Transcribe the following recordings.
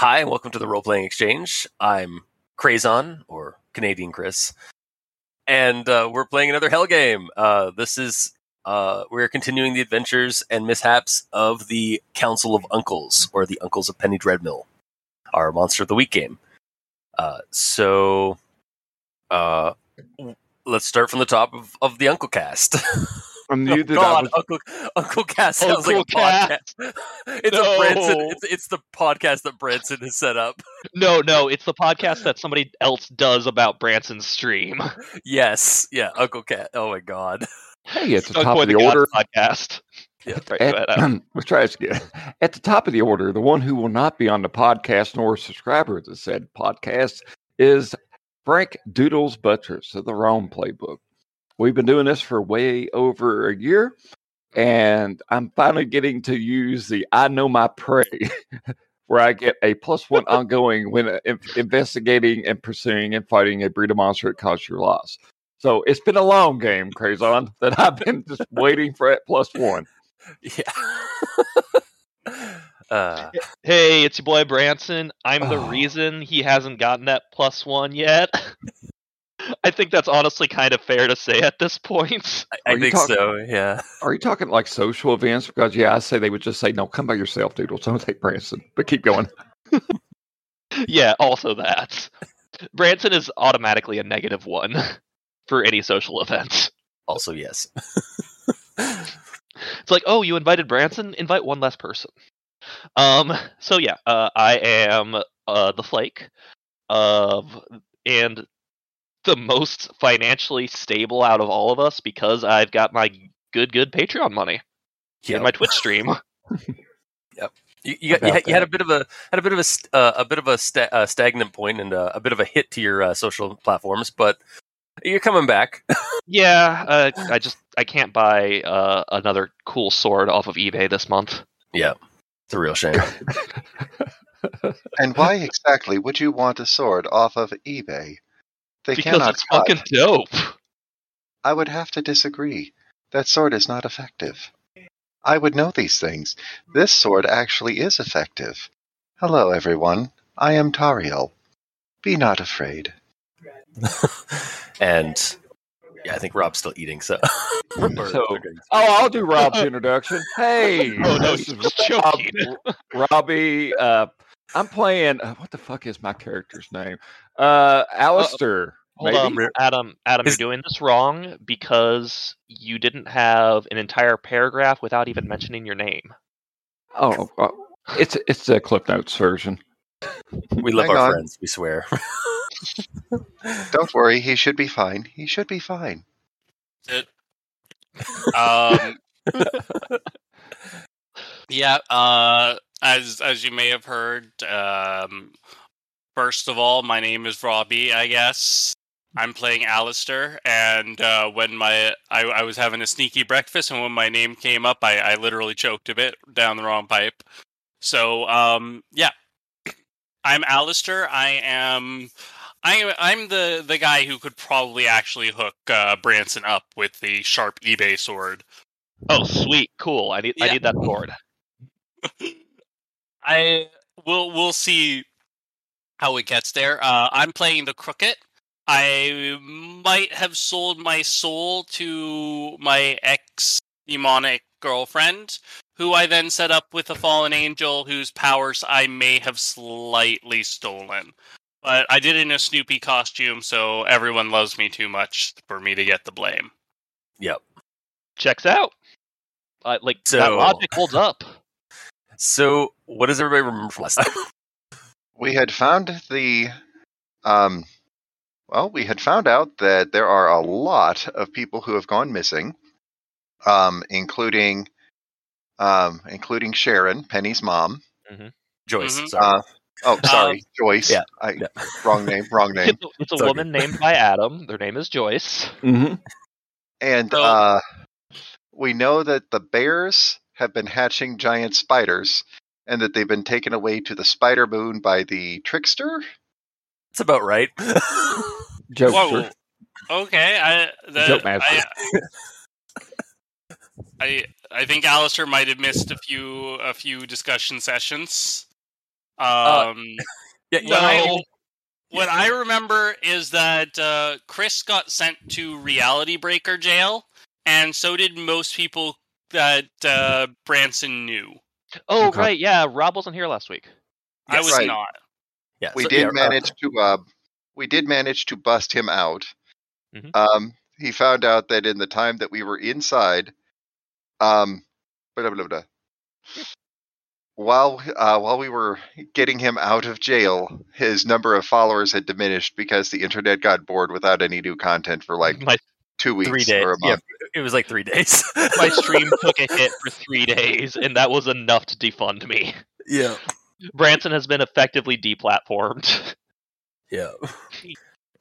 Hi, and welcome to the Role Playing Exchange. I'm Crazon, or Canadian Chris, and uh, we're playing another Hell game. Uh, this is uh, we're continuing the adventures and mishaps of the Council of Uncles, or the Uncles of Penny Dreadmill, our Monster of the Week game. Uh, so, uh, let's start from the top of, of the Uncle Cast. I'm Oh, muted. I God, was- Uncle Uncle Cast sounds like a Uncle podcast. it's No. a Branson. It's, it's the podcast that Branson has set up. No, no, it's the podcast that somebody else does about Branson's stream. Yes, yeah, Uncle Cat. Oh my God. hey, it's the Skunk top of the Gods order. podcast. Yeah. Right, go ahead, At, Adam. let's try this again. At the top of the order, the one who will not be on the podcast nor a subscriber to said podcast is Frank Doodles Buttress of the Wronged Playbook. We've been doing this for way over a year, and I'm finally getting to use the I Know My Prey, where I get a plus one ongoing when uh, in- investigating and pursuing and fighting a breed of monster that caused your loss. So it's been a long game, Crazon, that I've been just waiting for that plus one. Yeah. uh, Hey, it's your boy Branson. I'm the Oh. reason he hasn't gotten that plus one yet. I think that's honestly kind of fair to say at this point. I, I think talking- so. Yeah. Are you talking like social events? Because yeah, I say they would just say, "No, come by yourself, Doodles. Don't take Branson." But keep going. yeah, also that. Branson is automatically a negative one for any social event. Also, yes. It's like, oh, you invited Branson? Invite one less person. Um. So yeah, uh, I am uh, the Flake, of and the most financially stable out of all of us because I've got my good, good Patreon money Yeah. and my Twitch stream. You, you, got, you, had, you had a bit of a had a bit of a uh, a bit of a sta- uh, stagnant point and uh, a bit of a hit to your uh, social platforms, but you're coming back. yeah, uh, I just I can't buy uh, another cool sword off of eBay this month. yeah, it's a real shame. And why exactly would you want a sword off of eBay? They because cannot it's cut. fucking dope. I would have to disagree. That sword is not effective. I would know these things. This sword actually is effective. Hello, everyone. I am Tariel. Be not afraid. and yeah, I think Rob's still eating. So, So- Oh, I'll do Rob's introduction. Hey, Oh, no, he's is Rob. Robbie. Uh, I'm playing. Uh, what the fuck is my character's name? Uh, Allister. Hold maybe? on, Adam. Adam, Is- you're doing this wrong because you didn't have an entire paragraph without even mentioning your name. Oh, uh, it's it's the Clip Notes version. we love Hang our on. friends. We swear. Don't worry, he should be fine. He should be fine. um, yeah, uh, as as you may have heard, um, first of all, my name is Robbie. I guess I'm playing Allister, and uh, when my I, I was having a sneaky breakfast, and when my name came up, I, I literally choked a bit down the wrong pipe. So, um, yeah, I'm Allister. I am. I, I'm the, the guy who could probably actually hook uh, Branson up with the sharp eBay sword. Oh, sweet, cool. I need I need that sword. I will we'll see how it gets there. Uh, I'm playing the crooked. I might have sold my soul to my ex demonic girlfriend, who I then set up with a fallen angel whose powers I may have slightly stolen. But I did it in a Snoopy costume, so everyone loves me too much for me to get the blame. yep. Checks out. Uh, like that logic holds up. So, what does everybody remember from last time? We had found the um well, we had found out that there are a lot of people who have gone missing, um, including um, including Sharon, Penny's mom. Joyce. Mhm. Sorry. Uh, oh, sorry, Joyce. yeah, I, yeah. Wrong name. Wrong name. It's, a- it's a It's okay. woman named by Adam. Their name is Joyce. hmm And So- uh, we know that the bears have been hatching giant spiders, and that they've been taken away to the spider moon by the trickster. That's about right. Jokester. Whoa. Okay, I the, Joke master. I, I I think Allister might have missed a few a few discussion sessions. Uh, Um, Yeah, what, I, No. what I remember is that uh, Chris got sent to Reality Breaker jail, and so did most people that uh, Branson knew. Oh Okay. right, yeah. Rob wasn't here last week. I was Right. not. yeah. we so- did yeah, manage to uh, we did manage to bust him out. Mhm. Um, he found out that in the time that we were inside, um, blah, blah, blah, while uh, while we were getting him out of jail, his number of followers had diminished because the internet got bored without any new content for like My two weeks three days. or a Yeah, it was like three days. my stream took a hit for three days, and that was enough to defund me. Yeah. Branson has been effectively deplatformed. Yeah.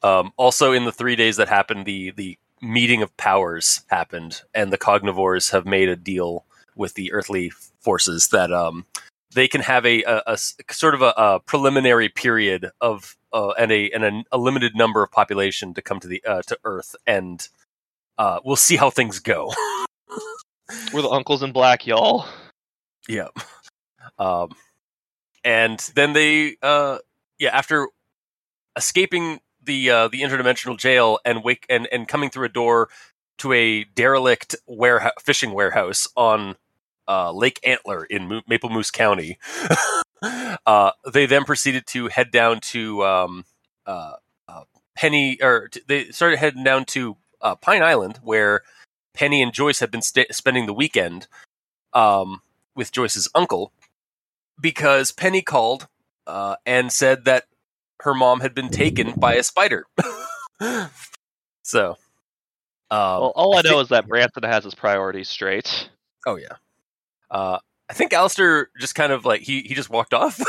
Um, also, in the three days that happened, the the meeting of powers happened, and the Cognivores have made a deal with the earthly forces that um, they can have a a sort of a, a preliminary period of uh, and a and a, a limited number of population to come to the uh, to Earth, and uh, we'll see how things go. We're the uncles in black, y'all. Yeah. Um, and then they, uh, yeah, after escaping the uh, the interdimensional jail and wake and, and coming through a door to a derelict warehouse, fishing warehouse on uh, Lake Antler in Mo- Maple Moose County, uh, they then proceeded to head down to um, uh, uh, Penny, or t- they started heading down to uh, Pine Island, where Penny and Joyce had been sta spending the weekend um, with Joyce's uncle, because Penny called uh, and said that her mom had been taken by a spider. so, um, Well, all I know think- is that Branson has his priorities straight. Oh yeah. Uh, I think Allister just kind of like he he just walked off.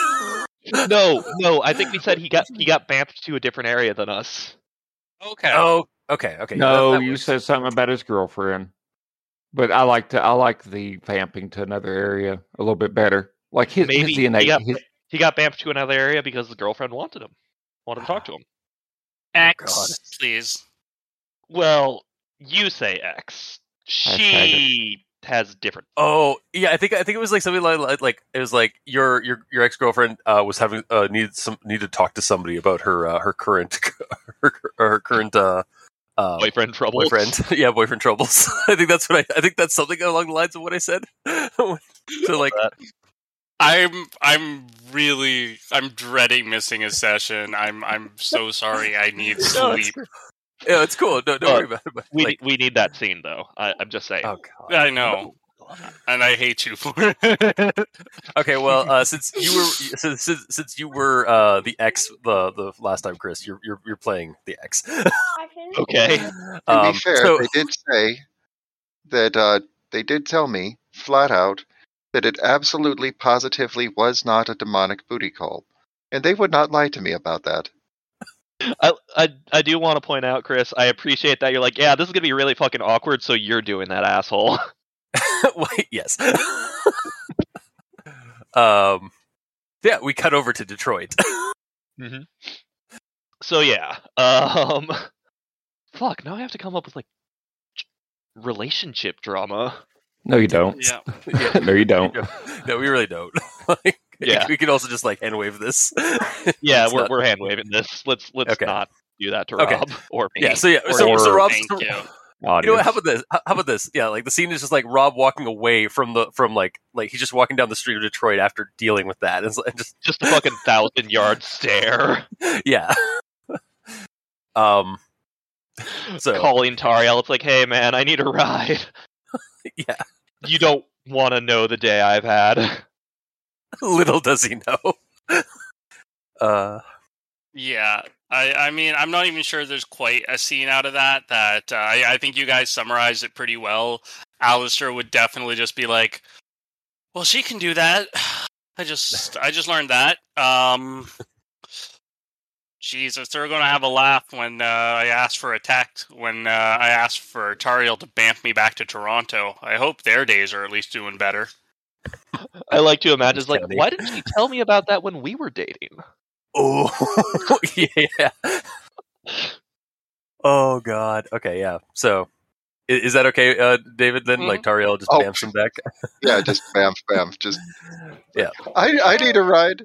No, no, I think we said he got he got bamfed to a different area than us. Okay. oh, okay, okay. No, that- that you works. said something about his girlfriend. But I like to I like the bamfing to another area a little bit better. Like his, Maybe his he got- his- He got bamfed to another area because his girlfriend wanted him, wanted to talk to him. X, please. Well, you say X. She has different. Oh yeah, I think I think it was like something like like, like it was like your your your ex girlfriend uh, was having uh, needed some needed to talk to somebody about her uh, her current her, her current uh, uh, boyfriend trouble. boyfriend yeah boyfriend troubles. I think that's what I I think that's something along the lines of what I said. so like I'm I'm really I'm dreading missing a session. I'm I'm so sorry. I need No, sleep. yeah, it's cool. No, don't Uh, worry about it. But, We like, we need that scene though. I, I'm just saying. oh god. I know, and I hate you for it. Okay, well, uh, since you were since, since, since you were uh, the X the the last time, Chris, you're you're, you're playing the X. Okay. To Um, be fair, so- they did say that uh, they did tell me flat out that it absolutely positively was not a demonic booty call, and they would not lie to me about that. I, I I do want to point out, Chris. I appreciate that you're like, yeah, this is gonna be really fucking awkward. So you're doing that, asshole. Wait, yes. um, yeah, we cut over to Detroit. So yeah. Um. Fuck. Now I have to come up with like relationship drama. no, you don't. yeah. yeah. no, you don't. No, we really don't. like, Yeah. we could also just like hand wave this. Yeah, we're not- we're hand waving this. Let's let's Okay. not do that to Okay. Rob or me. yeah. So yeah. Or So, you. so Rob. Thank you. You know. How about this? How how about this? Yeah, like the scene is just like Rob walking away from the from like like he's just walking down the street of Detroit after dealing with that, and, so- and just just a fucking thousand yard stare. yeah. um. So Calling Tariel, it's like, hey man, I need a ride. yeah, You don't want to know the day I've had. little does he know. Uh. Yeah, I, I mean, I'm not even sure there's quite a scene out of that. That uh, I, I think you guys summarized it pretty well. Allister would definitely just be like, "Well, she can do that." I just, I just learned that. Um, Jesus, they're gonna have a laugh when uh, I asked for a text. When uh, I asked for Tariel to bamf me back to Toronto. I hope their days are at least doing better. I like to imagine, it's like, why didn't she tell me about that when we were dating? Oh yeah. Oh God. Okay. Yeah. So, i- is, that okay, uh, David? Then, like Tariel just Oh. bamfs him back. Yeah, just bam, bam, just. Yeah. I I need a ride.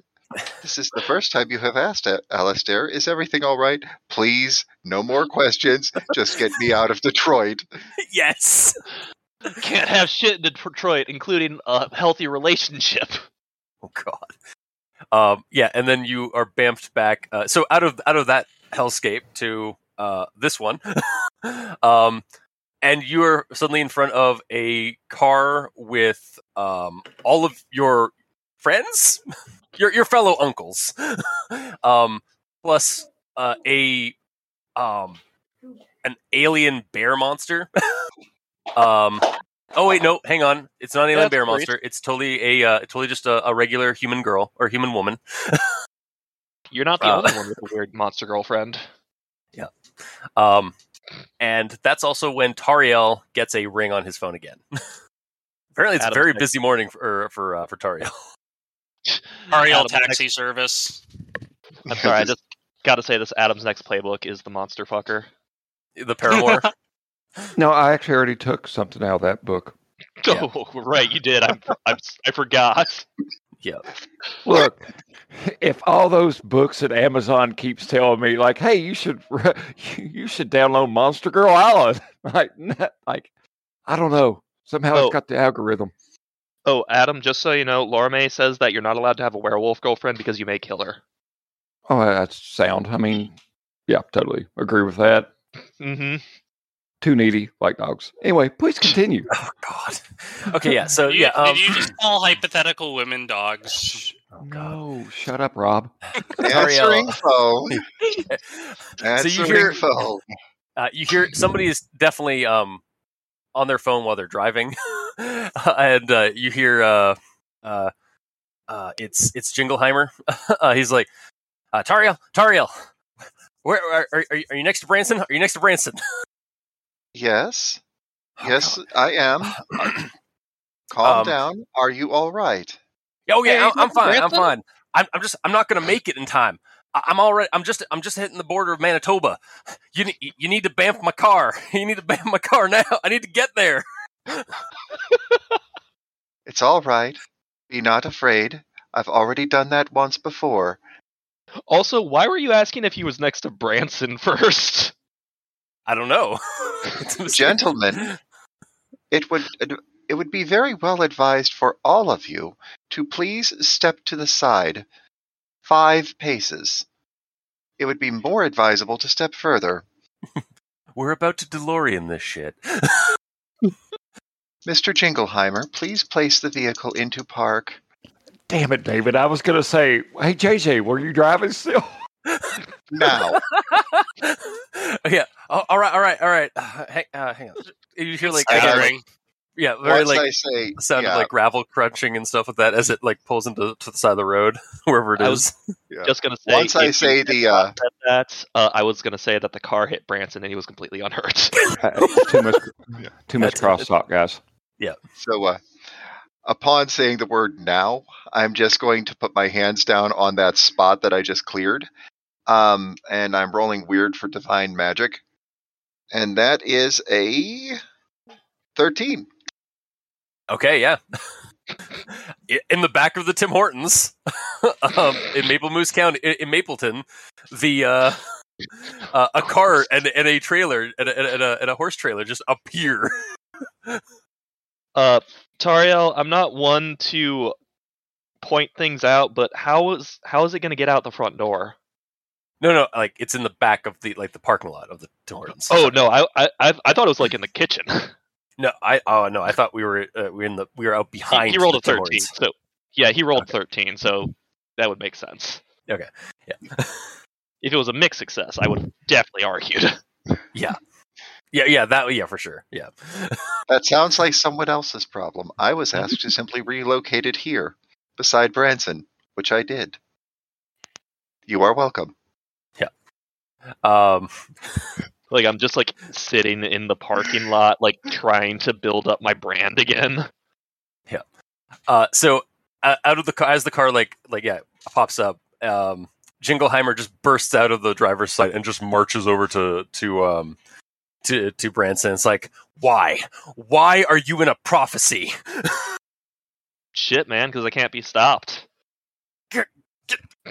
This is the first time you have asked, A- Allister. Is everything all right? Please, no more questions. Just get me out of Detroit. yes. Can't have shit in Detroit, including a healthy relationship. Oh God. Um, yeah, and then you are bamfed back. Uh, so out of out of that hellscape to uh, this one, um, and you are suddenly in front of a car with um, all of your friends, your your fellow uncles, um, plus uh, a um, an alien bear monster. um, oh wait, no, hang on, it's not an alien That's bear great. monster. It's totally a uh, totally just a, a regular human girl or human woman. You're not the Uh, only one with a weird monster girlfriend. Yeah. Um, and that's also when Tariel gets a ring on his phone again. Apparently, it's a very busy morning for for uh, for Tariel. Ariel Adam's taxi service. I'm sorry, I just got to say this. Adam's next playbook is the monster fucker. The paramour. No, I actually already took something out of that book. Yeah. Oh, right, you did. I'm, I'm, I forgot. Yeah. Look, if all those books that Amazon keeps telling me, like, "Hey, you should you should download Monster Girl Island," like, like, I don't know. Somehow Oh. it's got the algorithm. Oh, Adam, just so you know, Laura May says that you're not allowed to have a werewolf girlfriend because you may kill her. Oh, that's sound. I mean, yeah, totally agree with that. Mm-hmm. Too needy, like dogs. Anyway, please continue. oh God. Okay, yeah. So Did yeah. you, Um, did you just call hypothetical women dogs? oh God. No, shut up, Rob. Answering Tariel. phone. So Answering you hear phone. uh, you hear somebody is definitely um on their phone while they're driving, and uh, you hear uh uh uh it's it's Jingleheimer. uh, he's like, uh, Tariel, Tariel, where are, are, are are you next to Branson? Are you next to Branson? Yes. Oh, Yes, I am. Calm Um, down. Are you all right? Oh yeah, Hey, I'm, I'm Dr. fine. I'm fine. I'm, I'm just I'm not gonna make it in time. I, I'm already. I'm just I'm just hitting the border of Manitoba. You ne- you need to bamf my car. You need to bamf my car now. I need to get there. It's all right. Be not afraid. I've already done that once before. Also, why were you asking if he was next to Branson first? I don't know. It's a mistake. Gentlemen, it would it would be very well advised for all of you to please step to the side five paces. It would be more advisable to step further. We're about to DeLorean this shit. Mr. Jingleheimer, please place the vehicle into park. Damn it, David. I was gonna say, hey JJ, were you driving still? Now, yeah. Oh, all right. All right. All right. Uh, hang, uh, hang on. You hear like, Stuttering. again, yeah, very once like I say sound yeah, of like gravel crunching and stuff with that as it like pulls into to the side of the road wherever it I is. was- yeah. Just gonna say. once I say the uh, not that, uh, I was gonna say that the car hit Branson and he was completely unhurt. too much, Yeah. too much That's- crosstalk, guys. Yeah. So, uh, upon saying the word now, I'm just going to put my hands down on that spot that I just cleared. Um, and I'm rolling weird for divine magic. And that is a 13. Okay, yeah. In the back of the Tim Hortons, um, in Maple Moose County, in, in Mapleton, the uh, uh, a car and, and a trailer and a, and, a, and a horse trailer just appear. Uh, Tariel, I'm not one to point things out, but how is how is it gonna get out the front door? No, no, like it's in the back of the like the parking lot of the Tim Hortons. Oh no, I I I I thought it was like in the kitchen. no, I oh no, I thought we were uh, we were in the we were out behind. he rolled the a thirteen, Hortons. so yeah, he rolled Okay. thirteen, so that would make sense. Okay, yeah. If it was a mixed success, I would have definitely argued. Yeah. Yeah, yeah, that yeah for sure. Yeah. That sounds like someone else's problem. I was asked to simply relocate it here, beside Branson, which I did. You are welcome. Um, Like I'm just like sitting in the parking lot, like trying to build up my brand again. Yeah. Uh, so uh, out of the car, as the car like like yeah pops up, um, Jingleheimer just bursts out of the driver's side and just marches over to to um to to Branson. It's like, why, why are you in a prophecy? Shit, man, because I can't be stopped.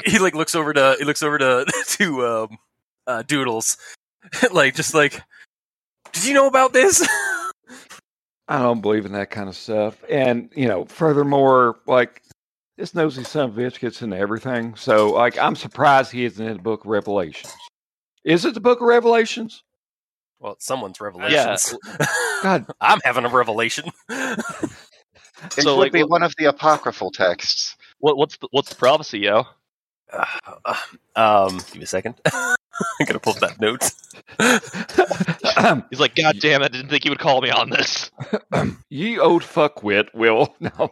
he like looks over to he looks over to to um, uh, Doodles, like just like, did you know about this? I don't believe in that kind of stuff. And, you know, furthermore, like this nosy son of a bitch gets into everything. So, like, I'm surprised he isn't in the book of Revelations. Is it the book of Revelations? well, it's someone's revelations. God, I'm having a revelation. It So, would like, be what- one of the apocryphal texts. What what's the, what's the prophecy, yo? Uh, um, give me a second. I'm gonna pull up that note. He's like, God damn it! I didn't think you would call me on this. ye old fuckwit, Will. No.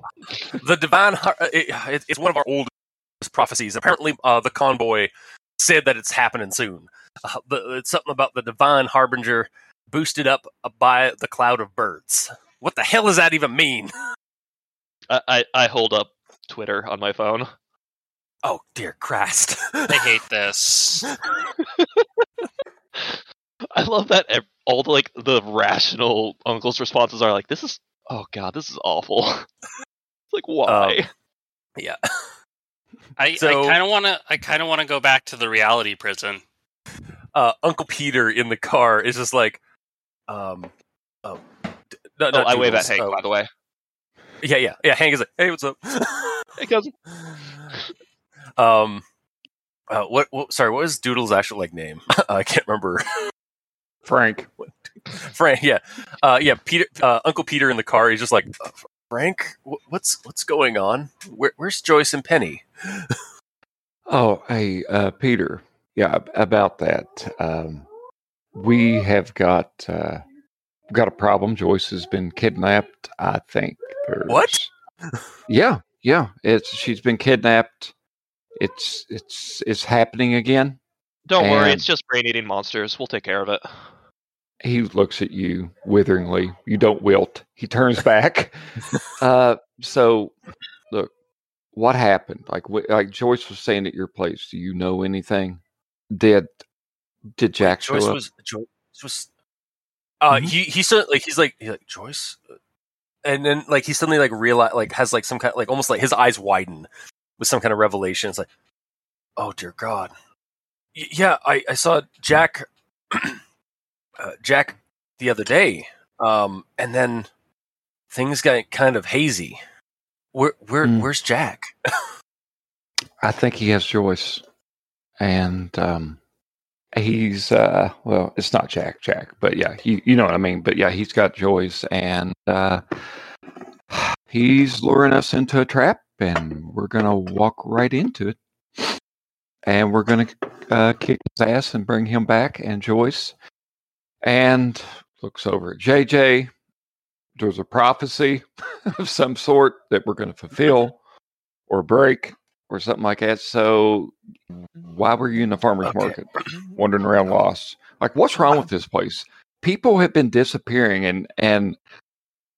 the divine har- uh, it, it- it's one of our oldest prophecies apparently uh, the convoy said that it's happening soon uh, the, it's something about the divine harbinger boosted up by the cloud of birds what the hell does that even mean I, I I hold up Twitter on my phone. oh dear christ I hate this. I love that all the like the rational uncle's responses are like, "This is oh god, this is awful." It's like why? yeah I, kind of want to. I kind of want to go back to the reality prison. uh, uncle peter in the car is just like um oh, d- no, oh, not I wave at Doodles, Hank oh, by the way. yeah yeah yeah hank is like hey what's up Hey cousin. um uh, what, what sorry what was doodle's actual like name i can't remember Frank. Frank, yeah, uh, yeah. Peter, uh, Uncle Peter in the car. He's just like, uh, Frank, what's what's going on? Where, where's Joyce and Penny? Oh, hey, uh, Peter. Yeah, about that. Um, we have got uh, got a problem. Joyce has been kidnapped. I think. What? Yeah, yeah. It's she's been kidnapped. It's it's it's happening again. Don't worry, it's just brain eating monsters. We'll take care of it. He looks at you witheringly. You don't wilt. He turns back. uh, so, look, what happened? Like, wh- like Joyce was saying at your place. Do you know anything? Did did Jack show Joyce up? was Joyce was. Uh, Mhm. he he suddenly like he's like he's like Joyce, and then like he suddenly like realize like has like some kind like almost like his eyes widen with some kind of revelation. It's like, oh dear God, Y- yeah, I I saw Jack, uh, Jack the other day, um, and then things got kind of hazy. Where where Mm. where's Jack? I think he has Joyce, and um, he's uh, well, it's not Jack, Jack, but yeah, you you know what I mean. But yeah, he's got Joyce, and uh, he's luring us into a trap, and we're gonna walk right into it, and we're gonna uh, kick his ass and bring him back, and Joyce, and looks over at JJ. There's a prophecy of some sort that we're going to fulfill or break or something like that. So, why were you in the farmer's Okay. market wandering around lost? Like, what's wrong with this place? People have been disappearing and and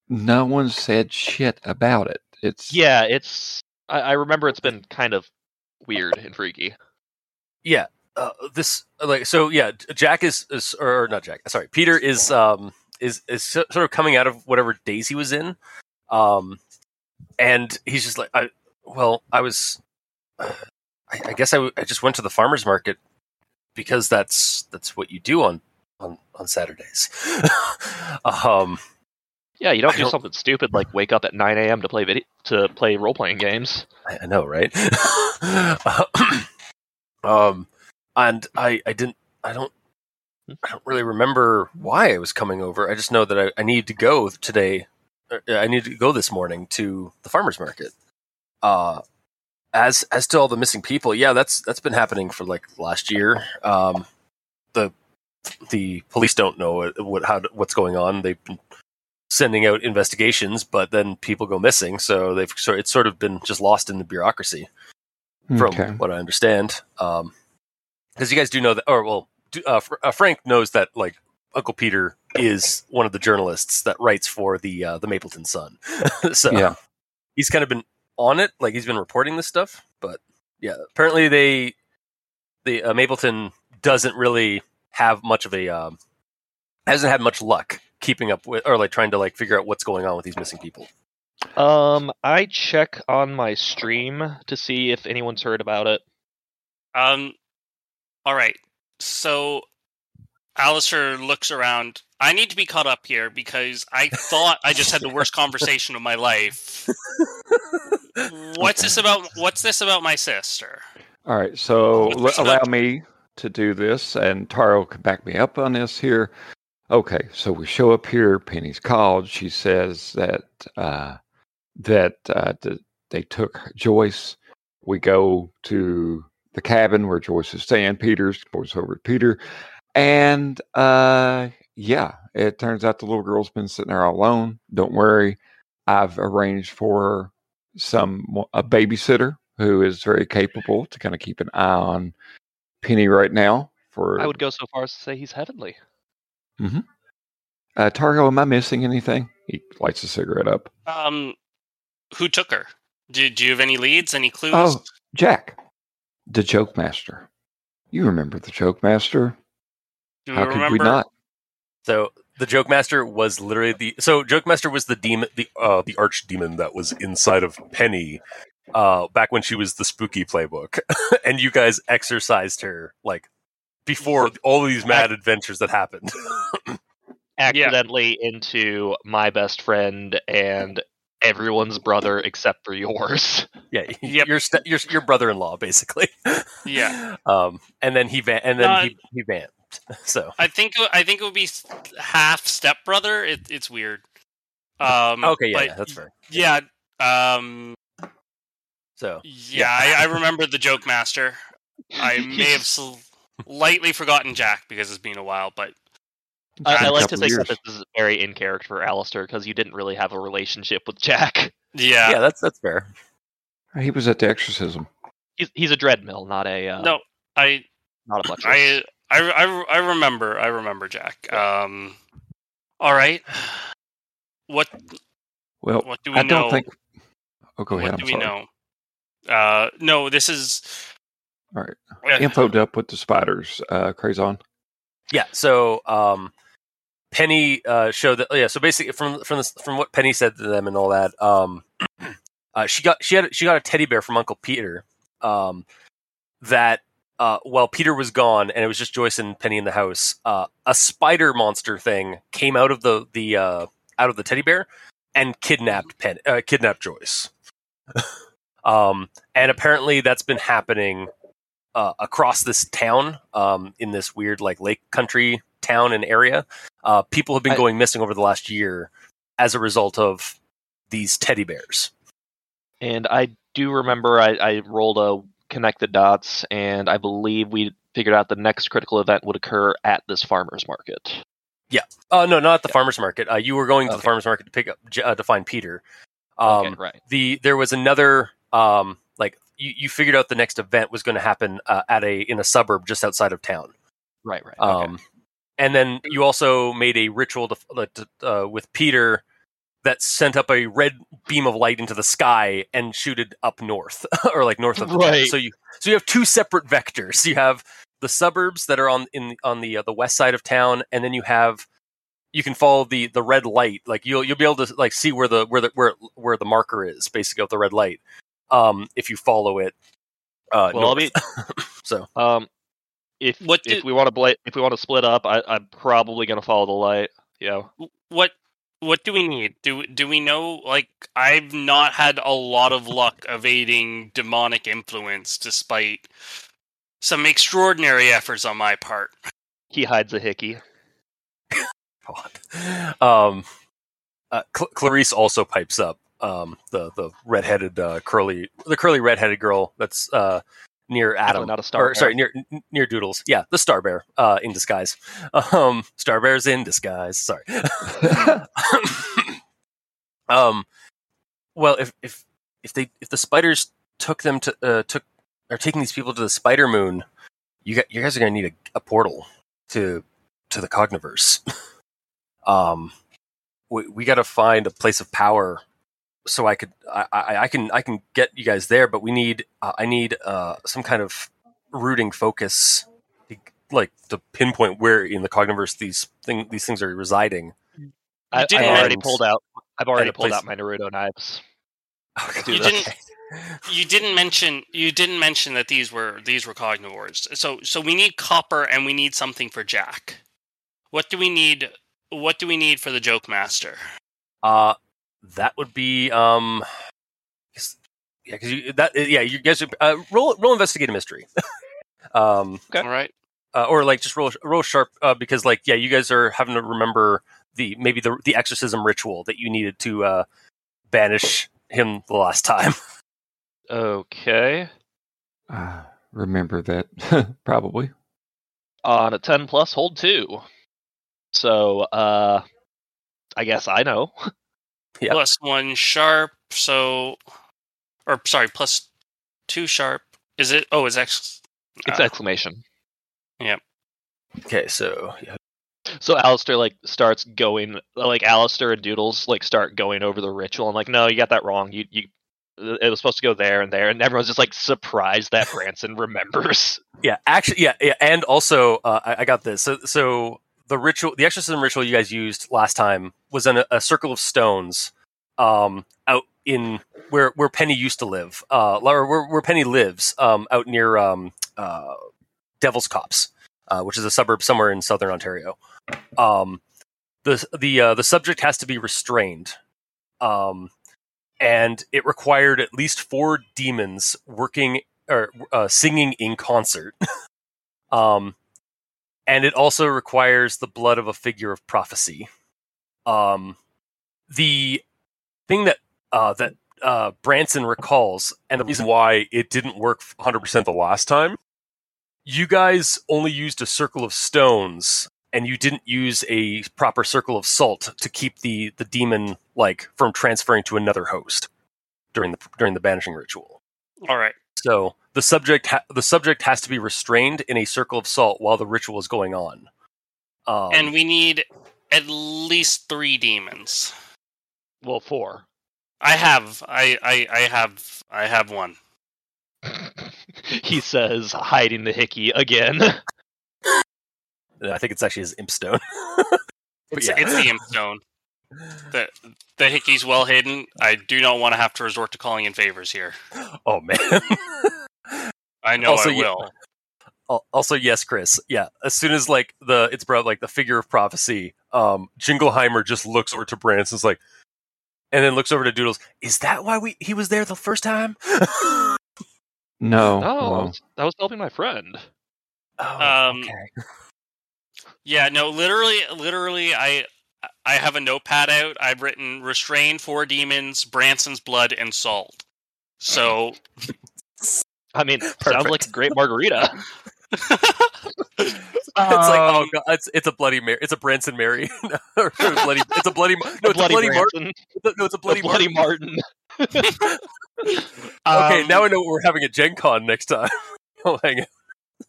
no one said shit about it. It's Yeah, it's. I, I remember it's been kind of weird and freaky. Yeah uh, this like so yeah jack is, is or not jack sorry peter is um is is sort of coming out of whatever daze he was in um and he's just like i well i was uh, I, I guess I, w- I just went to the farmers market because that's that's what you do on on on saturdays um Yeah, you don't I do don't- something stupid like wake up at 9 a.m. to play video to play role playing games. I, I know, right? um, and I, I didn't, I don't, I don't really remember why I was coming over. I just know that I, I need to go today. uh, I need to go this morning to the farmers market. Uh, as as to all the missing people, yeah, that's that's been happening for like last year. Um, the the police don't know what, how what's going on. They've been sending out investigations, but then people go missing. So they've sort it's sort of been just lost in the bureaucracy, from okay. what I understand. Um, because you guys do know that, or well, uh, Fr- uh, Frank knows that like Uncle Peter is one of the journalists that writes for the uh, the Mapleton Sun. so Yeah. he's kind of been on it, like he's been reporting this stuff. But yeah, apparently they the uh, Mapleton doesn't really have much of a um, hasn't had much luck keeping up with or like trying to like figure out what's going on with these missing people. Um, I check on my stream to see if anyone's heard about it. Um, all right. So, Allister looks around. I need to be caught up here because I thought I just had the worst conversation of my life. What's this about? What's this about my sister? All right, so l- allow me to do this, and Taro can back me up on this here. Okay, so we show up here. Penny's called. She says that uh, that uh, th- they took Joyce. We go to the cabin where Joyce is staying. Peter's goes over to Peter, and uh, yeah, it turns out the little girl's been sitting there all alone. Don't worry, I've arranged for some a babysitter who is very capable to kind of keep an eye on Penny right now. For I would go so far as to say he's heavenly. uh, Targo, am I missing anything? He lights a cigarette up. Um, who took her? Do, do you have any leads? Any clues? Oh, Jack, the joke master. You remember the joke master? do you How could we not? So the joke master was literally the so joke master was the demon the uh the arch demon that was inside of Penny uh back when she was the spooky playbook and you guys exorcised her like before all of these mad adventures that happened. Accidentally into my best friend and everyone's brother except for yours. yeah, Yep. your st- your your brother-in-law basically. Yeah. Um and then he van- and then Uh, he he vamped. So I think I think it would be half stepbrother. It, it's weird. Um, okay, yeah, yeah, that's fair. Yeah. Um, So yeah, I, I remember the joke master. I may have slightly forgotten Jack because it's been a while, but I, I like to couple say years. that this is very in character for Allister because you didn't really have a relationship with Jack. yeah, yeah, that's that's fair. He was at the exorcism. He's, he's a dreadmill, not a uh, no, I not a butcher. I, I I I remember I remember Jack. Um, all right. What Well, what do we I know? don't think. Oh, go what ahead. do I'm we sorry. know? Uh, no, this is All right. uh, Infoed up with the spiders. Uh, Crazon. Yeah. So um, Penny uh, showed that. Yeah. So basically, from from this, from what Penny said to them and all that, um, uh, she got she had she got a teddy bear from Uncle Peter. Um, that uh, while Peter was gone and it was just Joyce and Penny in the house, uh, a spider monster thing came out of the the uh, out of the teddy bear and kidnapped Pen uh, kidnapped Joyce. um, and apparently that's been happening uh, across this town um, in this weird like lake country town and area. Uh, people have been I- going missing over the last year as a result of these teddy bears. And I do remember I, I rolled a connect the dots, and I believe we figured out the next critical event would occur at this farmer's market. Yeah. Uh, no, not at the farmers market. Uh, you were going to the farmers market to pick up uh, to find Peter. Um, okay, right. the there was another um, you, you figured out the next event was going to happen uh, at a in a suburb just outside of town. Right, right. Okay. Um, and then you also made a ritual to, uh, with Peter that sent up a red beam of light into the sky and shooted up north or like north of the town. So you so you have two separate vectors. You have the suburbs that are on in on the uh, the west side of town, and then you have you can follow the the red light. Like you'll you'll be able to like see where the where the where where the marker is basically of the red light. Um, if you follow it. Uh, well, I'll be so um, if What if did- we want to bla- if we want to split up, I, I'm probably gonna follow the light. Yeah. what what do we need? Do do we know? Like I've not had a lot of luck evading demonic influence, despite some extraordinary efforts on my part. He hides a hickey. God. Um, uh, Cl- Clarice also pipes up. Um, the the redheaded uh, curly the curly redheaded girl that's uh, near Adam. not a star Or, sorry, near n- near Doodles. Yeah, the Star Bear uh, in disguise. Um, Star Bear's in disguise. Sorry. um, well, if if if they if the spiders took them to uh, took are taking these people to the Spider Moon, you got you guys are going to need a, a portal to to the Cogniverse. um, we we got to find a place of power so I could I, I I can I can get you guys there, but we need uh, I need uh some kind of rooting focus, like to pinpoint where in the Cogniverse these thing these things are residing. I, didn't I already mention- pulled out I've already pulled plays- out my Naruto knives. You didn't- You didn't mention you didn't mention that these were these were cognivores. So so we need copper and we need something for Jack. What do we need? What do we need for the joke master? Uh, that would be um, 'cause- yeah, because you that yeah, you guys uh, roll roll investigate a mystery. um, Okay. All right. uh, or like just roll roll sharp uh, because like yeah, you guys are having to remember the maybe the the exorcism ritual that you needed to uh banish him the last time. Okay. Uh, remember that probably. On a 10 plus, hold two. So, uh, I guess I know. Yeah. Plus one sharp. So, or sorry, plus two sharp. Is it? Oh, it's X. It's uh, exclamation. Yep. Okay, so yeah, So Allister like starts going like Allister and Doodles like start going over the ritual and like no you got that wrong you you it was supposed to go there and there and everyone's just like surprised that Branson remembers. yeah, actually yeah, yeah and also uh, I, I got this. So so the ritual, the exorcism ritual you guys used last time was in a, a circle of stones, um, out in where where Penny used to live, uh, or where, where Penny lives, um, out near um, uh, Devil's Cops, uh, which is a suburb somewhere in southern Ontario. Um, the the uh, the subject has to be restrained, um, and it required at least four demons working or uh, singing in concert. um, and it also requires the blood of a figure of prophecy. Um, the thing that uh, that uh, Branson recalls, and the reason why it didn't work 100% the last time, you guys only used a circle of stones, and you didn't use a proper circle of salt to keep the the demon like from transferring to another host during the during the banishing ritual. All right. So the subject ha- the subject has to be restrained in a circle of salt while the ritual is going on. Um, and we need at least three demons. Well, four. I have. I. I. I have. I have one. he says, hiding the hickey again. I think it's actually his imp stone. But It's, yeah. it's the imp stone. The the hickey's well hidden. I do not want to have to resort to calling in favors here. oh man. I know Also, I will. Al- also, yes, Chris. Yeah, as soon as like the it's brought like the figure of prophecy, um, Jingleheimer just looks over to Branson's like, and then looks over to Doodles. Is that why we he was there the first time? No. Oh, well, I was helping my friend. oh, Um, okay. Yeah, no, literally, literally, I I have a notepad out. I've written restrain four demons, Branson's blood, and salt. So I mean, sounds like a great margarita. it's like oh god, it's it's a bloody Mary. It's a Branson Mary. Or bloody. It's a bloody. No, it's a bloody Martin. Branson, No, it's a a bloody, bloody Martin. Martin. Okay, Um, now I know we're having at Gen Con next time. Oh, hang on.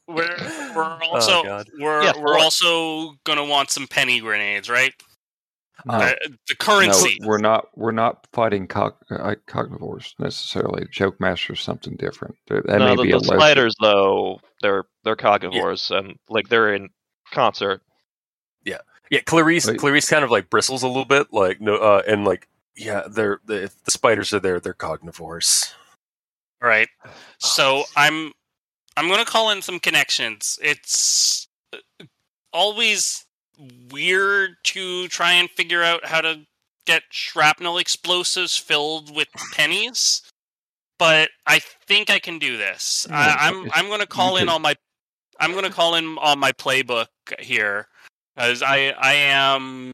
we're we're also God. we're Yeah, we're also gonna want some penny grenades, right? No, Uh, the currency. no, we're not. We're not fighting cog- uh, cognivores necessarily. Joke master is something different. There- That no, may the, be the a lesser- spiders though, they're they're cognivores and like they're in concert. Yeah, yeah. Clarice. Wait. Clarice kind of like bristles a little bit, like no, uh, and like yeah, they're the, if the spiders are there. They're cognivores. All right. So I'm I'm gonna call in some connections. It's uh, always weird to try and figure out how to get shrapnel explosives filled with pennies, but I think I can do this. Yeah, I, I'm I'm gonna call in could- on my I'm gonna call in on my playbook here because I I am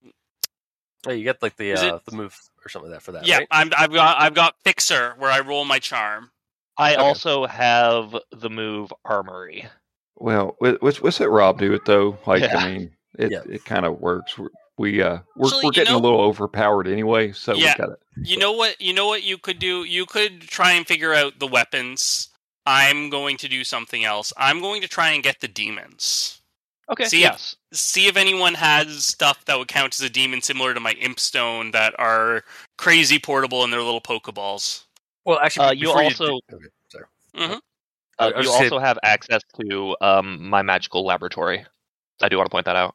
Oh, you get like the Is it- uh, the move or something like that for that. yeah right? I'm I've got I've got fixer where I roll my charm. I Okay. also have the move armory. Well, what's let's let's Rob do it though. Like Yeah. I mean, it Yeah. it kind of works. We're, we uh we're Actually, we're you getting know- a little overpowered anyway, so Yeah. we got to You know what? You know what you could do. You could try and figure out the weapons. I'm going to do something else. I'm going to try and get the demons. Okay. See, yes. See if anyone has stuff that would count as a demon, similar to my imp stone, that are crazy portable in their little pokeballs. Well, actually, Uh, you also- do- okay, sorry. hmm I- I Uh, you also have access to um, my magical laboratory. I do want to point that out.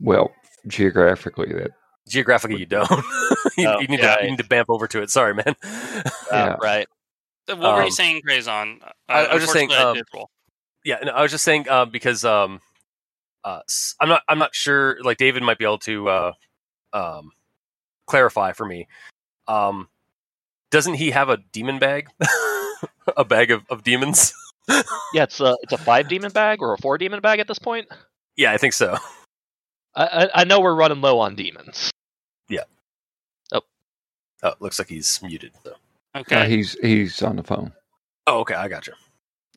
Well geographically that Geographically, you don't. you, Oh, you need yeah, to you need to bamf over to it. Sorry, man. Yeah. Uh, right. What were Um, you saying, Crazon? Uh, I- I was just saying, um, yeah, no, I was just saying uh, because um, uh, s- I'm not I'm not sure. Like David might be able to uh, um, clarify for me. Um, doesn't he have a demon bag? a bag of, of demons? Yeah, it's a it's a five demon bag or a four demon bag at this point. yeah, I think so. I I, I know we're running low on demons. Yeah. Oh, Oh, looks like he's muted. though. Okay. Uh, he's he's on the phone. Oh, okay, I got you.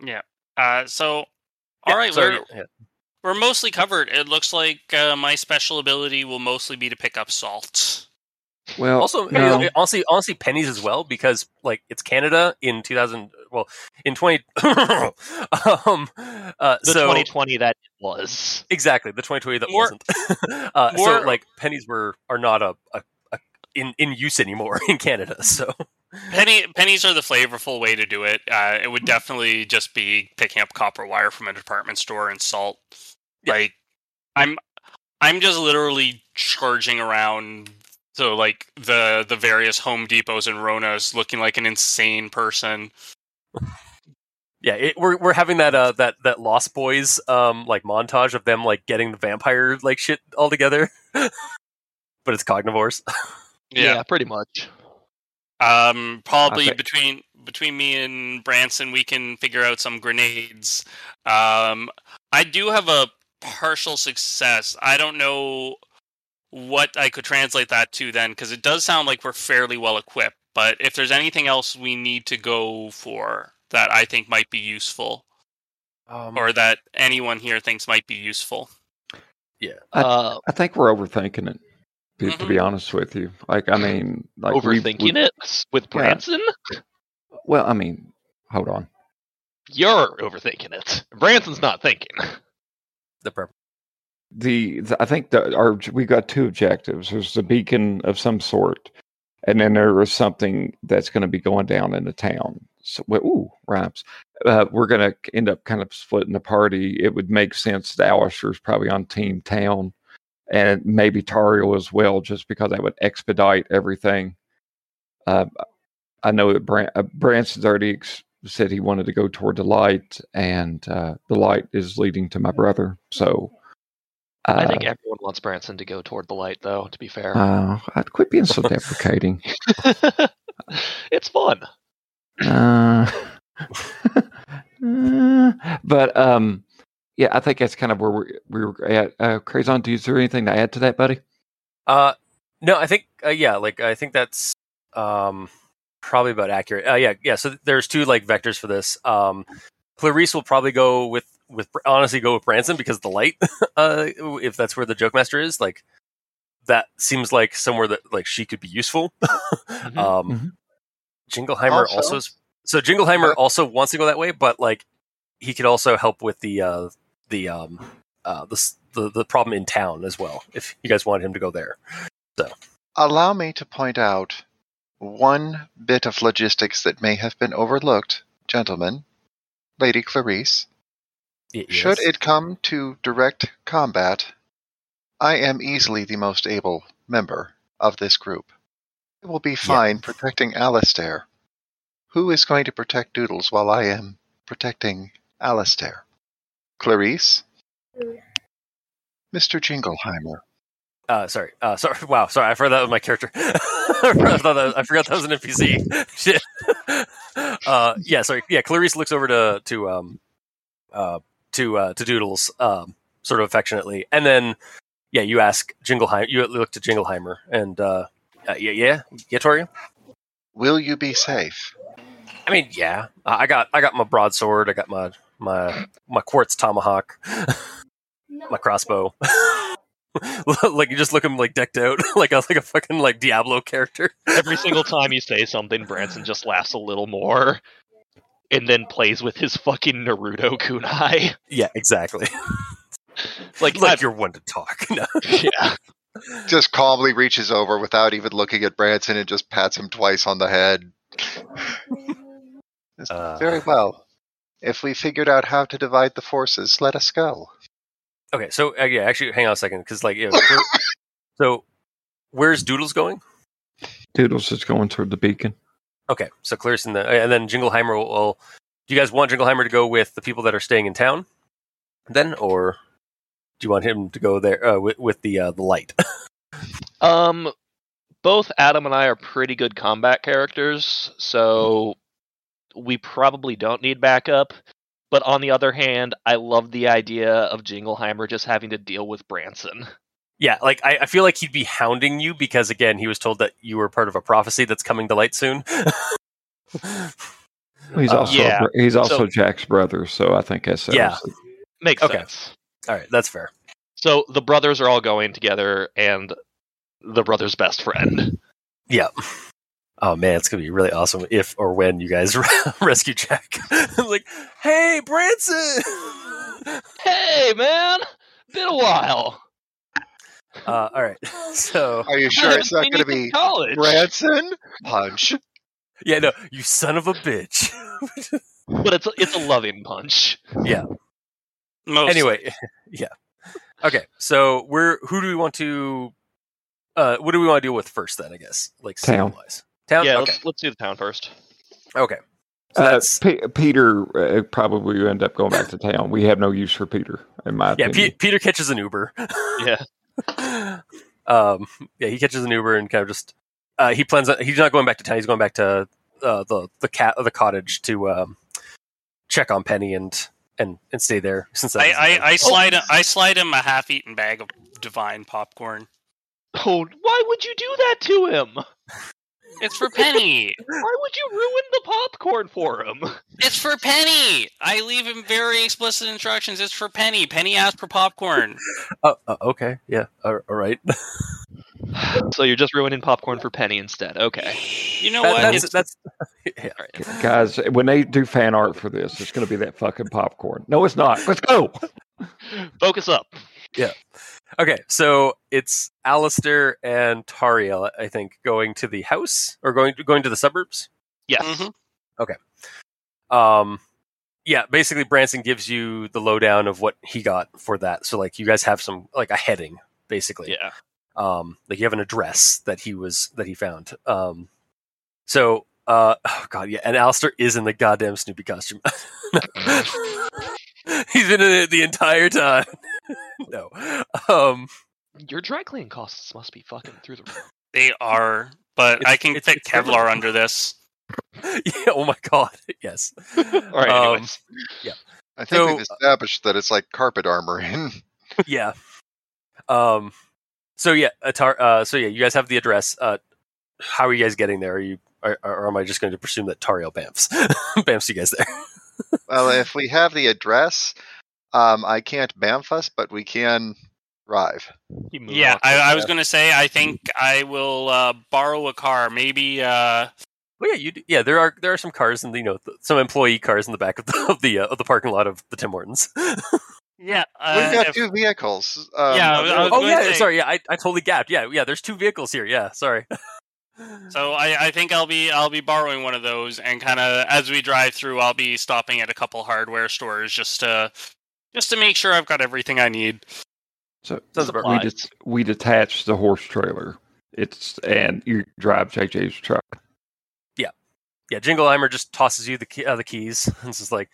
Yeah. Uh, so, Yeah, all right, sorry, we're, yeah. we're mostly covered. It looks like uh, my special ability will mostly be to pick up salt. Well, Also, no. honestly, honestly, pennies as well because like it's Canada in 2000. Well, in 20. um, uh, The so 2020 that was. exactly the 2020 that More- wasn't. uh, more- so like pennies were are not a, a, a in in use anymore in Canada. So Penny pennies are the flavorful way to do it. Uh, it would definitely just be picking up copper wire from a department store and salt. Yeah. Like, I'm I'm just literally charging around so like the the various Home Depots and Ronas, looking like an insane person. Yeah, it, we're we're having that uh that that Lost Boys um like montage of them like getting the vampire like shit all together. but it's cognivores. Yeah, pretty much. Um, probably Okay. between between me and Branson, we can figure out some grenades. Um, I do have a partial success. I don't know what I could translate that to then, because it does sound like we're fairly well equipped. But if there's anything else we need to go for that I think might be useful, Um, or that anyone here thinks might be useful, I- Uh, I think we're overthinking it. To, to be honest with you, like I mean, like we- overthinking we- it with Yeah. Branson. Well, I mean, hold on. You're overthinking it. Branson's not thinking. the prep. the, the I think the our we got two objectives. There's a beacon of some sort, and then there was something that's going to be going down in the town. So, ooh, rhymes. Uh, we're going to end up kind of splitting the party. It would make sense that Allister's probably on Team Town, and maybe Tariel as well, just because that would expedite everything. Uh, I know that Bran- uh, Branson's already ex- said he wanted to go toward the light, and uh, the light is leading to my brother. So. I think Uh, everyone wants Branson to go toward the light, though. To be fair, Uh, I'd quit being so deprecating. it's fun. Uh, uh, but um, yeah, I think that's kind of where we we were at. Uh, Crazon, do you is there anything to add to that, buddy? Uh, no, I think uh, yeah, like I think that's um probably about accurate. Uh, yeah, yeah. So there's two like vectors for this. Um, Clarice will probably go with with honestly go with Branson because of the light. uh, if that's where the joke master is, like that seems like somewhere that like she could be useful. Mhm. um, Mhm. Jingleheimer Also- also, so Jingleheimer But- also wants to go that way, but like he could also help with the uh the um uh the the the problem in town as well if you guys want him to go there. So allow me to point out one bit of logistics that may have been overlooked, gentlemen. Lady Clarice, Y- should yes. it come to direct combat, I am easily the most able member of this group. I will be fine protecting Allister. Who is going to protect Doodles while I am protecting Allister? Clarice? Mr. Jingleheimer. Uh, sorry. Uh, sorry. Wow. Sorry. I forgot that was my character. I, forgot that was, I forgot that was an NPC. Shit. Uh, yeah. Sorry. Yeah. Clarice looks over to to um uh to uh to Doodles um sort of affectionately, and then yeah, you ask Jingleheimer. You look to Jingleheimer, and uh, uh yeah, yeah, yeah, Tori. Will you be safe? I mean, yeah. I got I got my broadsword. I got my my my quartz tomahawk. my crossbow. like you just look him like decked out like a like a fucking like Diablo character. Every single time you say something, Branson just laughs a little more, and then plays with his fucking Naruto kunai. Yeah, exactly. Like, like I- you're one to talk. No. yeah, Just calmly reaches over without even looking at Branson and just pats him twice on the head. Uh, Very well. If we figured out how to divide the forces, let us go. Okay, so uh, yeah, actually, hang on a second, because like, yeah, Clar- so where's Doodles going? Doodles is going toward the beacon. Okay, so Clarice and the and then Jingleheimer will, will. Do you guys want Jingleheimer to go with the people that are staying in town, then, or do you want him to go there uh, with, with the uh, the light? Um, both Adam and I are pretty good combat characters, so we probably don't need backup. But on the other hand, I love the idea of Jingleheimer just having to deal with Branson. Yeah, like I, I feel like he'd be hounding you because again, he was told that you were part of a prophecy that's coming to light soon. He's Uh, also yeah. he's also So- Jack's brother, so I think that settles Yeah. Makes Okay. sense. All right, that's fair. So the brothers are all going together, and the brother's best friend. Yeah. Oh man, it's gonna be really awesome if or when you guys rescue Jack. I'm like, hey, Branson. Hey, man! Been a while. Uh, all right, so Are you sure it's not going to be college. Branson? Punch. yeah, no, you son of a bitch. But it's a, it's a loving punch. Most anyway, yeah. Okay, so we're who do we want to? Uh, what do we want to deal with first? Then I guess like Town. wise. Town. Yeah, okay. let's let's do the town first. Okay. So Uh, P- Peter uh, probably will end up going back to town. We have no use for Peter, in my yeah. opinion. Pe- Peter catches an Uber. Yeah. Um. Yeah, he catches an Uber and kind of just. Uh, he plans. On, he's not going back to town. He's going back to uh, the the cat the cottage to um, check on Penny and and and stay there since I, I, I slide I slide him a half-eaten bag of divine popcorn. Oh, why would you do that to him? It's for Penny. Why would you ruin the popcorn for him? it's for Penny. I leave him very explicit instructions. It's for Penny. Penny asked for popcorn. Oh, uh, okay. Yeah. All all right. so you're just ruining popcorn for Penny instead. Okay. You know That- what? that's that's. yeah. All right. Guys, when they do fan art for this, it's going to be that fucking popcorn. No, it's not. Let's go. Focus up. Okay, so it's Allister and Tariel, I think, going to the house or going going to the suburbs. Yes. Mhm. Um, yeah, basically Branson gives you the lowdown of what he got for that. So like you guys have some like a heading, basically. Yeah. Um, like you have an address that he was that he found. Um, so uh, oh god, yeah, and Alistair is in the goddamn Snoopy costume. He's been in it the entire time. no. Um. Your dry cleaning costs must be fucking through the roof. They are, but It's- I can it's- fit it's Kevlar Kevlar. under this. Yeah. Oh my god. Yes. All right. Um, Anyways. I think So- we've established that it's like carpet armor in. yeah. Um. So yeah, Atar. Uh. So yeah, you guys have the address. Uh. How are you guys getting there? Are you? Or, or am I just going to presume that Tariel bamfs bamfs you guys there? Well, if we have the address, um, I can't bamf us, but we can drive. Yeah, I, I was going to say I think I will uh, borrow a car. Maybe uh, Well, yeah, you. do- Yeah, there are there are some cars and you know some employee cars in the back of the of the, uh, of the parking lot of the Tim Hortons. yeah. We've Uh, got if- two vehicles. Um, Yeah, I was- I was oh yeah, say- sorry. Yeah, I, I totally gapped. Yeah, yeah. There's two vehicles here. Yeah, sorry. So I, I think I'll be I'll be borrowing one of those, and kind of as we drive through, I'll be stopping at a couple hardware stores just to just to make sure I've got everything I need. So Sounds we, right. det- we detach the horse trailer. It's and you drive JJ's truck. yeah, yeah. Jingleheimer just tosses you the key, uh, the keys and says like,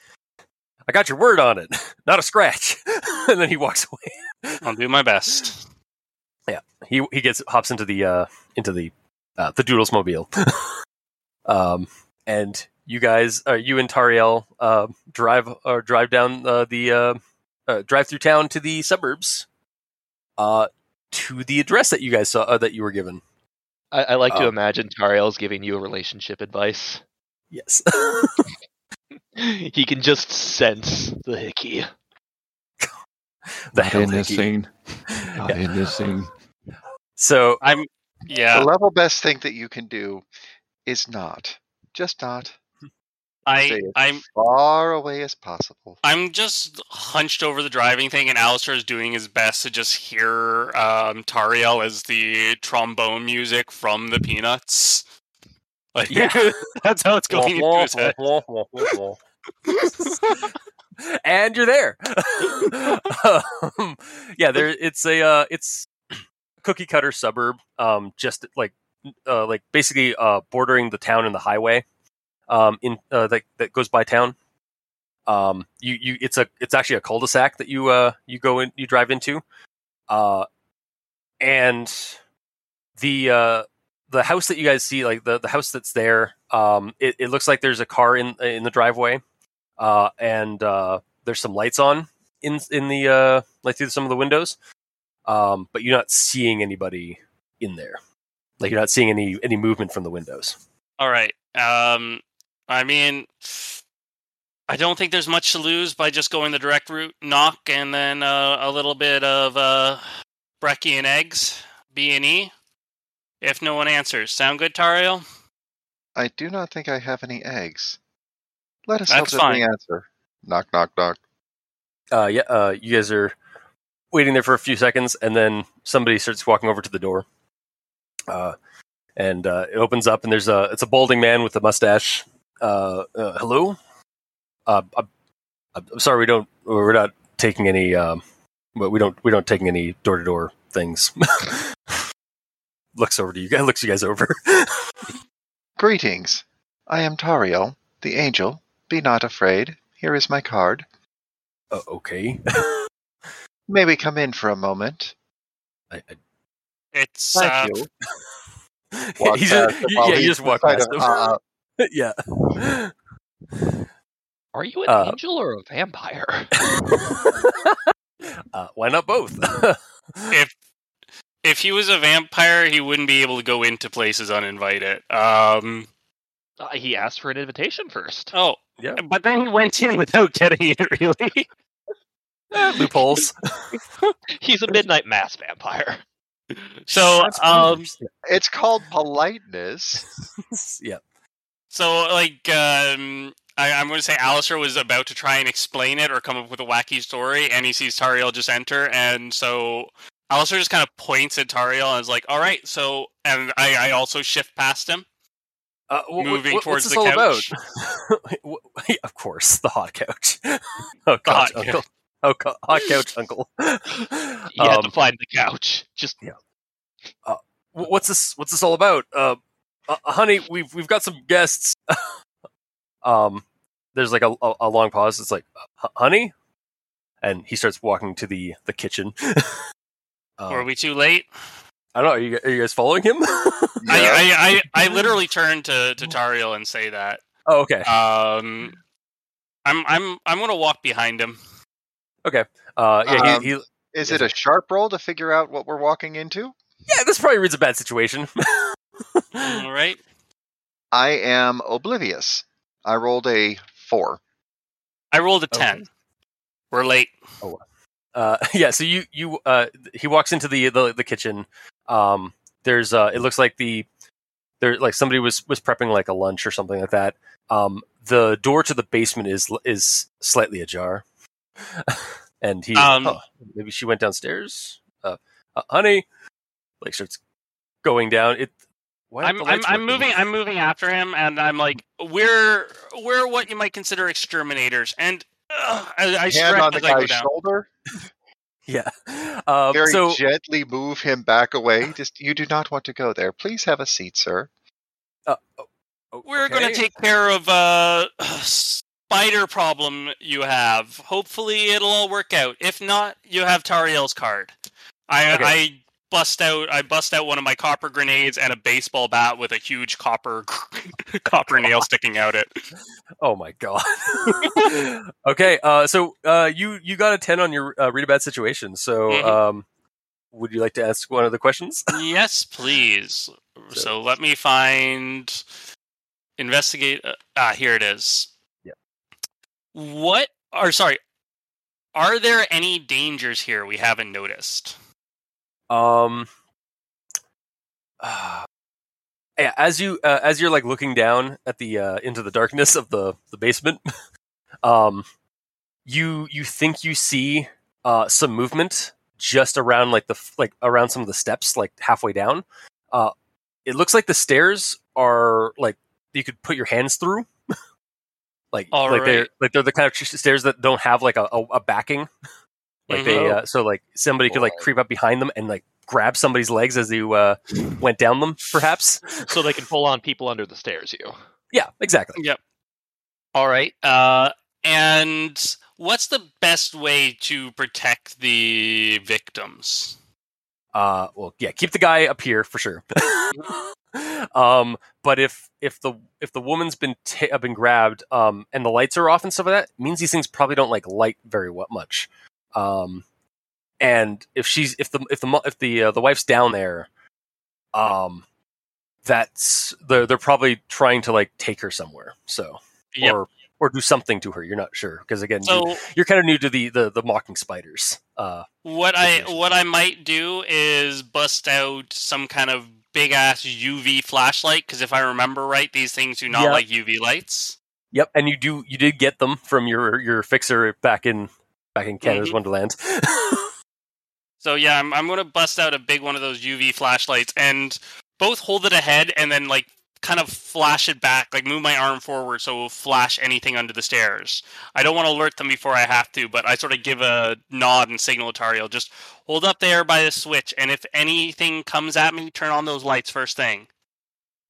"I got your word on it, not a scratch." and then he walks away. I'll do my best. Yeah, he he gets hops into the uh, into the uh, the Doodles mobile. um, and you guys, uh, you and Tariel, uh, drive or drive down uh, the uh, uh, drive through town to the suburbs, uh, to the address that you guys saw uh, that you were given. I, I like to Oh. imagine Tariel's giving you a relationship advice. Yes. he can just sense the hickey. the Not hell in this scene. Not Yeah. in this scene. So I'm yeah. The level best thing that you can do is not. Just not. I as I'm far away as possible. I'm just hunched over the driving thing, and Alistair is doing his best to just hear um, Tariel as the trombone music from the Peanuts. Like, Yeah. that's how it's going into his head. and you're there. um, yeah, there. It's a. Uh, it's cookie cutter suburb, um, just like uh, like basically uh, bordering the town and the highway, um, in uh, that that goes by town. Um, you you it's a it's actually a cul-de-sac that you uh you go in you drive into, uh, and the uh the house that you guys see like the the house that's there um it, it looks like there's a car in in the driveway, uh and uh there's some lights on in in the uh like through some of the windows, um but you're not seeing anybody in there, like you're not seeing any any movement from the windows. All right. Um, I mean, I don't think there's much to lose by just going the direct route, knock, and then uh, a little bit of uh, brekkie and eggs, B and E. If no one answers, sound good, Tariel? I do not think I have any eggs. Let us That's hope that the fine. answer. Knock, knock, knock. uh, yeah, uh, you guys are waiting there for a few seconds, and then somebody starts walking over to the door. Uh, and uh, it opens up, and there's a it's a balding man with a mustache. Uh, uh, hello. Uh, I'm, I'm sorry, we don't we're not taking any. Um, but we don't we don't taking any door to door things. looks over to you guys. Looks you guys over. Greetings. I am Tariel, the angel. Be not afraid. Here is my card. uh, okay. May we come in for a moment? I, I, It's Thank uh, you. Walk he's just, yeah, you he's just walk past of, him. uh, yeah. Are you an Uh, angel or a vampire? uh, why not both? if if he was a vampire, he wouldn't be able to go into places uninvited. Um. Uh, he asked for an invitation first. Oh, Yeah. But then he went in without getting it. Really. Loopholes. He's a midnight mass vampire. So, um, it's called politeness. yeah. So, like, um, I, I'm going to say Allister was about to try and explain it or come up with a wacky story, and he sees Tariel just enter, and so Allister just kind of points at Tariel and is like, "All right." So, and I, I also shift past him. Uh, wh- wh- Moving what's towards this the all couch. about? Of course, the hot couch. oh, hot couch, couch. uncle. Oh, co- hot couch, uncle. You have to Um, find the couch. Just wh- what's this? What's this all about? Uh, uh, honey, we've we've got some guests. um, there's like a, a, a long pause. It's like, honey, and he starts walking to the the kitchen. um, Were we too late? I don't know. Are you, are you guys following him? Yeah. I, I, I, I literally turn to to Tariel and say that. oh, okay. Um, I'm I'm I'm going to walk behind him. Okay. Uh, yeah, Um, he, he Is it a sharp roll to figure out what we're walking into? yeah. This probably reads a bad situation. All right. I am oblivious. I rolled a four. I rolled a Okay. ten. We're late. uh, yeah. So you you uh, he walks into the the, the kitchen. Um, there's uh, it looks like the there like somebody was was prepping like a lunch or something like that. Um, the door to the basement is is slightly ajar, and he Um, huh, maybe she went downstairs. Uh, uh, honey, like starts going down. It. Why I'm I'm, I'm moving I'm moving after him, and I'm like, we're we're what you might consider exterminators, and uh, I, I Hand stretch on the as guy's down. shoulder. Yeah. Um, Very so gently move him back away. Just you do not want to go there. Please have a seat, sir. oh, We're going to take care of uh spider problem you have. Hopefully, it'll all work out. If not, you have Tariel's card. I Okay. I bust out I bust out one of my copper grenades and a baseball bat with a huge copper copper nail sticking out it. Oh my god. okay, uh, so uh, you you got a ten on your uh, read a bad situation. So, Mhm. um, would you like to ask one of the questions? Yes, please. So, So- let me find investigate. Uh, ah, here it is. What? Or sorry, are there any dangers here we haven't noticed? Um, uh, yeah, as you uh, as you're like looking down at the uh, into the darkness of the the basement, um, you you think you see uh some movement just around like the like around some of the steps like halfway down. Uh, it looks like the stairs are like you could put your hands through. Like All like they're like they're the kind of stairs that don't have like a, a, a backing. Like they Mhm. uh, so like somebody could like creep up behind them and like grab somebody's legs as you uh, went down them, perhaps. so they can pull on people under the stairs. You. Yeah, exactly. Yep. All right. Uh, and what's the best way to protect the victims? Uh, well, yeah, keep the guy up here for sure. um, but if if the if the woman's been ta- uh, been grabbed, um, and the lights are off and stuff like that, means these things probably don't like light very much. Um, and if she's if the if the if the uh, the wife's down there, um, that's they're they're probably trying to like take her somewhere. So Yep. or or do something to her. You're not sure because again, you, So you're kind of new to the the the mocking spiders. Uh, what I what I might do is bust out some kind of big ass UV flashlight because if I remember right, these things do not like UV lights. Yep, and you do you did get them from your your fixer back in back in Canada's Mhm. Wonderland. So yeah, I'm I'm gonna bust out a big one of those UV flashlights and both hold it ahead and then like kind of flash it back, like move my arm forward so it will flash anything under the stairs. I don't want to alert them before I have to, but I sort of give a nod and signal to Tariel, just hold up there by the switch, and if anything comes at me, turn on those lights first thing.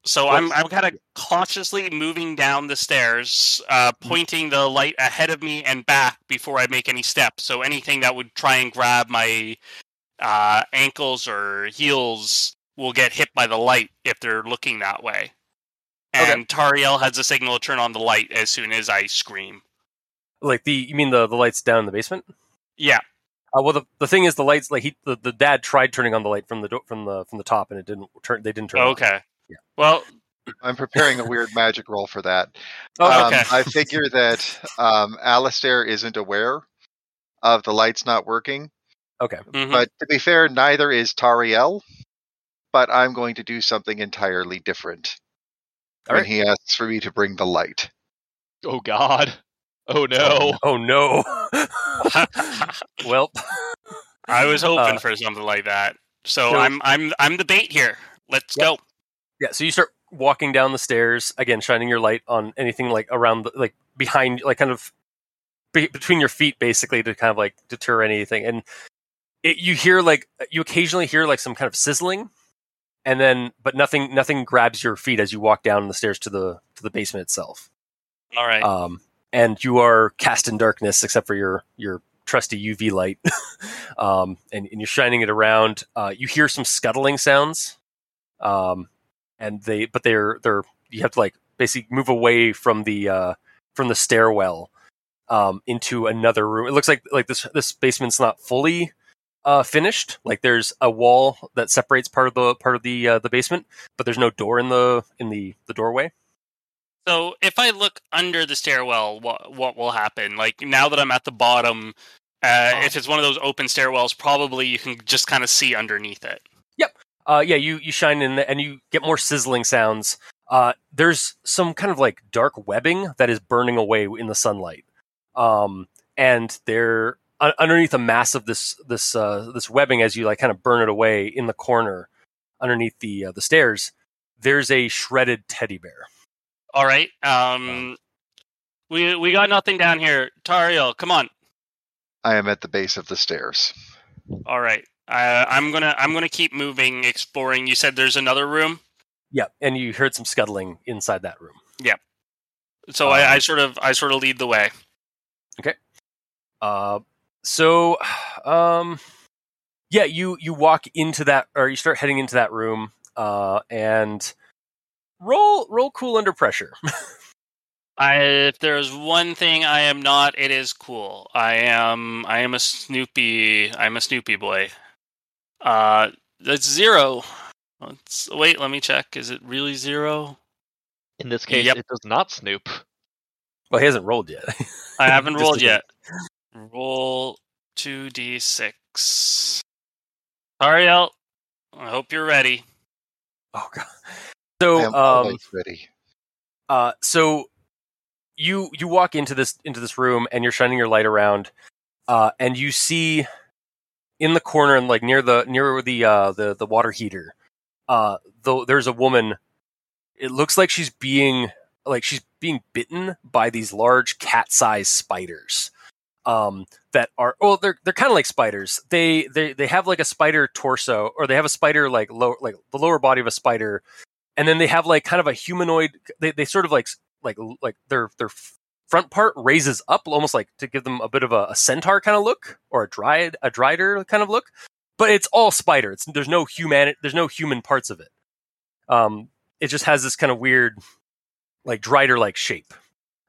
So I'm I'm kind of cautiously moving down the stairs, uh, pointing the light ahead of me and back before I make any steps. So anything that would try and grab my uh, ankles or heels will get hit by the light if they're looking that way. Okay. And Tariel has a signal to turn on the light as soon as I scream. like the you mean the the lights down in the basement? Yeah. Uh, well, the, the thing is, the lights like he the, the dad tried turning on the light from the do- from the from the top, and it didn't turn. They didn't turn. on. Okay. Yeah. Well, I'm preparing a weird magic roll for that. Oh, Um, okay. I figure that um, Allister isn't aware of the lights not working. okay. mhm. But to be fair, neither is Tariel. But I'm going to do something entirely different All when right. he asks for me to bring the light. Oh God. Oh no. Oh no. well, I was hoping Uh, for something like that. So, so- I'm I'm I'm the bait here. Let's Yep. go. yeah. So you start walking down the stairs again, shining your light on anything like around, the, like behind, like kind of be- between your feet, basically to kind of like deter anything. And it, you hear like you occasionally hear like some kind of sizzling, and then but nothing nothing grabs your feet as you walk down the stairs to the to the basement itself. All right. um, and you are cast in darkness except for your your trusty UV light, um, and, and you're shining it around. Uh, you hear some scuttling sounds, um, and they but they're they're you have to like basically move away from the uh, from the stairwell um, into another room. It looks like like this this basement's not fully uh, finished. Like there's a wall that separates part of the part of the uh, the basement, but there's no door in the in the the doorway. So if I look under the stairwell, what what will happen? Like now that I'm at the bottom, uh, Oh. if it's one of those open stairwells, probably you can just kind of see underneath it. Yep. Uh, yeah, you you shine in the, and you get more sizzling sounds. Uh, there's some kind of like dark webbing that is burning away in the sunlight, um, and they're uh, underneath a mass of this this uh, this webbing as you like kind of burn it away in the corner underneath the uh, the stairs. There's a shredded teddy bear. All right. Um, we we got nothing down here. Tariel, come on. I am at the base of the stairs. All right. Uh, I'm gonna I'm gonna keep moving, exploring. You said there's another room, Yeah, and you heard some scuttling inside that room. Yeah so I, I Um, sort of I sort of lead the way. Okay uh, so, um, yeah, you you walk into that, or you start heading into that room, uh, and roll roll cool under pressure. I if there's one thing I am not, it is cool. I am I am a Snoopy. I'm a Snoopy boy. Uh, that's zero. Let's wait. Let me check. Is it really zero? In this case, Yep. it does not snoop. well, he hasn't rolled yet. I haven't rolled yet. Roll two d six. Tariel, I hope you're ready. Oh god. I So, am um, ready. uh, so you you walk into this into this room and you're shining your light around, uh, and you see in the corner and like near the near the uh, the the water heater, uh, though there's a woman. It looks like she's being like she's being bitten by these large cat-sized spiders. Um, that are well, they're they're kind of like spiders. They they they have like a spider torso, or they have a spider like low like the lower body of a spider, and then they have like kind of a humanoid. They they sort of like like like their their front part raises up almost like to give them a bit of a, a centaur kind of look or a dried a drider kind of look but it's all spider it's there's no human there's no human parts of it um it just has this kind of weird like drider like shape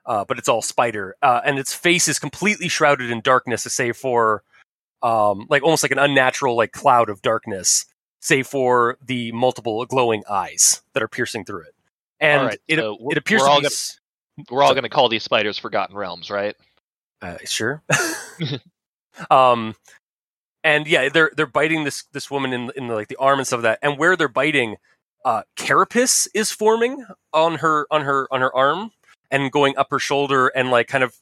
uh, but it's all spider uh, and its face is completely shrouded in darkness save for um like almost like an unnatural like cloud of darkness save for the multiple glowing eyes that are piercing through it and right, it, so it appears we're to all be gonna- We're all going to call these spiders Forgotten Realms, right? Uh, sure. um, and yeah, they're they're biting this this woman in in the, like the arm and stuff like that, and where they're biting, uh, carapace is forming on her on her on her arm and going up her shoulder and like kind of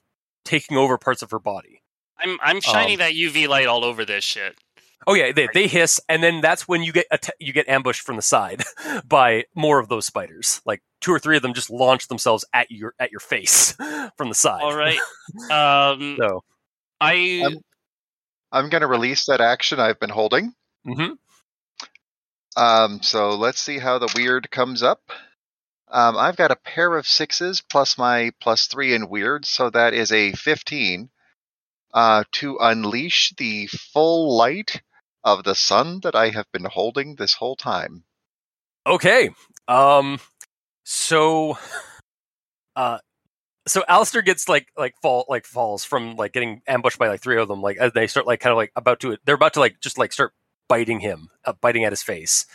taking over parts of her body. I'm I'm shining Um, that UV light all over this shit. Oh yeah, they, they hiss, and then that's when you get atta- you get ambushed from the side by more of those spiders. Like two or three of them just launch themselves at your at your face from the side. All right. Um, So, I Um, I'm going to release that action I've been holding. mhm. Um, so let's see how the weird comes up. Um, I've got a pair of sixes plus my plus three in weird, so that is a 15 uh, to unleash the full light of the sun that I have been holding this whole time. Okay. Um so uh so Allister gets like like fall like falls from like getting ambushed by like three of them like as they start like kind of like about to they're about to like just like start biting him uh, biting at his face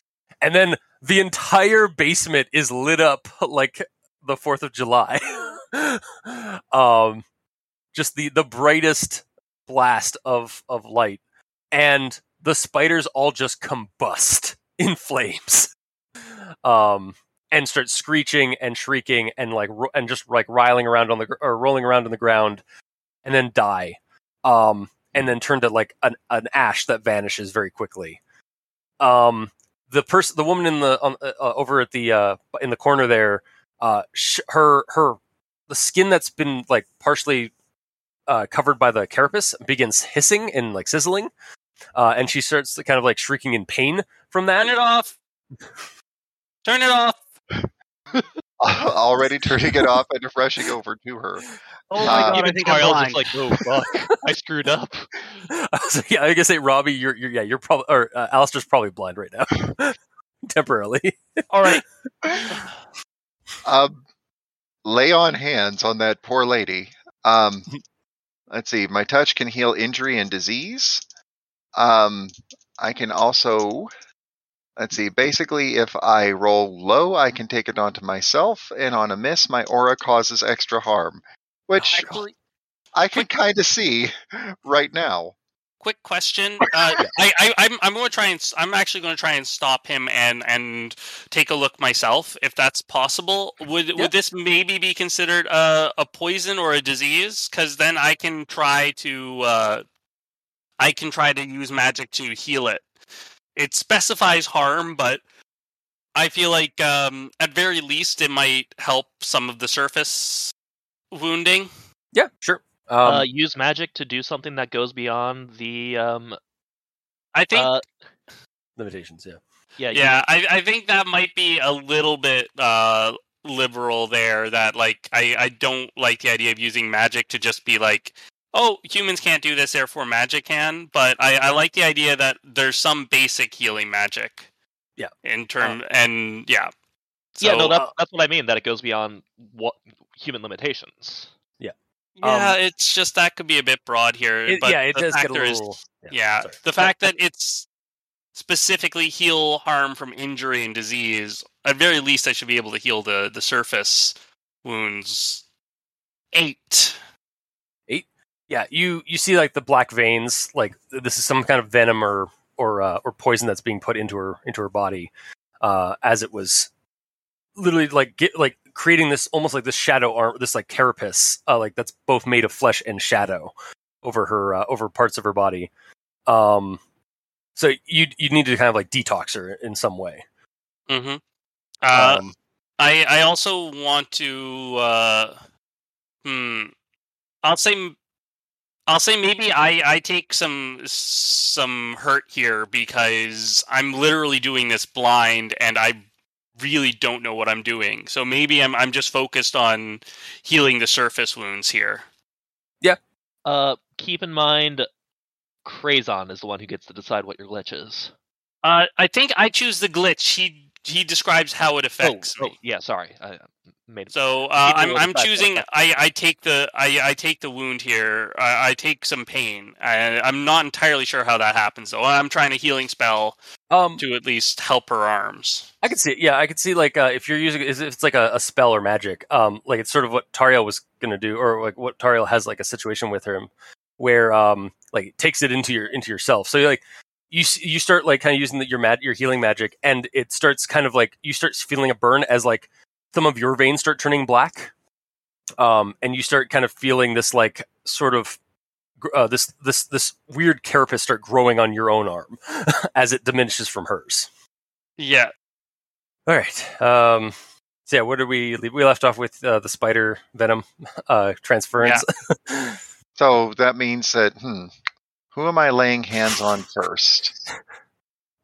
and then the entire basement is lit up like the 4th of July. Um just the the brightest blast of of light. And the spiders all just combust in flames. Um and start screeching and shrieking and like ro- and just like riling around on the gr- or rolling around on the ground and then die. Um and then turn to like an, an ash that vanishes very quickly. Um the person the woman in the uh, uh, over at the uh in the corner there uh sh- her her the skin that's been like partially uh covered by the carapace begins hissing and like sizzling uh and she starts kind of like shrieking in pain from that turn it off. Turn it off. Already turning it off and rushing over to her. Oh my Uh, god, I Even think I'm just like, oh fuck, I screwed up. so, yeah, I guess say Robbie, you're, you're yeah, you're probably or uh, Allister's probably blind right now, temporarily. All right. Um, lay on hands on that poor lady. Um, let's see. My touch can heal injury and disease. Um, I can also, let's see. Basically, if I roll low, I can take it onto myself, and on a miss, my aura causes extra harm, which Actually, I can kind of see right now. quick question. Uh, I, I, I'm, I'm going to try and, s- I'm actually going to try and stop him and, and take a look myself, if that's possible. Would, Yeah. would this maybe be considered a, a poison or a disease? Because then I can try to, uh, I can try to use magic to heal it. It specifies harm, but I feel like, um, at very least, it might help some of the surface wounding. yeah, sure. Um, uh, use magic to do something that goes beyond the um. I think Uh, limitations, yeah. yeah, yeah I, I think that might be a little bit uh liberal there that like I, I don't like the idea of using magic to just be like oh humans can't do this therefore magic can but i, I like the idea that there's some basic healing magic Yeah. in term and yeah yeah, no, that's uh, that's what I mean. That it goes beyond what human limitations. yeah um, it's just that could be a bit broad here It- but yeah, it the does get a factor is- little. yeah, the fact that it's specifically heal harm from injury and disease at very least i should be able to heal the the surface wounds eight yeah, you you see like the black veins, like this is some kind of venom or or uh, or poison that's being put into her into her body, uh, as it was literally like get like creating this almost like this shadow arm, this like carapace, uh, like that's both made of flesh and shadow over her uh, over parts of her body. Um, so you you need to kind of like detox her in some way. mm-hmm. uh, um, I I also want to uh, hmm. I'll say I'll say maybe I I take some some hurt here because I'm literally doing this blind and I really don't know what I'm doing. So maybe I'm I'm just focused on healing the surface wounds here. Yeah. Uh, keep in mind, Crazon is the one who gets to decide what your glitch is. Uh, I think I choose the glitch. He he describes how it affects oh, me. oh, yeah, sorry, I made. So uh, I'm I'm choosing. I, I take the I, I take the wound here. I, I take some pain. I, I'm not entirely sure how that happens though. I'm trying a healing spell Um, to at least help her arms. I could see it. Yeah, I could see like uh, if you're using if it's like a, a spell or magic. Um, like it's sort of what Tariel was gonna do, or like what Tariel has like a situation with him where um like it takes it into your into yourself. So like you you start like kind of using the, your mad your healing magic, and it starts kind of like you start feeling a burn as like some of your veins start turning black, um, and you start kind of feeling this like sort of uh, this this this weird carapace start growing on your own arm as it diminishes from hers. Yeah. All right. Um, so yeah, what did we leave? We left off with uh, the spider venom uh, transference. So that means that, hmm, who am I laying hands on first?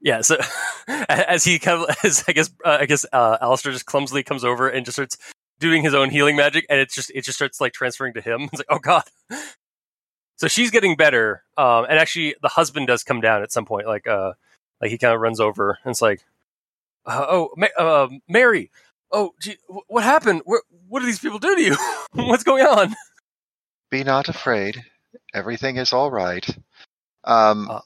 Yeah. So as he kind of, as I guess, uh, I guess, uh, Allister just clumsily comes over and just starts doing his own healing magic, and it's just it just starts like transferring to him. It's like, oh god. So she's getting better, um, and actually, the husband does come down at some point. Like, uh, like he kind of runs over and it's like, uh, oh, Ma- uh, Mary, oh, gee, wh- what happened? What, what do these people do to you? What's going on? Be not afraid. Everything is all right. Um, Uh.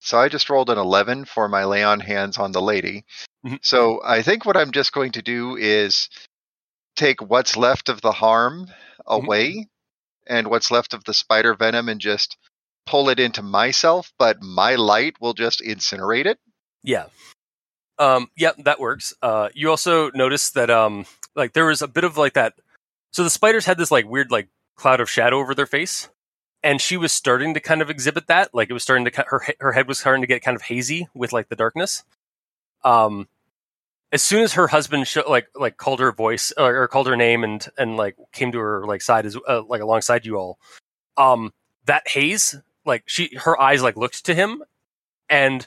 So I just rolled an 11 for my lay on hands on the lady. Mhm. So I think what I'm just going to do is take what's left of the harm Mhm. away and what's left of the spider venom and just pull it into myself, but my light will just incinerate it. Yeah. Um, yeah, that works. Uh, you also notice that, um, like there was a bit of like that. So the spiders had this like weird like cloud of shadow over their face, and she was starting to kind of exhibit that. Like it was starting to her her head was starting to get kind of hazy with like the darkness. Um, as soon as her husband sho- like like called her voice or, or called her name and and like came to her like side as uh, like alongside you all, um, that haze like she her eyes like looked to him, and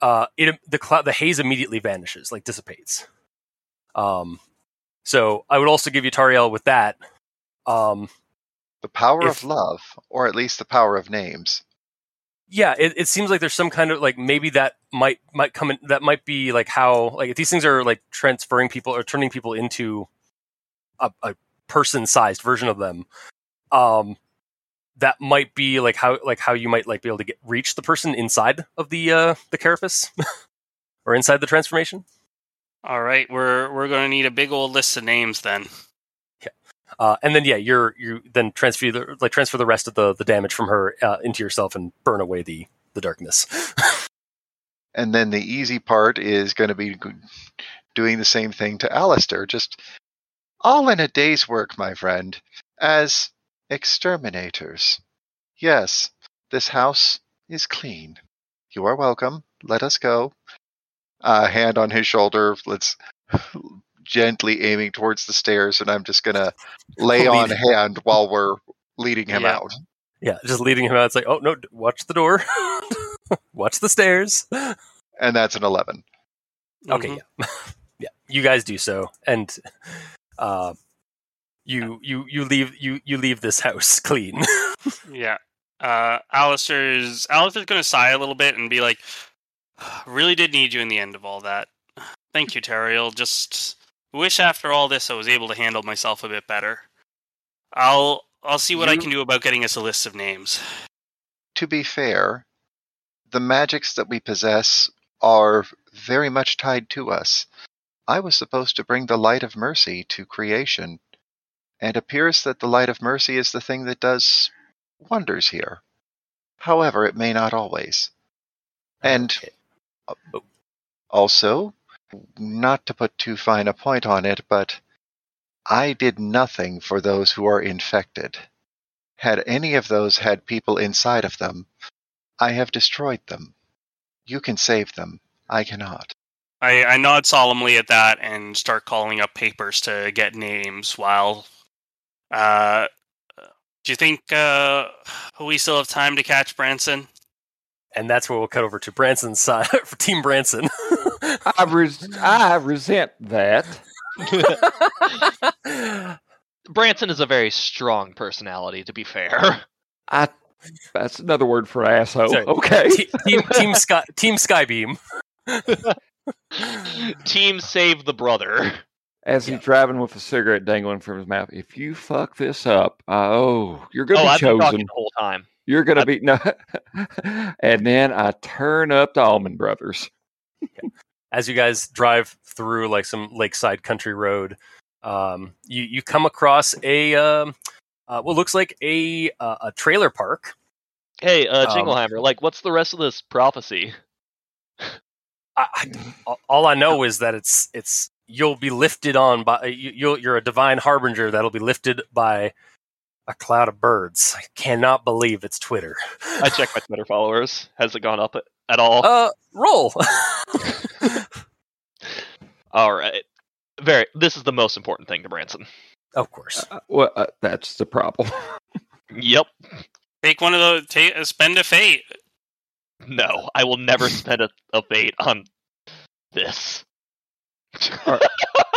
uh, it the cloud the haze immediately vanishes, like dissipates. Um, so I would also give you Tariel with that. Um, The power If- of love, or at least the power of names. yeah, it, it seems like there's some kind of like maybe that might might come in that might be like how like if these things are like transferring people or turning people into a, a person sized version of them. Um, that might be like how like how you might like be able to get reach the person inside of the uh the carapace or inside the transformation. All right, we're we're going to need a big old list of names then. Uh, and then yeah, you're you then transfer the like transfer the rest of the the damage from her uh, into yourself and burn away the the darkness. And then the easy part is going to be doing the same thing to Allister, just all in a day's work, my friend, as exterminators. Yes, this house is clean. You are welcome. Let us go. Uh, hand on his shoulder. Let's gently aiming towards the stairs, and I'm just gonna lay on hand while we're leading him Yeah. out. yeah, just leading him out. It's like, oh no, watch the door, watch the stairs. And that's an eleven. Okay, Mhm. yeah, yeah. You guys do so, and uh, you you you leave you you leave this house clean. Yeah. Uh, Allister's Allister's going to sigh a little bit and be like, "Really did need you in the end of all that. Thank you, Tariel. Just wish after all this I was able to handle myself a bit better. I'll I'll see what I can do about getting us a list of names. to be fair, the magics that we possess are very much tied to us. I was supposed to bring the light of mercy to creation, and appears that the light of mercy is the thing that does wonders here. However, it may not always. And Okay. also, not to put too fine a point on it, but I did nothing for those who are infected. Had any of those had people inside of them, I have destroyed them. You can save them. I cannot. I, I nod solemnly at that and start calling up papers to get names while uh Do you think uh, we still have time to catch Branson? And that's where we'll cut over to Branson's side for Team Branson. I, res- I resent that. Branson is a very strong personality, to be fair. I that's another word for asshole. Sorry. Okay. Te- team Team Sky Team Skybeam. Team save the brother. As he's Yeah. driving with a cigarette dangling from his mouth, if you fuck this up, oh, you're gonna Oh, be I've been chosen. the whole time. You're gonna be no. and then I turn up the Allman Brothers. As you guys drive through like some lakeside country road, um, you you come across a um, uh, what looks like a uh, a trailer park. Hey, uh, Um, Jingleheimer, like, what's the rest of this prophecy? I, I, all I know is that it's it's you'll be lifted on by you, you'll you're a divine harbinger that'll be lifted by a cloud of birds. I cannot believe it's Twitter. I check my Twitter followers. Has it gone up at- at all? Uh, roll. all right. Very. This is the most important thing to Branson. of course. Uh, well, uh, that's the problem. Yep. Take one of those. Take, uh, spend a fate. No, I will never spend a, a fate on this. All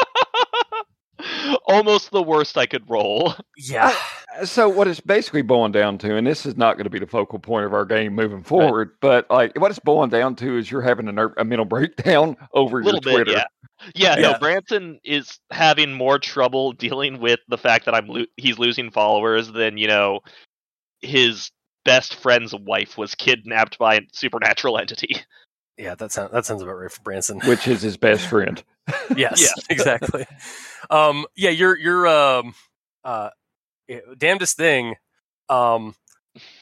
Almost the worst I could roll. Yeah. Uh, so what it's basically boiling down to, and this is not going to be the focal point of our game moving forward, but like what it's boiling down to is you're having a, ner- a mental breakdown over A little your bit, Twitter. yeah. Yeah, Yeah. no, Branson is having more trouble dealing with the fact that I'm lo- he's losing followers than you know his best friend's wife was kidnapped by a supernatural entity. Yeah, that sounds that sounds about right for Branson. which is his best friend. yes, Yeah. exactly. Um, yeah, you're you're um, uh, yeah, damnedest thing. Um,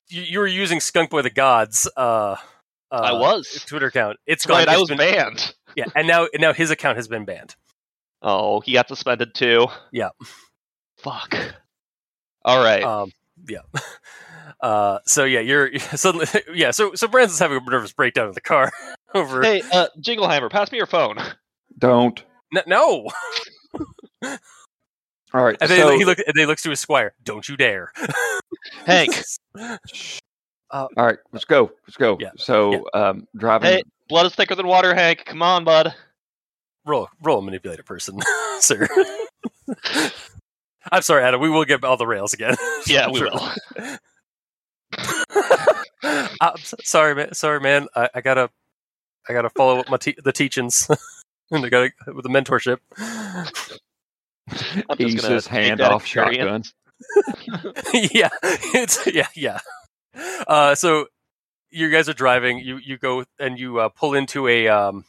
you, you were using Skunk Boy the Gods. Uh, uh, I was. Twitter account. It's gone. right, I was been- banned. Yeah, and now now his account has been banned. Oh, he got suspended too. Yeah. Fuck. All right. Um, yeah. Uh, so yeah, you're suddenly yeah. So so Branson's having a nervous breakdown in the car over. hey, uh, Jingleheimer, pass me your phone. Don't. N- no. All right. And then so, he look. And then he looks to his squire. Don't you dare. Hank, all right, let's go. Let's go. Yeah, So, um, driving. hey, blood is thicker than water, Hank. Come on, bud. roll roll a manipulator person, sir. I'm sorry, Adam. We will get all the rails again. Yeah, we Sure. will. I'm so- sorry, man. Sorry, man. I, I gotta, I gotta follow up my te- the teachings, and I gotta with the mentorship. I'm just ease gonna his hand off shotgun. yeah, it's yeah, yeah. Uh, so you guys are driving. You you go and you uh, pull into a. Um,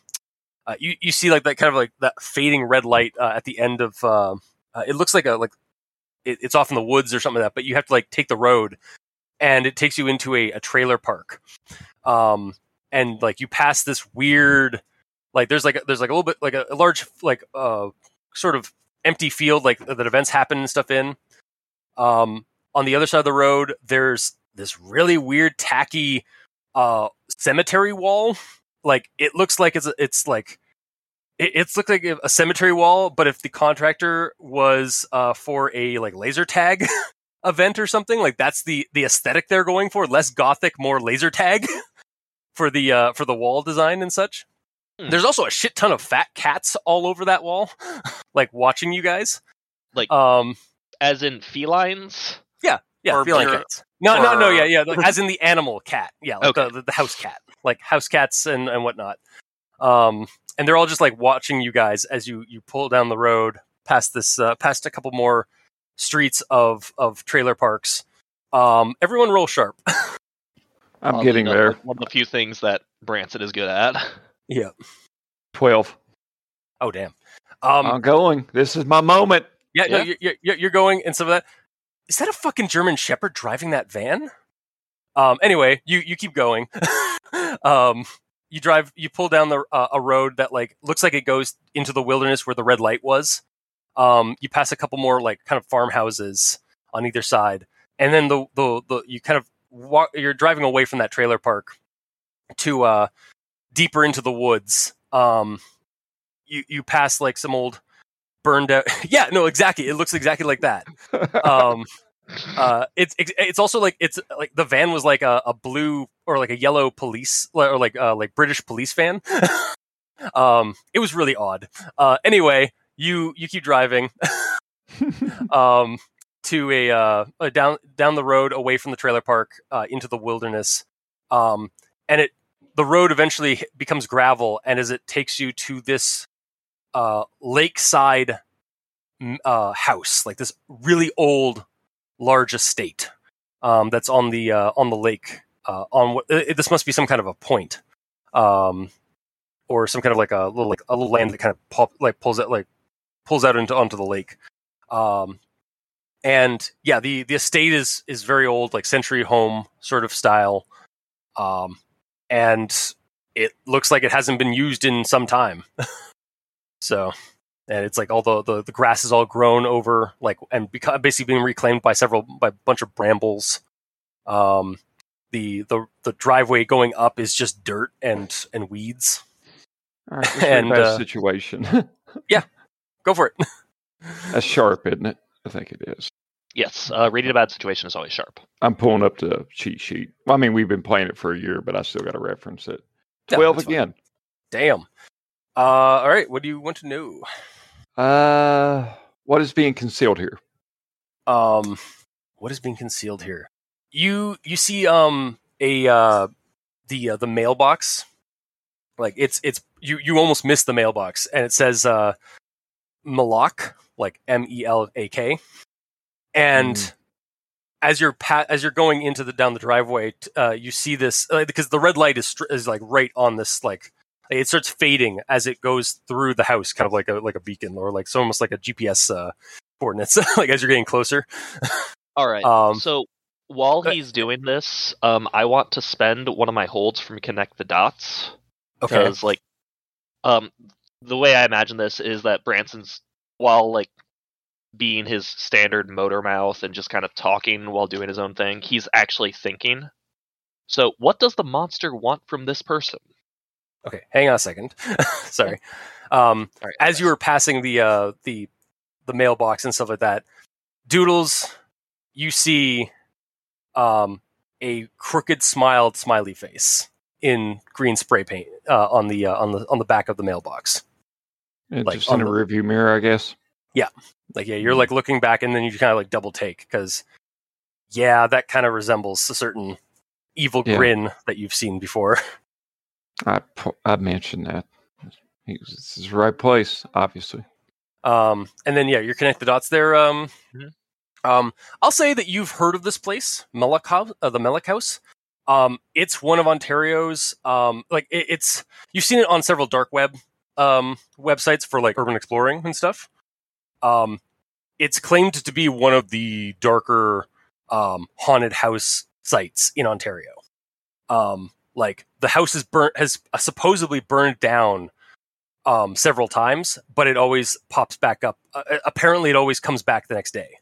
uh, you you see like that kind of like that fading red light uh, at the end of. Um, uh, it looks like a like it, it's off in the woods or something like that. But you have to like take the road, and it takes you into a, a trailer park. Um, and like you pass this weird, like there's like a, there's like a little bit like a, a large like uh sort of empty field like that events happen and stuff in. Um, on the other side of the road, there's this really weird, tacky uh, cemetery wall. Like it looks like it's it's like it, it's looked like a cemetery wall, but if the contractor was uh, for a like laser tag event or something, like that's the the aesthetic they're going for. Less gothic, more laser tag for the uh, for the wall design and such. Hmm. There's also a shit ton of fat cats all over that wall, like watching you guys. Like- um, As in felines. yeah, Or feline pure- cats. No, no, no, yeah, yeah, like, as in the animal cat. Yeah, like Okay. the, the, the house cat, like house cats and and whatnot. Um, and they're all just like watching you guys as you you pull down the road past this uh, past a couple more streets of of trailer parks. Um, everyone roll sharp. I'm Oddly getting enough, there. One of the few things that Branson is good at. yeah. 12. Oh damn. Um, I'm going. This is my moment. yeah, no, you're, you're you're going and some of that. Is that a fucking German Shepherd driving that van? Um, anyway, you you keep going. um, you drive, you pull down the uh, a road that like looks like it goes into the wilderness where the red light was. Um, you pass a couple more like kind of farmhouses on either side, and then the the, the you kind of walk. You're driving away from that trailer park to uh deeper into the woods. Um, you you pass like some old burned out. yeah, no, exactly. It looks exactly like that. Um, uh, it's it's it's also like it's like the van was like a, a blue or like a yellow police or like uh, like British police van. um, it was really odd. Uh, anyway, you you keep driving um, to a, uh, a down down the road away from the trailer park uh, into the wilderness, um, and it the road eventually becomes gravel, and as it takes you to this uh, lakeside uh, house, like this really old, large estate um, that's on the uh, on the lake. Uh, on it, this must be some kind of a point, um, or some kind of like a little like a little land that kind of pop, like pulls out like pulls out into onto the lake. Um, and yeah, the the estate is is very old, like century home sort of style, um, and it looks like it hasn't been used in some time. so, and it's like all the, the the grass is all grown over, like and beca- basically being reclaimed by several by a bunch of brambles. Um, the the the driveway going up is just dirt and and weeds. Right, And, a uh, situation. Yeah, go for it. That's sharp, isn't it? I think it is. Yes, uh, reading a bad situation is always sharp. I'm pulling up the cheat sheet. Well, I mean, we've been playing it for a year, but I still got to reference it. Yeah, Twelve that's fine. again. Damn. Uh, all right. What do you want to know? Uh, what is being concealed here? um what is being concealed here you you see um a uh the uh, the mailbox like it's it's you you almost missed the mailbox and it says uh malak like m e l a k and Mm. as you're pa- as you're going into the down the driveway t- uh you see this uh, because the red light is str- is like right on this like it starts fading as it goes through the house kind of like a like a beacon or like so almost like a gps uh coordinates like as you're getting closer All right. um so while but- he's doing this, um, I want to spend one of my holds from connect the dots okay because, like, um, the way I imagine this is that Branson's while like being his standard motor mouth and just kind of talking while doing his own thing, he's actually thinking. So, what does the monster want from this person? okay hang on a second sorry um right, as you were passing the uh the the mailbox and stuff like that doodles you see um a crooked smiled smiley face in green spray paint uh, on the uh, on the on the back of the mailbox Like, Just in a the- rearview mirror, I guess. Yeah. Like yeah you're like looking back and then you kind of like double take because yeah that kind of resembles a certain evil Yeah. grin that you've seen before I I mentioned that. He this is the right place, obviously. Um, and then yeah, you're connect the dots there. Um, Mhm. um, I'll say that you've heard of this place, Melak House, uh, the Melak House. Um, it's one of Ontario's. Um, like it, it's you've seen it on several dark web um, websites for like urban exploring and stuff. Um, it's claimed to be one of the darker um, haunted house sites in Ontario. Um, like the house is burnt has supposedly burned down um, several times, but it always pops back up. Uh, apparently, it always comes back the next day.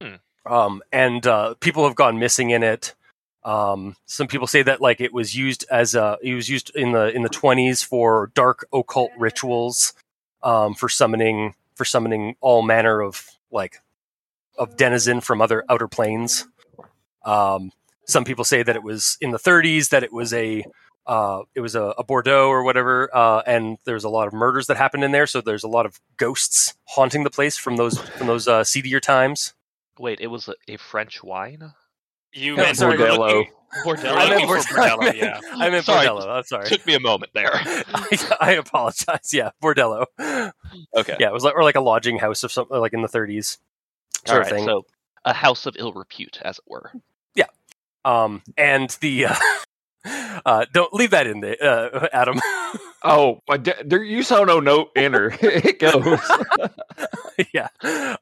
Hmm. Um, and uh, people have gone missing in it. Um, some people say that like it was used as a it was used in the in the twenties for dark occult rituals, um, for summoning for summoning all manner of like of denizen from other outer planes. Um, some people say that it was in the 30s that it was a uh, it was a, a Bordeaux or whatever, uh, and there's a lot of murders that happened in there. So there's a lot of ghosts haunting the place from those from those uh, seedier times. Wait, it was a, a French wine. You No, meant sorry, Bordello. Bordello. I meant Okay, for Bord- Bordello, yeah. I meant Sorry. Bordello. I'm sorry. Took me a moment there. I, I apologize. Yeah, Bordello. Okay. Yeah, it was like or like a lodging house of something like in the 30s sort right. of thing. So a house of ill repute, as it were. Yeah. Um, and the uh, uh, don't leave that in there, uh, Adam. Oh, but d- there you saw no note enter. it goes. yeah.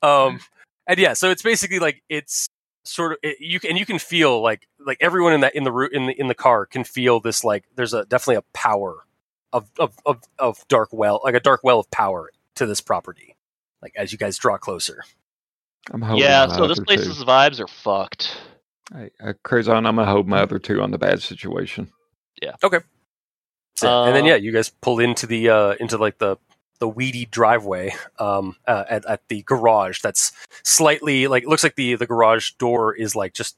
Um, and yeah, so it's basically like it's sort of it, you can and you can feel like like everyone in that in the route in the in the car can feel this like there's a definitely a power of of of, of dark well like a dark well of power to this property like as you guys draw closer. I'm yeah. So this place's two. vibes are fucked. Hey, uh, Crazon, I'm gonna hold my other two on the bad situation. Yeah okay so, and then Uh, yeah, you guys pull into the uh into like the the weedy driveway um, uh, at, at the garage. That's slightly like looks like the the garage door is like just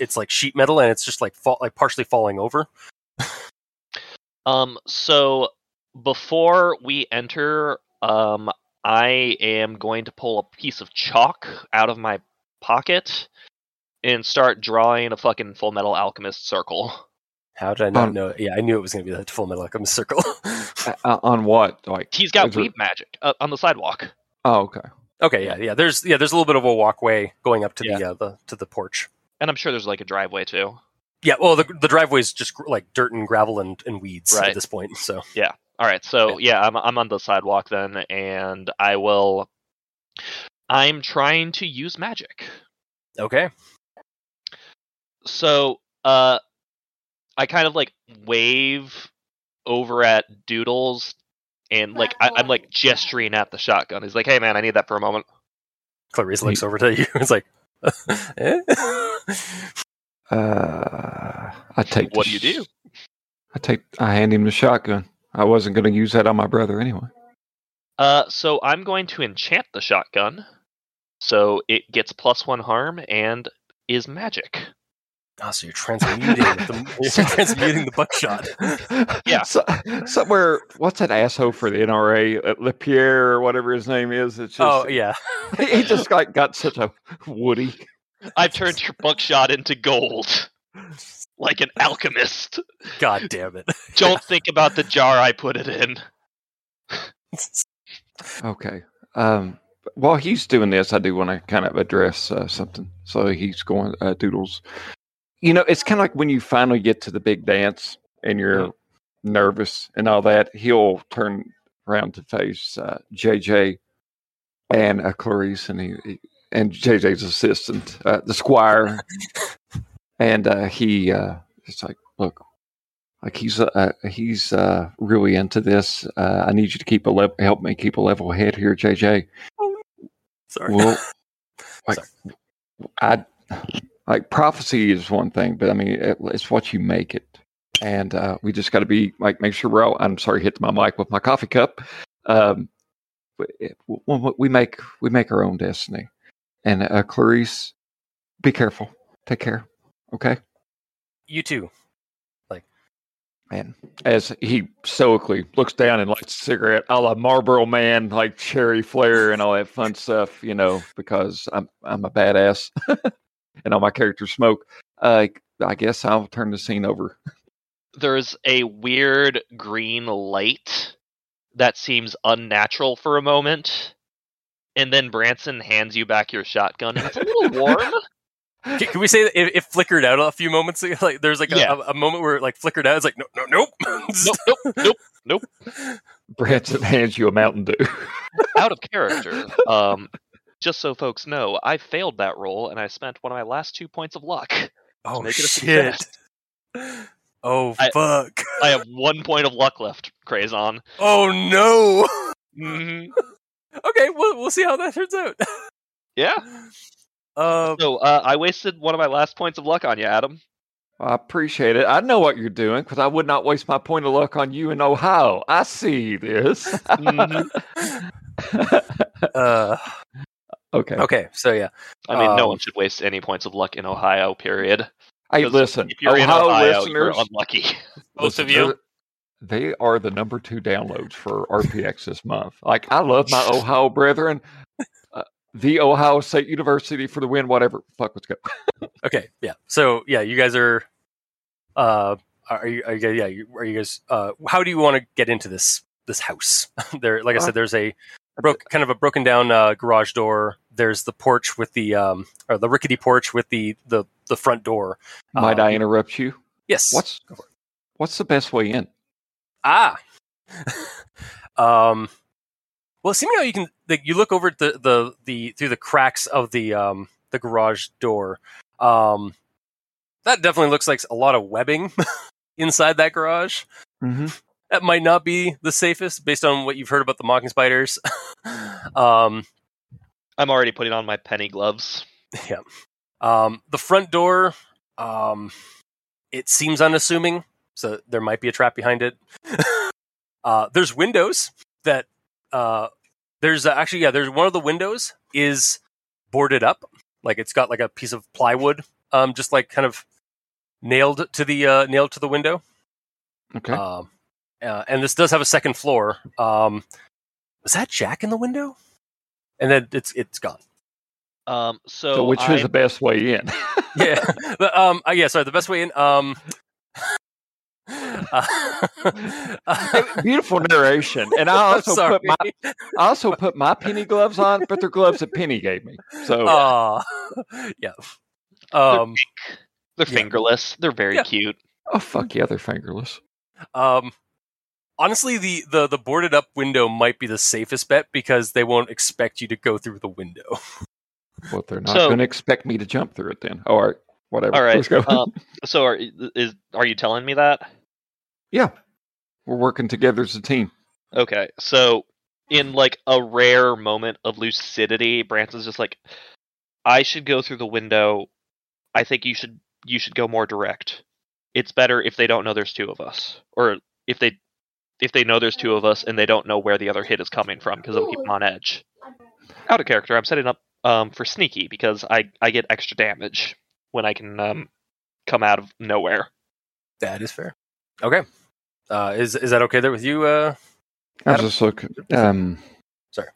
it's like sheet metal and it's just like fall, like partially falling over. Um, so before we enter, um, I am going to pull a piece of chalk out of my pocket and start drawing a fucking Fullmetal Alchemist circle. How did I not Um, know? Yeah, I knew it was going to be that Fullmetal Alchemist circle. Uh, on what? Like, He's got Is there- weave magic uh, on the sidewalk. oh, okay. okay, yeah, yeah. There's yeah, there's a little bit of a walkway going up to Yeah. the uh, the to the porch. And I'm sure there's like a driveway too. Yeah, well, the the driveway's just gr- like dirt and gravel and, and weeds Right. at this point. So yeah, All right, so yeah, I'm I'm on the sidewalk then, and I will. I'm trying to use magic. okay, So, uh, I kind of like wave over at Doodles, and like I, I'm like gesturing at the shotgun. He's like, "Hey, man, I need that for a moment." Clarice looks over to you. It's like, eh? Uh, I take. the What do you sh- do? I take. I hand him the shotgun. I wasn't going to use that on my brother anyway. Uh, so I'm going to enchant the shotgun, so it gets plus one harm and is magic. Oh, so you're transmuting the you're transmuting the buckshot. Yeah. So, somewhere, what's that asshole for the NRA? Uh, LaPierre or whatever his name is. It's just, Oh yeah, he just like got such a woody. I've turned your buckshot into gold, like an alchemist. god damn it. Don't think about the jar I put it in. Okay. Um, while he's doing this, I do want to kind of address uh, something. So he's going, uh, Doodles. You know, it's kind of like when you finally get to the big dance and you're nervous and all that, he'll turn around to face uh, JJ and uh, Clarice and he, he- and JJ's assistant, uh, the squire, and uh, he uh, it's like, look, like he's uh, he's uh, really into this. Uh, I need you to keep a le- help me keep a level head here, JJ. Sorry. Well, like Sorry. I like prophecy is one thing, but I mean it, it's what you make it, and uh, we just got to be like make sure we're all. I'm sorry, hit my mic with my coffee cup. Um, we- it- we we make we make our own destiny, and uh, Clarice, be careful, take care, okay. you too. Like, man, as he stoically looks down and lights a cigarette, a la Marlboro Man, like cherry flare and all that fun stuff, you know, because I'm I'm a badass and all my characters smoke. Uh, I guess I'll turn the scene over. There's a weird green light that seems unnatural for a moment, and then Branson hands you back your shotgun, it's a little warm. Can, can we say that it, it flickered out a few moments ago? Like there's like a, Yeah. a, a moment where it like flickered out. It's like no, no, nope. nope, nope, nope. Branson hands you a Mountain Dew. Out of character. Um, just so folks know, I failed that roll, and I spent one of my last two points of luck. oh make it a shit. success. Oh I- fuck. I have one point of luck left, Crazon. Oh no. hmm okay, we'll we'll see how that turns out. Yeah. Uh, So uh, I wasted one of my last points of luck on you, Adam. I appreciate it. I know what you're doing because I would not waste my point of luck on you in Ohio. I see this. Mhm. uh, okay. okay, so yeah, I mean, no Um, one should waste any points of luck in Ohio. Period. I listen, if you're in Ohio Ohio, you're unlucky. Both of you. they're- the number two downloads for RPX this month. Like, I love my Ohio brethren. Uh, the Ohio State University for the win, whatever. Fuck, let's go. okay, yeah. So yeah, you guys are. Uh, are you? Are you yeah, you, are you guys? Uh, how do you want to get into this this house? there, like I Uh, said, there's a broke kind of a broken down uh, garage door. There's the porch with the um, or the rickety porch with the the the front door. Might Um, I interrupt you? Yes. What's what's the best way in? Ah. um. Well, seeming how you can, like, you look over at the, the the through the cracks of the um the garage door. Um, that definitely looks like a lot of webbing inside that garage. Mm-hmm. That might not be the safest based on what you've heard about the mocking spiders. um, I'm already putting on my penny gloves. Yeah. Um, the front door, um, it seems unassuming, so there might be a trap behind it. uh, there's windows that uh, there's uh, actually yeah, there's one of the windows is boarded up, like it's got like a piece of plywood, um, just like kind of nailed to the uh, nailed to the window. Okay. Um, uh, and this does have a second floor. Um, was that Jack in the window? And then it's it's gone. Um, so, so which I, is the best way in? Yeah, but, um, uh, yeah. Sorry, the best way in. Um, uh, Beautiful narration, and I also sorry. put my I also put my penny gloves on, but they're gloves that Penny gave me. So Aw. yeah. Um, they're yeah. fingerless. They're very Yeah. cute. oh fuck yeah, they're fingerless. um, honestly, the, the the boarded up window might be the safest bet because they won't expect you to go through the window. Well, they're not So- going to expect me to jump through it then. All right, whatever. All right. Let's go. Um, so are is are you telling me that? yeah, we're working together as a team. Okay. So in like a rare moment of lucidity, Branson's just like, I should go through the window. I think you should you should go more direct. It's better if they don't know there's two of us, or if they if they know there's two of us and they don't know where the other hit is coming from because it'll keep them on edge. Out of character, I'm setting up um, for sneaky because I I get extra damage when I can um, come out of nowhere. That is fair. Okay. Uh, is is that okay there with you? Uh, I was Adam? just looking. Um, Sorry.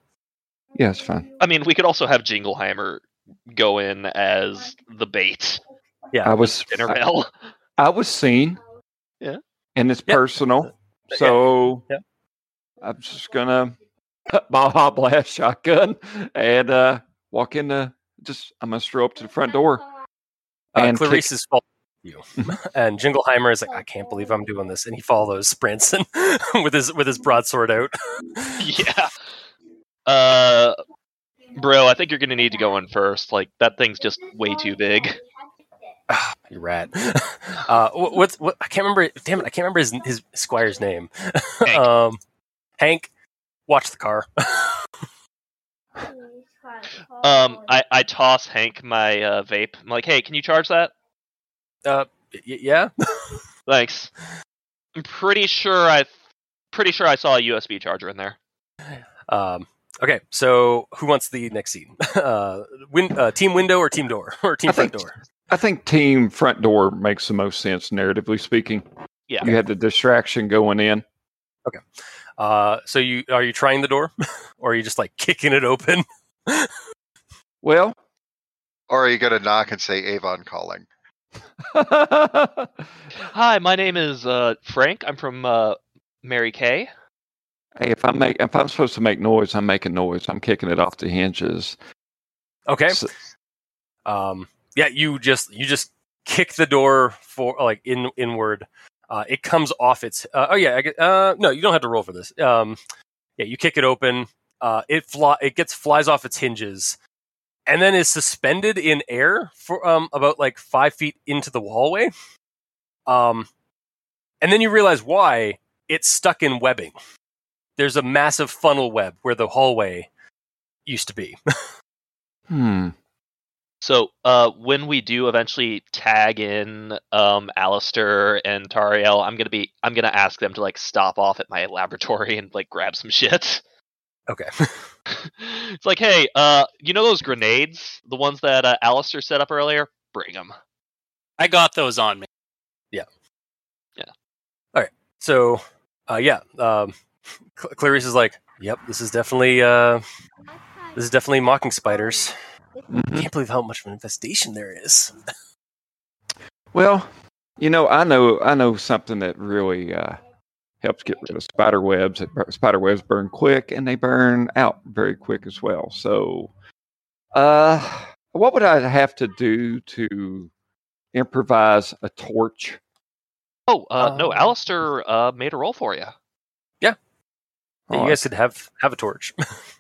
Yeah, it's fine. I mean, we could also have Jingleheimer go in as the bait. yeah. I was Dinner I. I was seen. Yeah. and it's Yeah. personal. Yeah. So Yeah. I'm just gonna Baja blast shotgun and uh walk in the just I'm gonna stroll up to the front door. Uh, and Clarice kick- is following you, and Jingleheimer is like, I can't believe I'm doing this, and he follows Branson with his with his broadsword out. yeah. Uh, bro, I think you're gonna need to go in first. Like that thing's just way too big. you rat. Uh, wh- what's what? I can't remember. Damn it! I can't remember his his squire's name. Hank. um, Hank, watch the car. Um, I I toss Hank my uh, vape. I'm like, hey, can you charge that? uh, y- yeah. Thanks. I'm pretty sure I, pretty sure I saw a USB charger in there. Um, okay, so who wants the next scene? Uh, win, uh, team window or team door or team front door? I think team front door makes the most sense narratively speaking. Yeah. You had the distraction going in. Okay. Uh, so you are you trying the door, or are you just like kicking it open? Well, Or are you going to knock and say Avon calling? Hi, my name is uh, Frank. I'm from uh, Mary Kay. Hey, if I make if I'm supposed to make noise, I'm making noise. I'm kicking it off the hinges. Okay. So- Um, yeah, you just you just kick the door for like in inward. Uh, it comes off its. Uh, oh yeah, I uh, no, you don't have to roll for this. Um, yeah, you kick it open. Uh, it fly. It gets flies off its hinges, and then is suspended in air for um about like five feet into the hallway. Um, and then you realize why it's stuck in webbing. There's a massive funnel web where the hallway used to be. hmm. So uh, when we do eventually tag in um, Allister and Tariel, I'm gonna be I'm gonna ask them to like stop off at my laboratory and like grab some shit. Okay. it's like, hey, uh, you know those grenades, the ones that uh, Allister set up earlier? Bring them. I got those on me. Yeah. Yeah. All right. So, uh, yeah, um, Cl- Clarice is like, "Yep, this is definitely uh, this is definitely mocking spiders. I Mhm. can't believe how much of an infestation there is." Well, you know, I know I know something that really uh, helps get rid of spider webs. It Spider webs burn quick and they burn out very quick as well. So, uh, what would I have to do to improvise a torch? Oh, uh, no, Um, Allister uh, made a roll for you. Yeah, All you guys could have have a torch.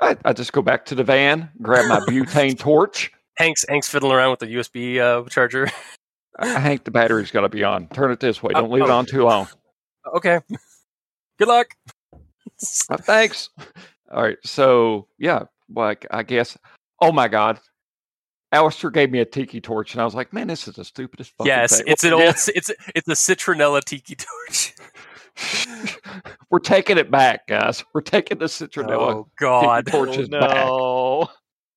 I, I just go back to the van, grab my butane torch. Hank's Hank's fiddling around with the USB uh, charger. I Hank, the battery's got to be on. Turn it this way. Oh, Don't leave it oh. on too long. okay, good luck. Uh, thanks. All right. So yeah, like I guess. Oh my God, Allister gave me a tiki torch, and I was like, man, this is the stupidest fucking yes, thing. it's an old it's it's a citronella tiki torch. We're taking it back, guys. We're taking the citronella oh God, torches oh, back. no.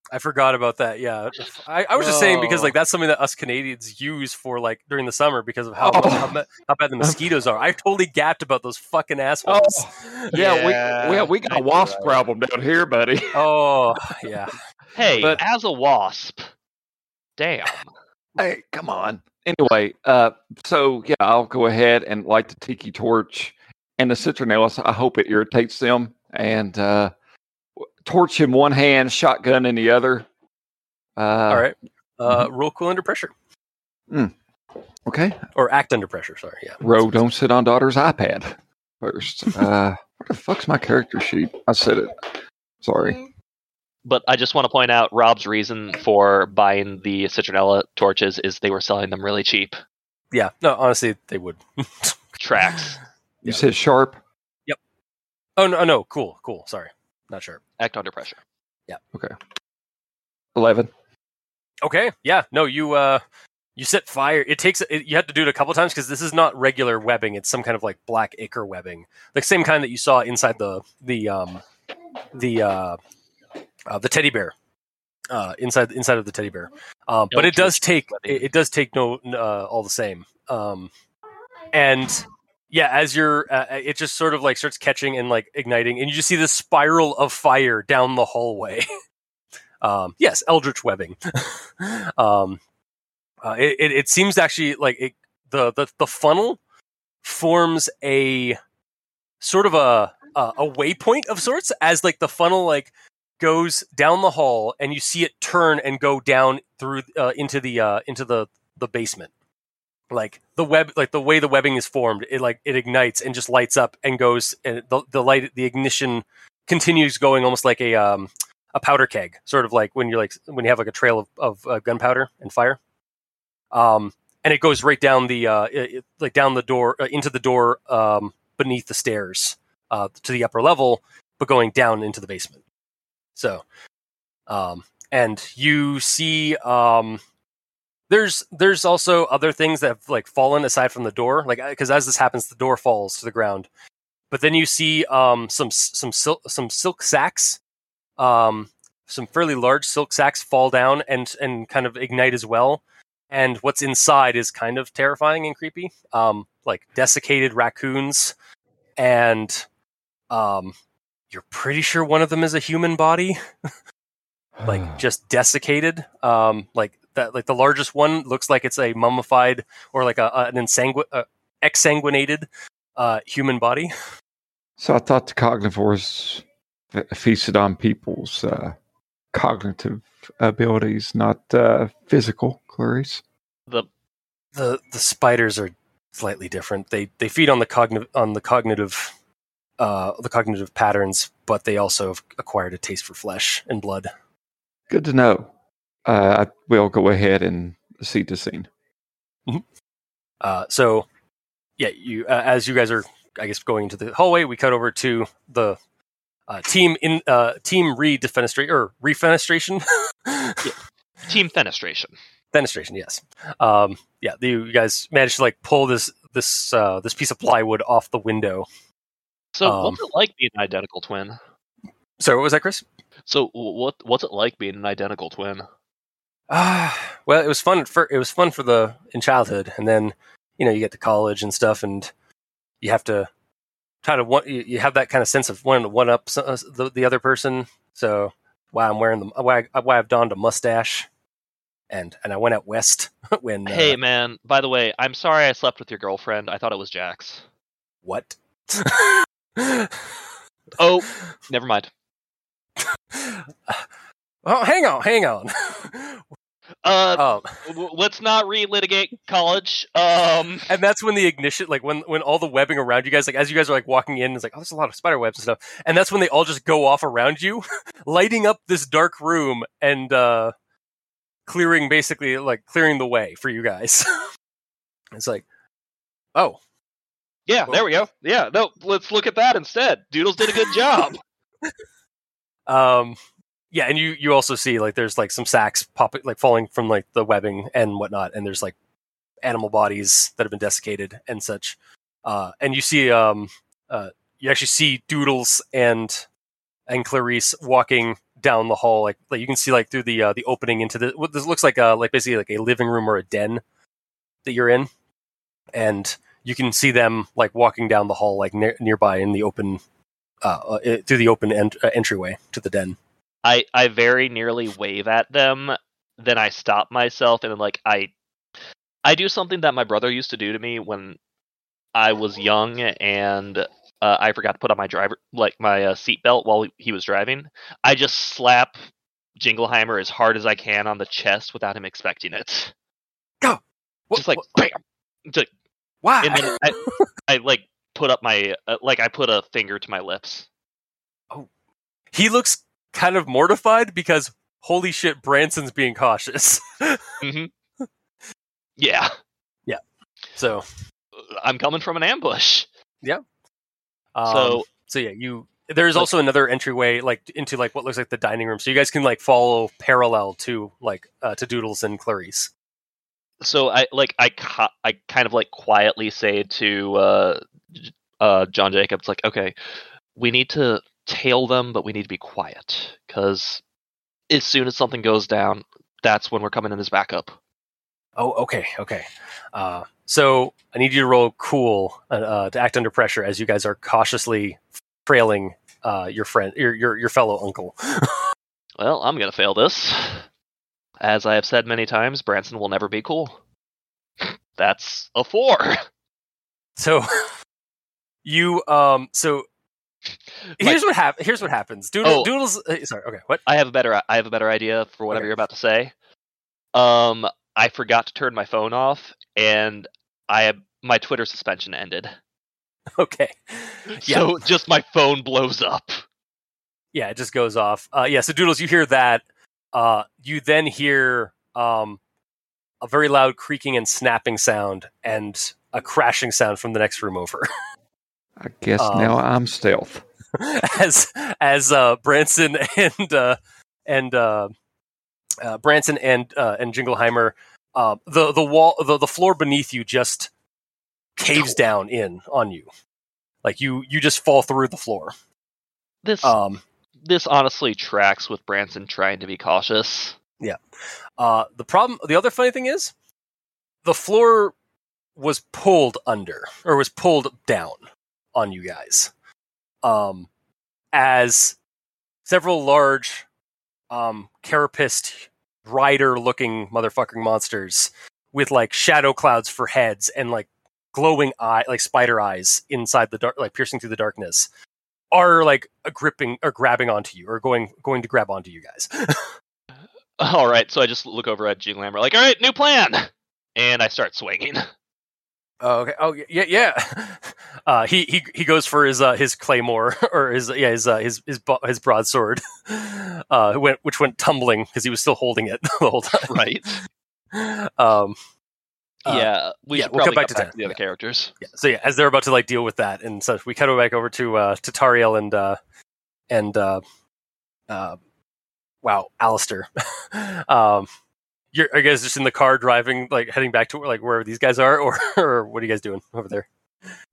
I forgot about that. Yeah, I, I was just saying because like that's something that us Canadians use for like during the summer because of how Oh. how, ba- how bad the mosquitoes are. I totally gapped about those fucking oh, assholes. Yeah, Yeah, we we, we got I a know, wasp right? problem down here, buddy. Oh, yeah. Hey, But- as a wasp. Damn. Hey, come on. Anyway, uh, so yeah, I'll go ahead and light the tiki torch and the citronellus. I hope it irritates them and uh, torch in one hand, shotgun in the other. Uh, All right. Uh, Roll cool under pressure Mm. Okay. or act under pressure. Sorry. Yeah. Ro, don't sit on daughter's iPad first. Uh, where the fuck's my character sheet? I said it. Sorry. But I just want to point out Rob's reason for buying the citronella torches is they were selling them really cheap. Yeah. No, honestly, they would. Tracks. You Yeah. said sharp. Yep. Oh no, no. Cool. Cool. Sorry. Not sure. Act under pressure. Yeah. Okay. Eleven. Okay. Yeah. No, you uh you set fire. It takes it, you have to do it a couple times because this is not regular webbing. It's some kind of like black ichor webbing, the same kind that you saw inside the the um the uh, uh the teddy bear. Uh, inside inside of the teddy bear, um, but it does take it, it does take no uh, all the same, um, and yeah, as you're, uh, it just sort of like starts catching and like igniting, and you just see this spiral of fire down the hallway. um, yes, eldritch webbing. um, uh, it, it it seems actually like it, the the the funnel forms a sort of a a, a waypoint of sorts as like the funnel like goes down the hall and you see it turn and go down through uh, into the uh, into the the basement. Like the web like the way the webbing is formed it like it ignites and just lights up and goes and the, the light the ignition continues going almost like a um a powder keg sort of like when you're like when you have like a trail of, of uh, gunpowder and fire. Um and it goes right down the uh it, like down the door uh, into the door um beneath the stairs uh to the upper level but going down into the basement so um and you see um there's there's also other things that have like fallen aside from the door like because as this happens the door falls to the ground. But then you see um some some silk some silk sacks um some fairly large silk sacks fall down and and kind of ignite as well. And what's inside is kind of terrifying and creepy um like desiccated raccoons and um you're pretty sure one of them is a human body like just desiccated. Um like that like the largest one looks like it's a mummified or like a, a- an insangu- uh, exsanguinated uh human body. So I thought the cognivores fe- feasted on people's uh, cognitive abilities, not uh, physical, Clarice. The the the spiders are slightly different. They they feed on the cognitive on the cognitive uh the cognitive patterns but they also have acquired a taste for flesh and blood Good to know. Uh, I will go ahead and see the scene. Uh, so, yeah, you uh, as you guys are, I guess, going into the hallway, we cut over to the uh, team in uh, team re-defenestration or refenestration. team fenestration. Fenestration, yes. Um, yeah, you guys managed to like pull this this uh, this piece of plywood off the window. So Um, what's it like being an identical twin? Sorry, what was that, Chris? So what what's it like being an identical twin? Ah, well, it was fun for it was fun for the in childhood, and then you know you get to college and stuff, and you have to try to one. You, you have that kind of sense of wanting to one up uh, the, the other person. So why I'm wearing the why I- why I've donned a mustache, and and I went out west when uh, Hey man, by the way, I'm sorry I slept with your girlfriend. I thought it was Jax. what? Oh, never mind. oh, hang on, hang on. Uh, um, w- let's not relitigate college. Um, and that's when the ignition like when when all the webbing around you guys like as you guys are like walking in it's like oh there's a lot of spider webs and stuff and that's when they all just go off around you lighting up this dark room and uh clearing basically like clearing the way for you guys it's like oh yeah, there we go. Yeah, no, let's look at that instead. Doodles did a good job. um yeah and you you also see like there's like some sacks popping like falling from like the webbing and whatnot and there's like animal bodies that have been desiccated and such uh, and you see um, uh, you actually see Doodles and and Clarice walking down the hall. Like, like you can see like through the uh, the opening into the what this looks like uh like basically like a living room or a den that you're in, and you can see them like walking down the hall like ne- nearby in the open uh, uh through the open ent- uh, entryway to the den. I I very nearly wave at them, then I stop myself and like I I do something that my brother used to do to me when I was young and uh, I forgot to put on my driver like my uh, seatbelt while he was driving. I just slap Jingleheimer as hard as I can on the chest without him expecting it. Go. Just like bam. Just like- Wow. and then I, I like put up my uh, like I put a finger to my lips. Oh, he looks kind of mortified because holy shit, Branson's being cautious. Yeah, yeah. so, I'm coming from an ambush. um, So- so yeah, you. There's Like- also another entryway, like into like what looks like the dining room, so you guys can like follow parallel to like uh, to Doodles and Clarice. So I like I I kind of like quietly say to uh uh John Jacobs like okay we need to tail them but we need to be quiet cuz as soon as something goes down that's when we're coming in as backup. Oh, okay, okay. Uh, so I need you to roll cool uh, uh, to act under pressure as you guys are cautiously trailing uh, your friend, your your your fellow uncle. Well, I'm going to fail this. As I have said many times, Branson will never be cool. That's a 4. so you um so here's what hap- here's what happens. Doodle, Oh. Doodles. Uh, sorry. Okay. What? I have a better I have a better idea for whatever Okay. you're about to say. Um I forgot to turn my phone off and I my Twitter suspension ended. Okay. Yeah. So just my phone blows up. Yeah, it just goes off. Uh, yeah, so Doodles, you hear that. Uh, you then hear um, a very loud creaking and snapping sound and a crashing sound from the next room over. I guess Um, now I'm stealth. as as uh, Branson and uh, and uh, uh, Branson and uh, and Jingleheimer, uh, the the wall the, the floor beneath you just caves down in on you, like you you just fall through the floor. This Um, this honestly tracks with Branson trying to be cautious. Yeah. Uh, the problem, the other funny thing is, the floor was pulled under or was pulled down on you guys, um, as several large, um, carapaced rider-looking motherfucking monsters with like shadow clouds for heads and like glowing eye, like spider eyes inside the dark, like piercing through the darkness, are like gripping or grabbing onto you or going going to grab onto you guys. All right, so I just look over at Jingleheimer like, "All right, new plan." And I start swinging. Oh, okay. Oh, yeah, yeah. Uh, he he he goes for his uh, his claymore or his yeah his uh, his his bo- his broadsword, uh, went which went tumbling because he was still holding it the whole time. Right. Um. Uh, yeah, we yeah, should we'll come probably back to back to the other characters. yeah. So yeah, as they're about to like deal with that and so we cut back over to uh to Tariel and uh and uh uh wow Allister. um. You're, are you guys just in the car driving, like heading back to like wherever these guys are, or, or what are you guys doing over there?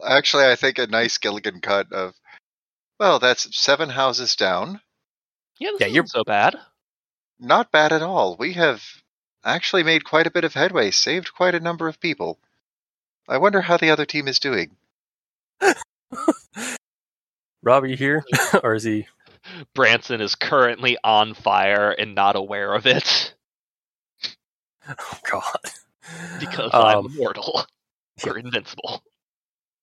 Actually, I think a nice Gilligan cut of, well, that's seven houses down. Yeah, this Yeah, you're- so bad. Not bad at all. We have actually made quite a bit of headway, saved quite a number of people. I wonder how the other team is doing. Rob, are you here, or is he? Branson is currently on fire and not aware of it Oh God. because I'm Um, immortal or invincible.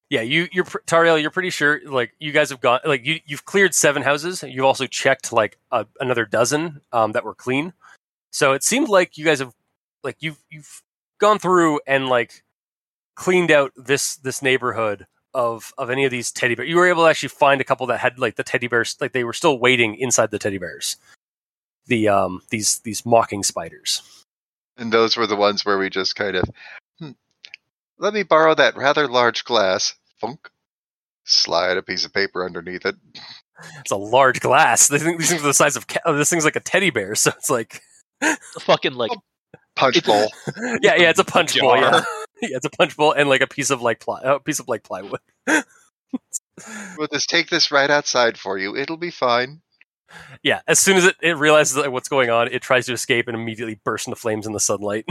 yeah, you, you're pr- Tariel. You're pretty sure, like you guys have gone, like you, you've cleared seven houses. You've also checked like a, another dozen um, that were clean. So it seemed like you guys have, like you've you've gone through and like cleaned out this this neighborhood of of any of these teddy bears. You were able to actually find a couple that had like the teddy bears, like they were still waiting inside the teddy bears. The um these these mocking spiders. And those were the ones where we just kind of, hmm, let me borrow that rather large glass. Funk. Slide a piece of paper underneath it. It's a large glass. They think these things are the size of ca- this thing's like a teddy bear. So it's like The fucking like Punch bowl. yeah, yeah, it's a punch bowl. Yeah. yeah, it's a punch bowl and like a piece of like ply, a piece of like plywood. We'll just take this right outside for you. It'll be fine. yeah, as soon as it, it realizes like, what's going on, it tries to escape and immediately bursts into flames in the sunlight.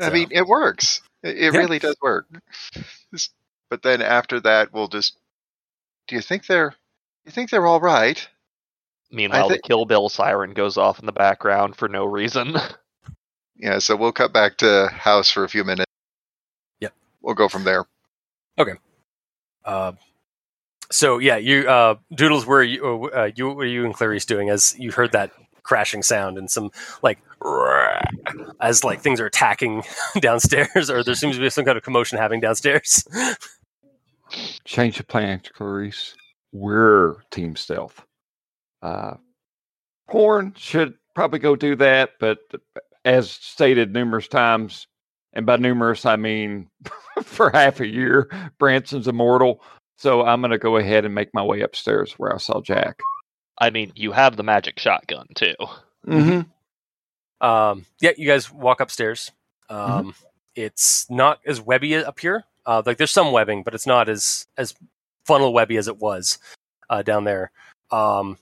I mean, it works. It, it Yeah. really does work. But then after that, we'll just. Do you think they're? You think they're all right? Meanwhile, thi- the Kill Bill siren goes off in the background for no reason. Yeah. So we'll cut back to house for a few minutes. Yep. We'll go from there. Okay. Uh, so yeah, you uh, Doodles, where are you, uh, you, what are you and Clarice doing as you heard that crashing sound and some like as like things are attacking downstairs, or there seems to be some kind of commotion happening downstairs. Change the plan, Clarice. We're team stealth. Uh, Horn should probably go do that, but as stated numerous times, and by numerous I mean for half a year, Branson's immortal. So I'm going to go ahead and make my way upstairs where I saw Jack. I mean, you have the magic shotgun too. Mm-hmm. Um, yeah, you guys walk upstairs. Um, It's not as webby up here. Uh, like there's some webbing, but it's not as as funnel webby as it was uh, down there. Um,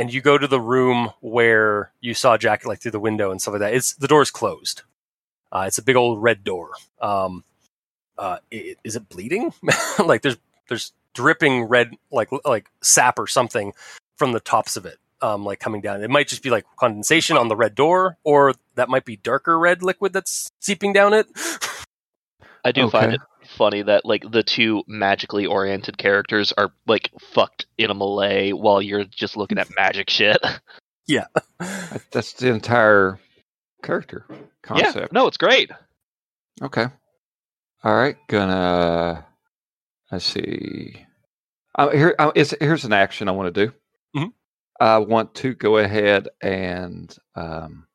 and you go to the room where you saw Jack like through the window and stuff like that. It's the door's closed. Uh, it's a big old red door. Um, uh, i- is it bleeding? like there's there's dripping red like like sap or something from the tops of it um, like coming down. It might just be like condensation on the red door, or that might be darker red liquid that's seeping down it. I do find it funny that like the two magically oriented characters are like fucked in a melee while you're just looking at magic shit. Yeah, That's the entire character yeah, concept. no, it's great. Okay. All right. Gonna. Let's see. Uh, here, uh, it's, here's an action I want to do. Mhm. I want to go ahead and um,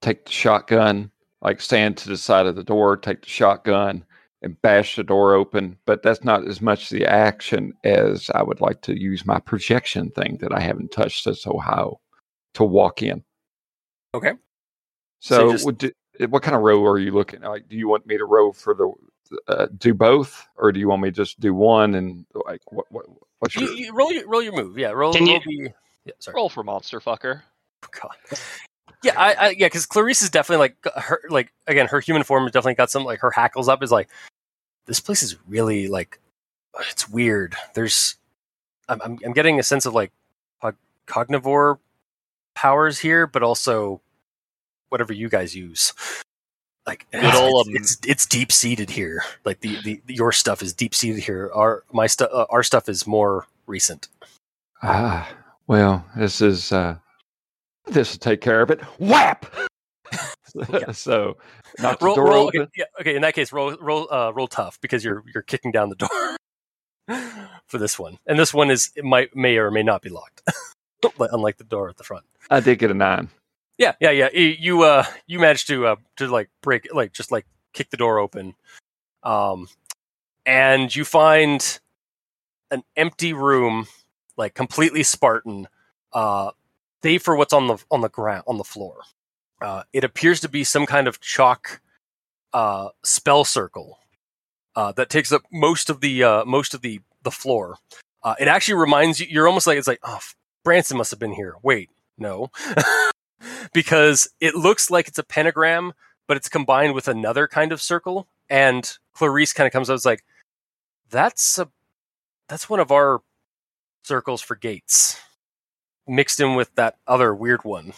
take the shotgun, like stand to the side of the door, take the shotgun, and bash the door open. But that's not as much the action as I would like to use my projection thing that I haven't touched since Ohio to walk in. Okay. So, So just- would do- what kind of row are you looking? Like, do you want me to row for the uh, do both, or do you want me to just do one and like what? what what's You, your you roll your roll your move. Yeah, roll. Can roll you- the, yeah, sorry. Roll for monster fucker. Oh, God. Yeah, I, I yeah, because Clarice is definitely like her like again, her human form has definitely got some like her hackles up is like this place is really like it's weird. There's I'm I'm, I'm getting a sense of like cog- cognivore powers here, but also whatever you guys use. Like Good it's, ol', it's, um, it's, it's deep seated here. Like the, the your stuff is deep seated here. Our my stuff uh, our stuff is more recent. ah? Well, this is uh this will take care of it. Whap! Yeah. so knock the roll, door roll open. okay, yeah, okay. In that case, roll roll uh, roll tough because you're you're kicking down the door for this one, and this one is it might may or may not be locked, But unlike the door at the front. I did get a nine. Yeah, yeah, yeah. You you, uh you managed to uh to like break like just like kick the door open, um, and you find an empty room, like completely Spartan, uh, save for what's on the on the ground on the floor. Uh, it appears to be some kind of chalk uh, spell circle uh, that takes up most of the uh, most of the the floor. Uh, it actually reminds you. You're almost like it's like, oh, Branson must have been here. Wait, no, because it looks like it's a pentagram, but it's combined with another kind of circle. And Clarice kind of comes out, it's like, that's a that's one of our circles for gates, mixed in with that other weird one.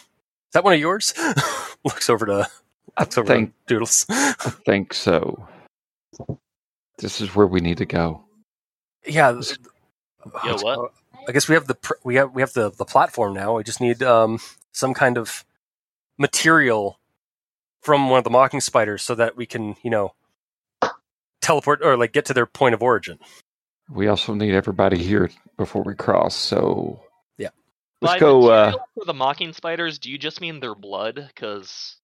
Is that one of yours? looks over to I looks over think to Doodles. I think so. This is where we need to go. yeah. th- Yeah, what? I guess we have the we have we have the the platform now. We just need um some kind of material from one of the mocking spiders so that we can you know teleport or like get to their point of origin. We also need everybody here before we cross. So Yeah. Let's By go. Uh, for the mocking spiders, do you just mean their blood? Because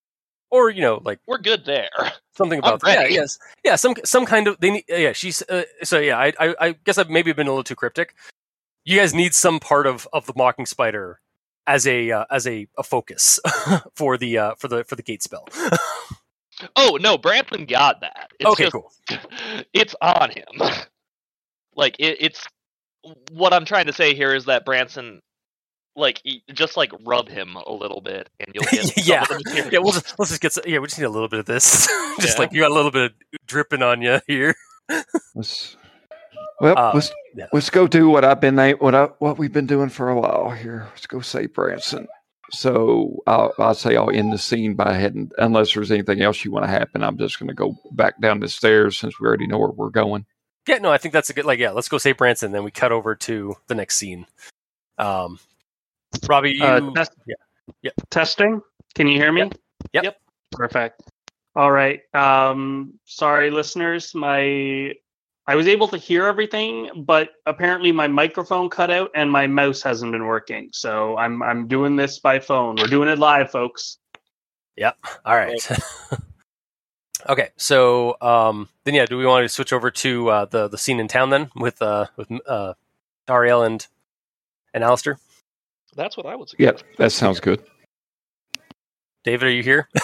Or you know like we're good there. something about yeah yes yeah some some kind of they need yeah she's uh, so yeah I, I I guess I've maybe been a little too cryptic. You guys need some part of of the mocking spider as a uh, as a, a focus for the uh, for the for the gate spell. Oh no, Branson got that. It's okay, just, cool. it's on him. like it, it's what I'm trying to say here is that Branson, like, just like rub him a little bit, and you'll get yeah, of the material. yeah. We'll just let's just get. Some, yeah, we just need a little bit of this. just Yeah. like you got a little bit of dripping on you here. Let's, well, Uh, let's yeah. let's go do what I've been what I what we've been doing for a while here. Let's go save Branson. So I'll, I'll say I'll end the scene by heading unless there's anything else you want to happen. I'm just going to go back down the stairs since we already know where we're going. Yeah, no, I think that's a good. Like, yeah, let's go save Branson. Then we cut over to the next scene. Um, Robbie, you. Uh, test- yeah. Testing. Can you hear me? Yep. Yep. Perfect. All right. Um, sorry, listeners. My I was able to hear everything, but apparently my microphone cut out and my mouse hasn't been working. So I'm I'm doing this by phone. We're doing it live, folks. Yep. All right. okay, so um, then yeah, do we want to switch over to uh, the the scene in town then with uh, with uh, Ariel and and Allister? That's what I would say. Yeah, that sounds good. David, are you here?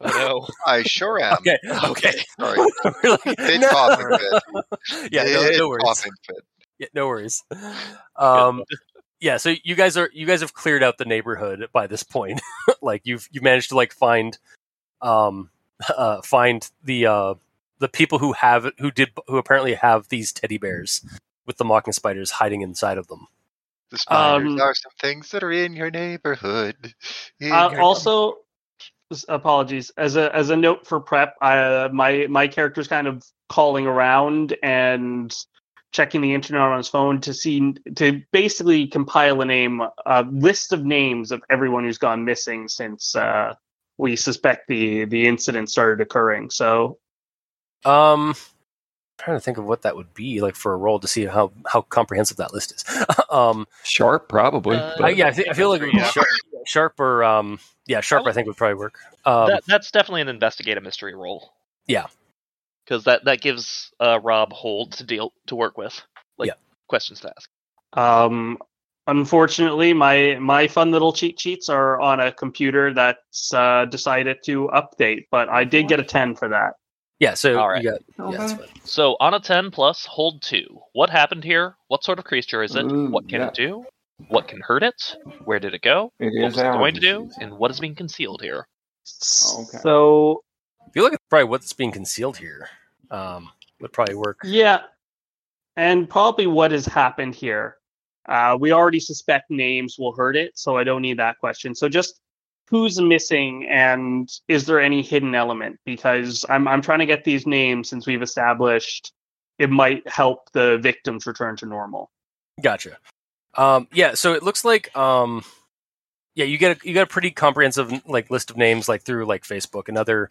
Oh no. I sure am. okay. Okay. Sorry. We're like, no. coughing fit. yeah, no, no worries. coughing fit. Yeah, no worries. Um, yeah, so you guys are you guys have cleared out the neighborhood by this point. like you've you managed to like find um uh find the uh the people who have who did who apparently have these teddy bears with the mocking spiders hiding inside of them. The spiders Um, are some things that are in your neighborhood. In Uh, your- also, s- apologies as a as a note for prep. I, my my character's kind of calling around and checking the internet on his phone to see to basically compile a name a list of names of everyone who's gone missing since uh, we suspect the the incident started occurring. So Um trying to think of what that would be like for a role to see how how comprehensive that list is. um Sharp, probably. Uh, but- I, yeah, I, thi- I feel like Yeah. sharp, sharp or um yeah, sharp I think would probably work. Um that, that's definitely an investigative mystery role. Yeah. Because that, that gives uh, Rob hold to deal to work with. Like Yeah. questions to ask. Um, unfortunately, my my fun little cheat sheets are on a computer that's uh, decided to update, but I did get a ten for that. Yeah, so All right. you got yeah. So on a ten plus, hold two. What happened here? What sort of creature is it? Ooh, what can yeah. it do? What can hurt it? Where did it go? It What is was it going to do? And what is being concealed here? Okay. So If you look at probably what's being concealed here, um, would probably work. yeah, and probably what has happened here. Uh, we already suspect names will hurt it, so I don't need that question. So just who's missing and is there any hidden element? Because I'm I'm trying to get these names since we've established it might help the victims return to normal. Gotcha. Um, yeah, so it looks like um, yeah, you get a, you got a pretty comprehensive like list of names like through like Facebook and other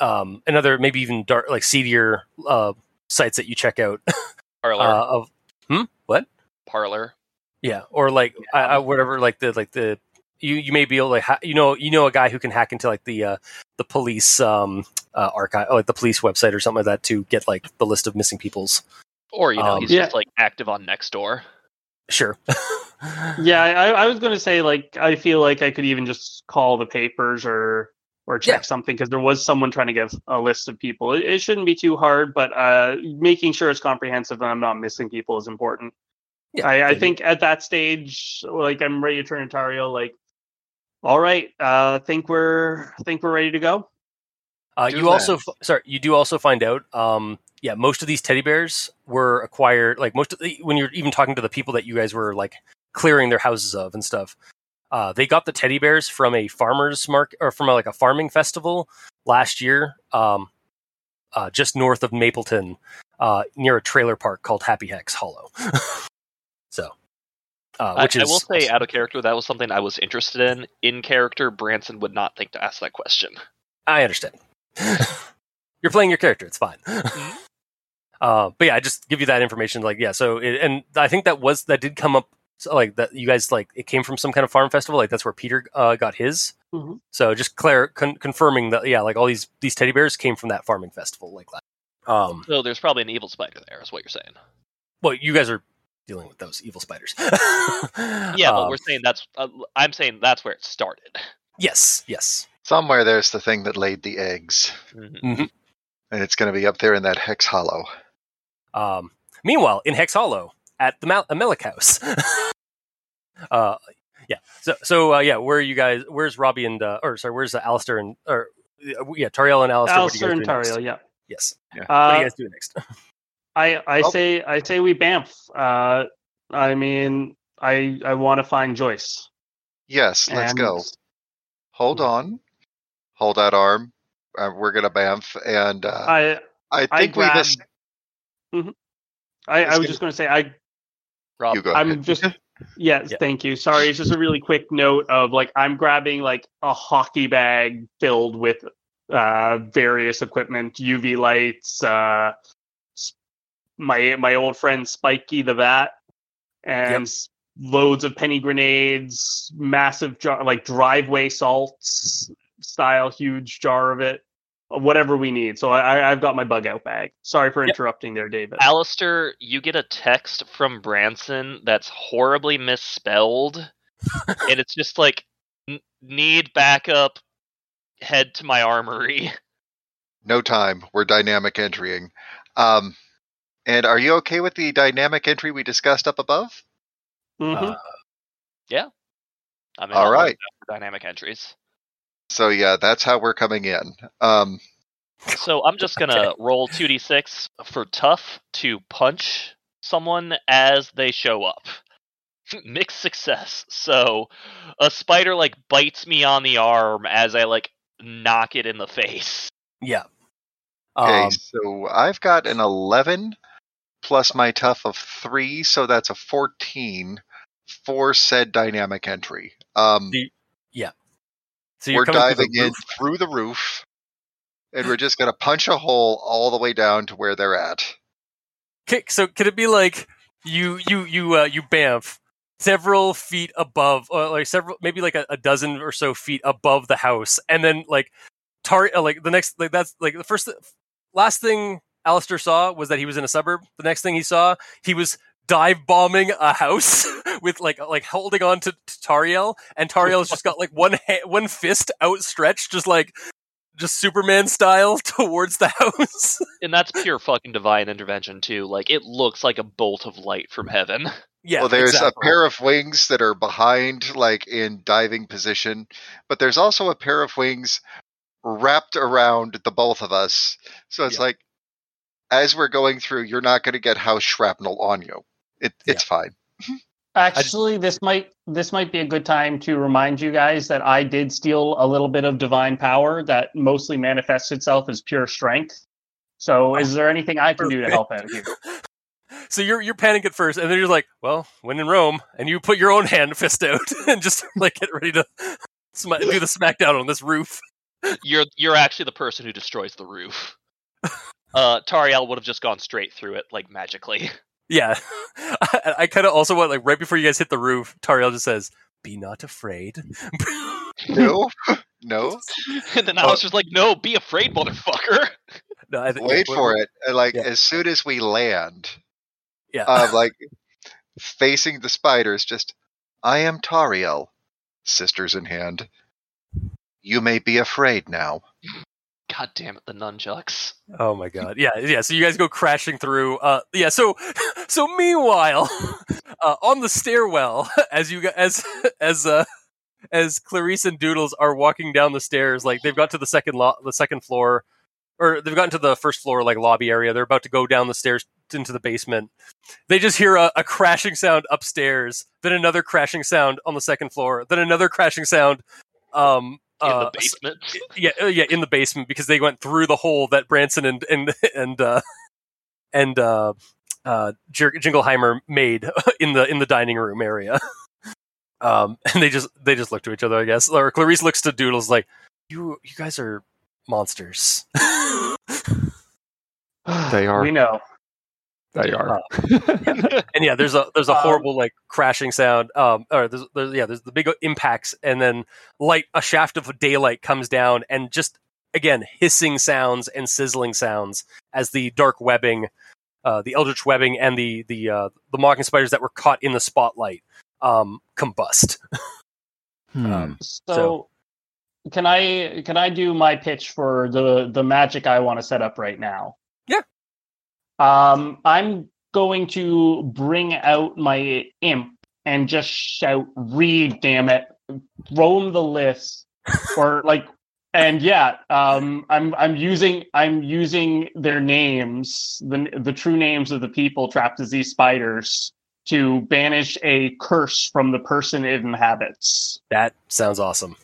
um, and other maybe even dark like seedier uh, sites that you check out Parler. uh, of hmm what Parler. yeah or like I, I, whatever like the like the you you may be able to ha- you know you know a guy who can hack into like the uh, the police um, uh, archive like the police website or something like that to get like the list of missing people's Or, you know, Um, he's Yeah. just like active on Nextdoor. sure Yeah, I, I was going to say like I feel like I could even just call the papers or or check Yeah. something because there was someone trying to give a list of people. It, it shouldn't be too hard, but uh, making sure it's comprehensive and I'm not missing people is important. Yeah, I, I think at that stage, like I'm ready to turn to Tariel. Like, all right, uh, think we're I think we're ready to go. Uh, you also, that. f- sorry, you do also find out. Um, yeah, most of these teddy bears were acquired. Like most of the, when you're even talking to the people that you guys were like clearing their houses of and stuff. Uh, they got the teddy bears from a farmers market or from a, like a farming festival last year, um, uh, just north of Mapleton, uh, near a trailer park called Happy Hex Hollow. so, uh, I, which I is will say, out of character, that was something I was interested in. In character, Branson would not think to ask that question. I understand. You're playing your character. It's fine. uh, but yeah, I just give you that information. Like, yeah. So, it, and I think that was that did come up. So like that, you guys like it came from some kind of farm festival. Like that's where Peter uh, got his. Mhm. So just clar- con- confirming that, yeah, like all these these teddy bears came from that farming festival. Like that. Um, So there's probably an evil spider there, is what you're saying. well, you guys are dealing with those evil spiders. Yeah, but Um, we're saying that's. Uh, I'm saying that's where it started. yes, yes. Somewhere there's the thing that laid the eggs, Mhm. and it's going to be up there in that hex hollow. Um, meanwhile, in Hex Hollow at the Mal- Melak House. uh, yeah. So, so uh, yeah, where are you guys? Where's Robbie and uh, or sorry, where's uh, Allister and or uh, yeah, Tariel and Allister? what you Allister guys and doing next? Tariel, yeah. Yes. Yeah. what are Uh, you guys doing next? I I Oh. say I say we bamf. Uh, I mean, I I want to find Joyce. Yes, let's and- go. Hold on. Hold that arm. Uh, we're going to bamf. And uh, I I I think we grab. missed. Mhm. I, I was gonna- just going to say I Rob, You go I'm ahead. just yes, Yeah. thank you. Sorry, it's just a really quick note of like I'm grabbing like a hockey bag filled with uh various equipment, UV lights, uh s- my my old friend Spiky the Vat, and s- loads of penny grenades, massive jar like driveway salts style, huge jar of it. Whatever we need. So I, I- I've got my bug out bag. Sorry for Yep. interrupting there, David. Allister, you get a text from Branson that's horribly misspelled, and it's just like, "N- need backup, head to my armory. No time. We're dynamic entrying. Um, and are you okay with the dynamic entry we discussed up above? Mhm. Uh, I mean, All I'll right. dynamic entries. So yeah, that's how we're coming in. Um, So I'm just gonna roll 2d6 for tough to punch someone as they show up. Mixed success. So a spider like bites me on the arm as I like knock it in the face. yeah. okay, Um, so I've got an 11 plus my tough of 3, so that's a 14 for said dynamic entry. Um, so you're we're coming through diving in through the roof, and we're just going to punch a hole all the way down to where they're at. Okay, so could it be like you you you uh, you bamf several feet above, uh, like several maybe like a, a dozen or so feet above the house, and then like tar uh, like the next like that's like the first last thing Allister saw was that he was in a suburb. The next thing he saw, he was dive bombing a house with like like holding on to, to Tariel, and Tariel's just got like one ha- one fist outstretched, just like just Superman style towards the house. And that's pure fucking divine intervention too. Like it looks like a bolt of light from heaven. yeah, well, there's exactly. a pair of wings that are behind, like in diving position, but there's also a pair of wings wrapped around the both of us. So it's Yeah. like, as we're going through, you're not going to get house shrapnel on you. It, it's fine. Actually, this might this might be a good time to remind you guys that I did steal a little bit of divine power that mostly manifests itself as pure strength. So, is there anything I can do to help out here? So you're you're panicking at first, and then you're like, "Well, when in Rome," and you put your own hand fist out and just like get ready to sma- do the smackdown on this roof. You're you're actually the person who destroys the roof. Uh, Tariel would have just gone straight through it like magically. Yeah, I, I kind of also want like right before you guys hit the roof, Tariel just says, "Be not afraid." No, no, and then I was just like, "No, be afraid, motherfucker." no, I think, wait for it. Like Yeah. as soon as we land, Yeah, uh, like facing the spiders, just I am Tariel, sisters in hand. You may be afraid now. God damn it, the nunchucks. Oh my god. Yeah, yeah. So you guys go crashing through. Uh, yeah. So, so meanwhile, uh, on the stairwell, as you as as uh, as Clarice and Doodles are walking down the stairs, like they've got to the second lo- the second floor, or they've gotten to the first floor like lobby area. They're about to go down the stairs into the basement. They just hear a, a crashing sound upstairs, then another crashing sound on the second floor, then another crashing sound. Um, In uh, the basement. yeah, uh, yeah, in the basement because they went through the hole that Branson and and and uh, and uh, uh, Jer- Jingleheimer made in the in the dining room area. Um, and they just they just look to each other, I guess. Or Clarice looks to Doodles like, "You you guys are monsters." They are. We know. They are. and yeah, there's a there's a Um, horrible like crashing sound. Um, or there's, there's yeah, there's the big impacts, and then light a shaft of daylight comes down, and just again hissing sounds and sizzling sounds as the dark webbing, uh, the eldritch webbing, and the the uh, the mocking spiders that were caught in the spotlight um, combust. Hmm. Um, So, So- can I can I do my pitch for the the magic I want to set up right now? Yeah. Um, I'm going to bring out my imp and just shout, "Read, damn it! Roam the list," or like, and yeah, um, I'm I'm using I'm using their names, the the true names of the people trapped as these spiders, to banish a curse from the person it inhabits. That sounds awesome.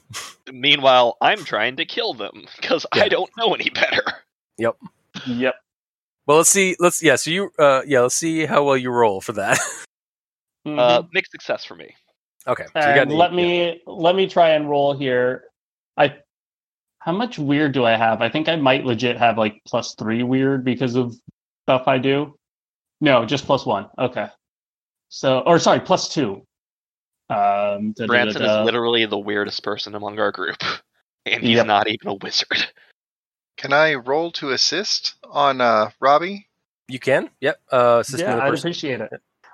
Meanwhile, I'm trying to kill them because Yeah. I don't know any better. Yep. Yep. Well, let's see. Let's yeah. So you uh yeah. Let's see how well you roll for that. Uh, Mhm. mixed success for me. okay. So you got and let eight, me let me try and roll here. I how much weird do I have? I think I might legit have like plus three weird because of stuff I do. No, just plus one. Okay. So or sorry, plus two. Um da- da- da- Branson da. is literally the weirdest person among our group, and he's Yep. not even a wizard. Can I roll to assist on uh, Robbie? You can. Yep. Uh, assist yeah, I'd person. appreciate it.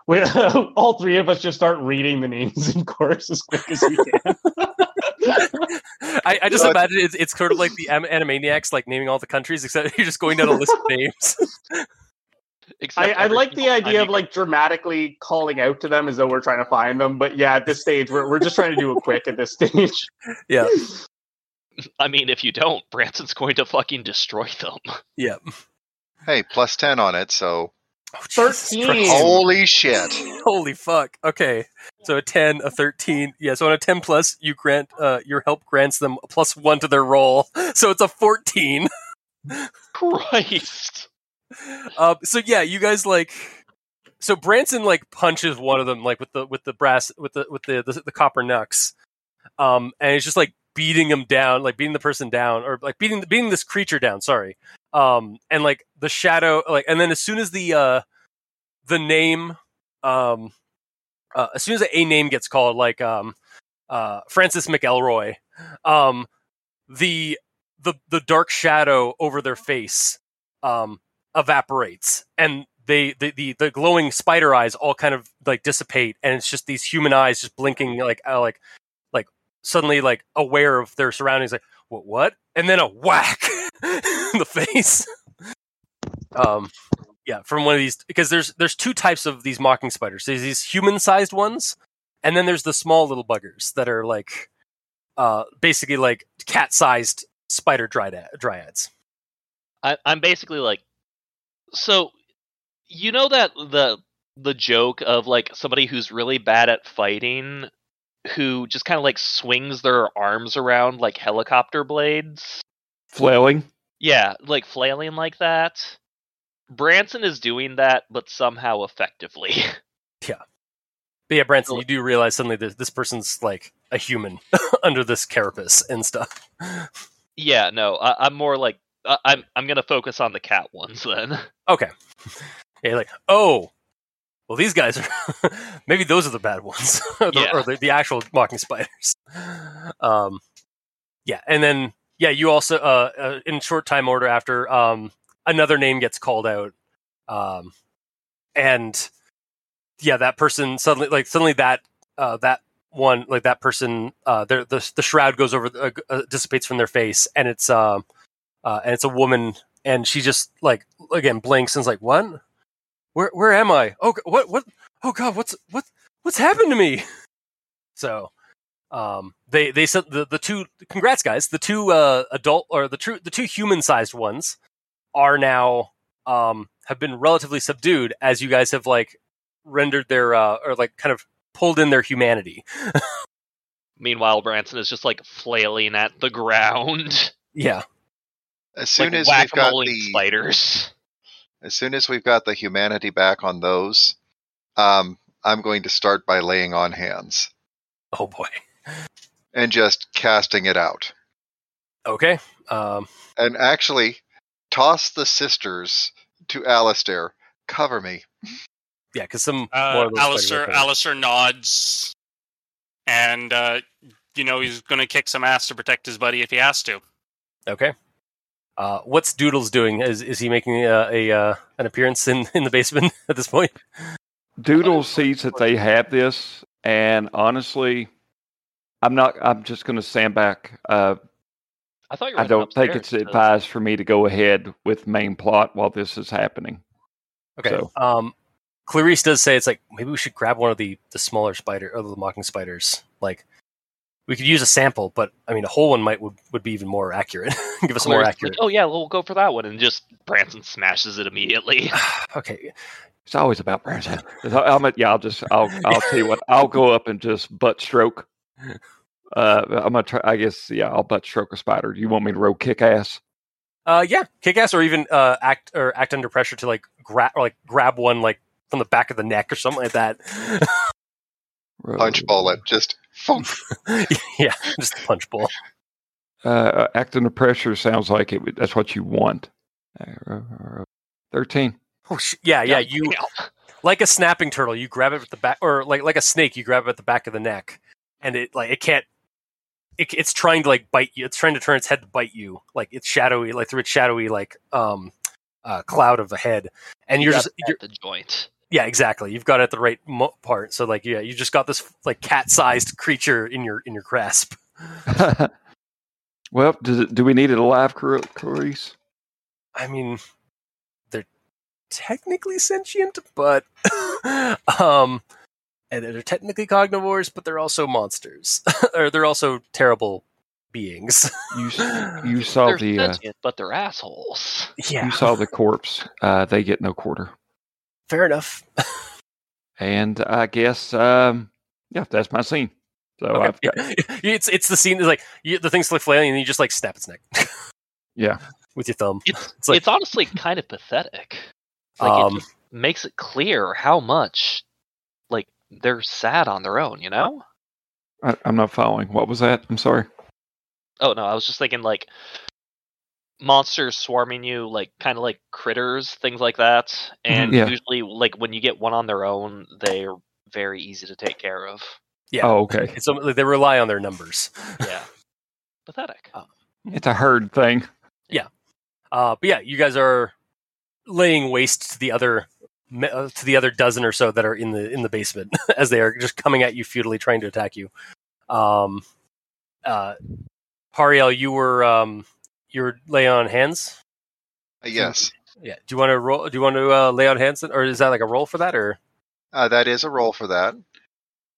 We, all three of us just start reading the names in course as quick as we can. I, I just No, imagine it's, it's sort of like the Am- Animaniacs, like naming all the countries, except you're just going down a list of names. I, I like the idea you of like dramatically calling out to them as though we're trying to find them. But yeah, at this stage, we're we're just trying to do it quick at this stage. yeah. I mean, if you don't, Branson's going to fucking destroy them. Yep. Hey, plus 10 on it, so Oh, 13. Holy shit. Holy fuck. Okay. So a 10, a 13. Yeah, so on a 10 plus, you grant uh your help grants them a plus 1 to their roll. So it's a 14. Christ. Um so yeah, you guys like so Branson like punches one of them like with the with the brass with the with the the, the copper knucks. Um and it's just like beating him down, like beating the person down or like beating beating this creature down, sorry. Um and like the shadow like and then as soon as the uh the name um uh, as soon as a name gets called like um uh Francis McElroy um the the the dark shadow over their face um evaporates and they the, the the glowing spider eyes all kind of like dissipate and it's just these human eyes just blinking like uh, like like suddenly like aware of their surroundings like what what? And then a whack in the face. Um yeah from one of these because there's there's two types of these mocking spiders. There's these human sized ones and then there's the small little buggers that are like uh basically like cat sized spider dryad- dryads. I, I'm basically like, so you know that the the joke of like somebody who's really bad at fighting, who just kind of like swings their arms around like helicopter blades. Flailing. Yeah, like flailing like that. Branson is doing that, but somehow effectively. Yeah. But yeah, Branson, you do realize suddenly that this person's like a human under this carapace and stuff. yeah, no, I, I'm more like I, I'm I'm gonna focus on the cat ones then. Okay. Yeah, like, oh, well, these guys are maybe those are the bad ones, or, the, Yeah. or the, the actual mocking spiders. Um, yeah, and then yeah, you also uh, uh in short time order after um another name gets called out, um, and yeah, that person suddenly like suddenly that uh that one like that person uh the the shroud goes over uh, uh, dissipates from their face and it's um uh and it's a woman and she just like again blinks and's like what where where am i? Oh what what oh god what's what what's happened to me? So um they they said the the two congrats guys. The two uh adult or the true the two human sized ones are now um have been relatively subdued as you guys have like rendered their uh or like kind of pulled in their humanity. Meanwhile, Branson is just like flailing at the ground, yeah. As soon like as we've got the spiders. As soon as we've got the humanity back on those, um, I'm going to start by laying on hands oh boy and just casting it out. okay um And actually toss the sisters to Allister. Cover me. yeah because some more Uh, of Allister. Allister nods, and uh, you know he's going to kick some ass to protect his buddy if he has to. Okay. Uh, what's Doodles doing? Is is he making a, a uh, an appearance in, in the basement at this point? Doodle sees that they have this, and honestly, I'm not. I'm just going to stand back. Uh, I thought you I don't think it's advised for me to go ahead with main plot while this is happening. Okay. So- Um, Clarice does say it's like maybe we should grab one of the the smaller spider or the mocking spiders. Like we could use a sample, but I mean a whole one might would, would be even more accurate. Give us a more Claire's accurate. Like, oh yeah, we'll go for that one, and just Branson smashes it immediately. okay. It's always about Branson. I'm a, yeah, I'll just I'll I'll tell you what. I'll go up and just butt stroke. Uh, I'm gonna try. I guess yeah, I'll butt stroke a spider. Do you want me to roll kick ass? Uh, yeah, kick ass or even uh act or act under pressure to like grab like grab one like from the back of the neck or something like that. Punch ball it. Just funk. yeah, just punch bowl. Uh, act under pressure sounds like it. That's what you want. Uh, Thirteen. Oh, sh- yeah, yeah. You like a snapping turtle, you grab it at the back, or like like a snake, you grab it at the back of the neck, and it like it can't. It, it's trying to like bite you. It's trying to turn its head to bite you. Like it's shadowy, like through its shadowy like um uh, cloud of the head, and you're just you're, the joint. Yeah, exactly. You've got it at the right mo- part. So like yeah, you just got this like cat-sized creature in your in your grasp. well, does it, do we need it alive, Clar- Clarice? I mean, they're technically sentient, but um, and they're technically cognivores, but they're also monsters, or they're also terrible beings. You you saw they're the uh, but they're assholes. yeah, you saw the corpse. Uh, they get no quarter. Fair enough. And I guess um, yeah, that's my scene. So Okay. I've got it's it's the scene is like you, the thing's like flailing, and you just like snap its neck yeah. with your thumb. It's It's like- it's honestly kind of pathetic. Like Um, it just makes it clear how much like they're sad on their own. You know? I, I'm not following. What was that? I'm sorry. Oh no, I was just thinking like monsters swarming you, like kind of like critters, things like that. And Yeah. usually, like when you get one on their own, they're very easy to take care of. Yeah. Oh, okay. It's like they rely on their numbers. Yeah, pathetic. It's a herd thing. Yeah uh, but yeah, you guys are laying waste to the other uh, to the other dozen or so that are in the in the basement as they are just coming at you futilely, trying to attack you. Um, uh, Tariel, you were um, you were laying on hands. Uh, yes, Yeah. Do you want to roll? Do you want to uh, lay on hands, or is that like a roll for that, or uh, that is a roll for that.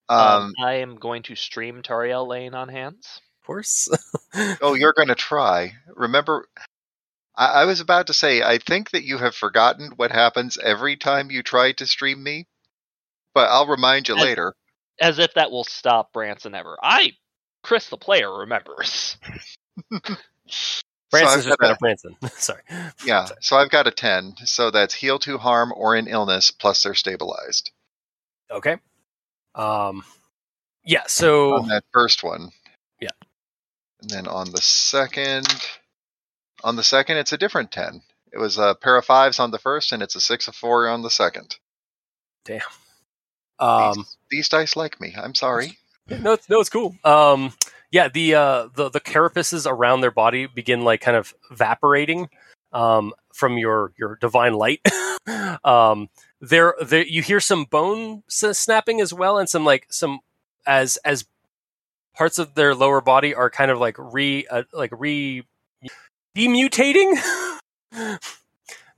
Um, Um, I am going to stream Tariel laying on hands. of course? oh, you're going to try. Remember, I, I was about to say, I think that you have forgotten what happens every time you try to stream me, but I'll remind you As- later. As if that will stop Branson ever. I, Chris the player, remembers. So Branson's I've just a- Branson. Sorry. yeah, so I've got a 10. So that's heal to harm or an illness, plus they're stabilized. Okay. Um. Yeah. So on that first one. Yeah. And then on the second, on the second, it's a different ten. It was a pair of fives on the first, and it's a six of four on the second. Damn. um. these, these dice like me. I'm sorry. No, it's, no, it's cool. Um, yeah, the uh, the the carapaces around their body begin like kind of evaporating um, from your your divine light. um, there, there, you hear some bone snapping as well, and some like some as as parts of their lower body are kind of like re uh, like re demutating.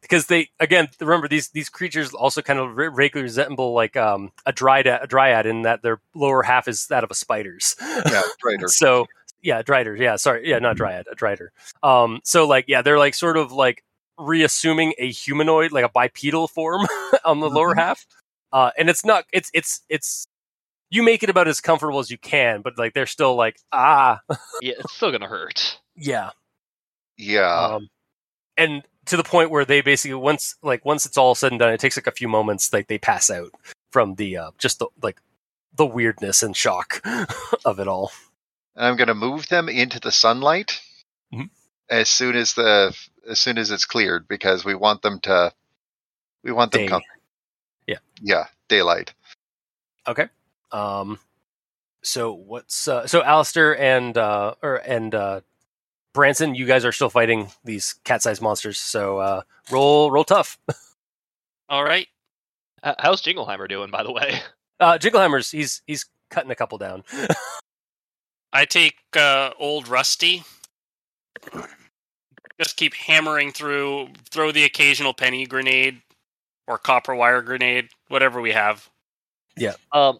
Because they again remember these these creatures also kind of re- vaguely resemble like um, a dryad a dryad in that their lower half is that of a spider's. Yeah, traitor. so yeah, Drider. Yeah, sorry. Yeah, not Dryad, a Drider. Um, so like, yeah, they're like sort of like reassuming a humanoid, like a bipedal form on the lower Mhm. half. Uh, and it's not. It's it's it's. You make it about as comfortable as you can, but like they're still like ah Yeah, it's still gonna hurt. yeah. Yeah. Um, and to the point where they basically once like once it's all said and done, it takes like a few moments. Like they pass out from the uh, just the like the weirdness and shock of it all. and I'm going to move them into the sunlight Mhm. as soon as the as soon as it's cleared because we want them to we want them Day. com- Yeah. yeah daylight. Okay. Um so what's uh so Allister and uh or and uh Branson, you guys are still fighting these cat-sized monsters. So uh roll roll tough. All right. Uh, how's Jingleheimer doing, by the way? Uh Jingleheimer's he's he's cutting a couple down. I take uh, old Rusty just keep hammering through. Throw the occasional penny grenade or copper wire grenade, whatever we have. Yeah. Um,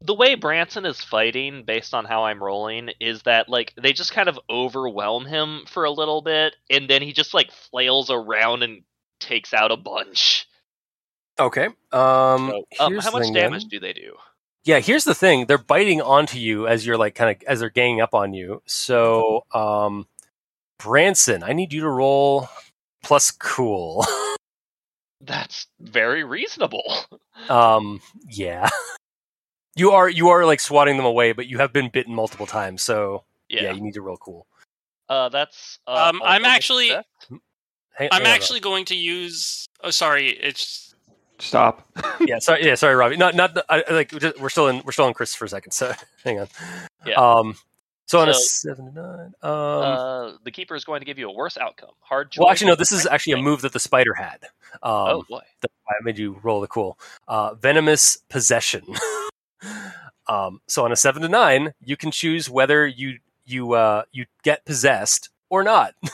the way Branson is fighting, based on how I'm rolling, is that like they just kind of overwhelm him for a little bit, and then he just like flails around and takes out a bunch. Okay. Um, So, um, how much damage then. do they do? Yeah, here's the thing. They're biting onto you as you're like kind of as they're ganging up on you. So, um, Branson, I need you to roll plus cool. That's very reasonable. um, yeah. You are you are like swatting them away, but you have been bitten multiple times, so yeah, Yeah. you need to roll cool. Uh, that's. Uh, Um, a- I'm a actually- success. Hang- I'm hang on, actually going to use. Oh, sorry. It's Stop. Rob. yeah, sorry, yeah, sorry, Robbie. Not not the- I, I, like we're just- we're still in we're still in Chris for a second. So hang on. Yeah. Um, so on a seven to nine. Um, uh, the keeper is going to give you a worse outcome. Hard. well, actually, no. This is actually a move that the spider had. Um, oh boy. That's why I made you roll the cool. Uh, venomous possession. um, so on a seven to nine, you can choose whether you you uh, you get possessed or not.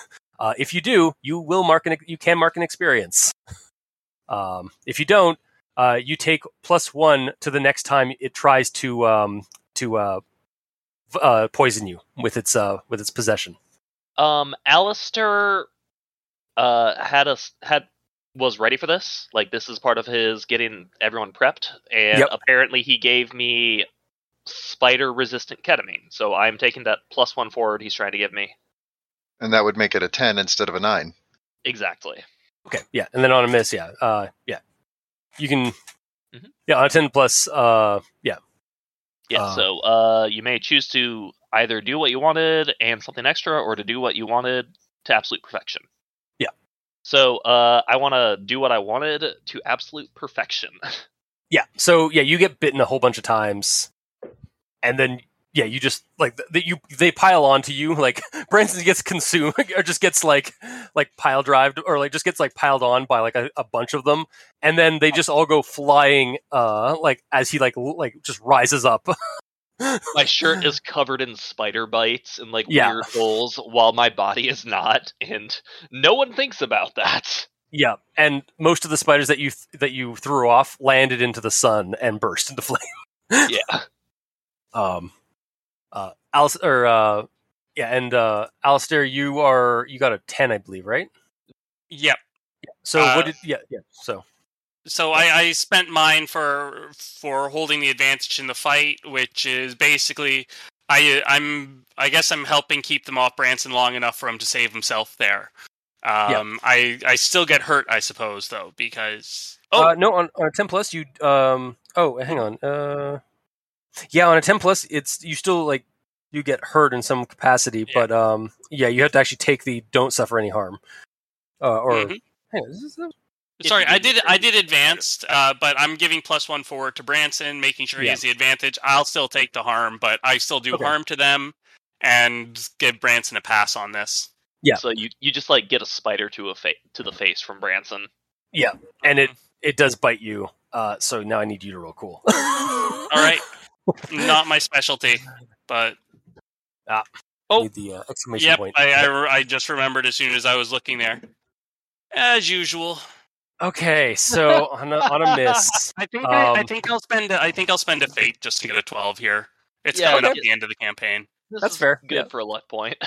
Uh, if you do, you will mark an you can mark an experience. Um, if you don't, uh, you take plus one to the next time it tries to um, to uh, v- uh, poison you with its uh, with its possession. Um, Allister had us had was ready for this. Like this is part of his getting everyone prepped, and Yep. apparently he gave me spider resistant ketamine. So I'm taking that plus one forward. He's trying to give me And that would make it a 10 instead of a 9. exactly. Okay, yeah, and then on a miss, yeah, uh, yeah, you can, Mhm. yeah, on a ten plus, uh, yeah, Yeah. Uh, so uh, you may choose to either do what you wanted and something extra, or to do what you wanted to absolute perfection. So uh, I want to do what I wanted to absolute perfection. yeah. So yeah, you get bitten a whole bunch of times, and then yeah, you just like that you they pile onto you. Like Branson gets consumed or just gets like like pile drived or like just gets like piled on by like a, a bunch of them, and then they just all go flying. Uh, like as he like like just rises up. my shirt is covered in spider bites and like Yeah. weird holes, while my body is not, and no one thinks about that. Yeah, and most of the spiders that you th- that you threw off landed into the sun and burst into flame. Yeah. Um, uh, Alice or uh, yeah, and uh, Allister, you are you got a ten, I believe, right? yep. So Uh, what did yeah yeah so So I, I spent mine for for holding the advantage in the fight, which is basically I I'm I guess I'm helping keep them off Branson long enough for him to save himself there. Um, I I still get hurt, I suppose, though, because oh uh, no on, on a ten plus you um oh hang on uh yeah on a ten plus it's you still like you get hurt in some capacity, Yeah. but um yeah you have to actually take the don't suffer any harm uh, or Mhm. hang on, is this Sorry, I did. I did advanced, uh, but I'm giving plus one forward to Branson, making sure he Yeah. has the advantage. I'll still take the harm, but I still do Okay. harm to them, and give Branson a pass on this. Yeah. So you you just like get a spider to a fa- to the face from Branson. Yeah, and it it does bite you. Uh, so now I need you to roll cool. All right, not my specialty, but Oh. Need the uh, exclamation yep, point. I, I re- I just remembered as soon as I was looking there. As usual, Okay, so on a, on a miss. I think I, I Um, think I'll spend a, I think I'll spend a fate just to get a twelve here. It's Yeah, coming up okay. the end of the campaign. This That's fair, Good yeah. for a luck point.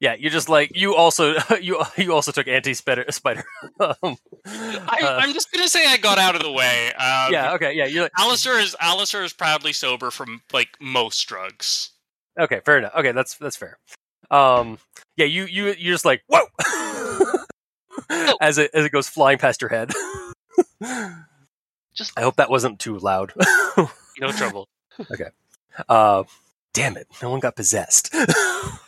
Yeah, you're just like you also you you also took anti spider spider. um, I, uh, I'm just gonna say I got out of the way. Um, yeah, okay, yeah, you're like, Allister is Allister is proudly sober from like most drugs. okay, fair enough. Okay, that's that's fair. Um, yeah, you you you're just like whoa as it as it goes flying past your head. Just I hope that wasn't too loud. No trouble. Okay. Uh, damn it! No one got possessed. uh,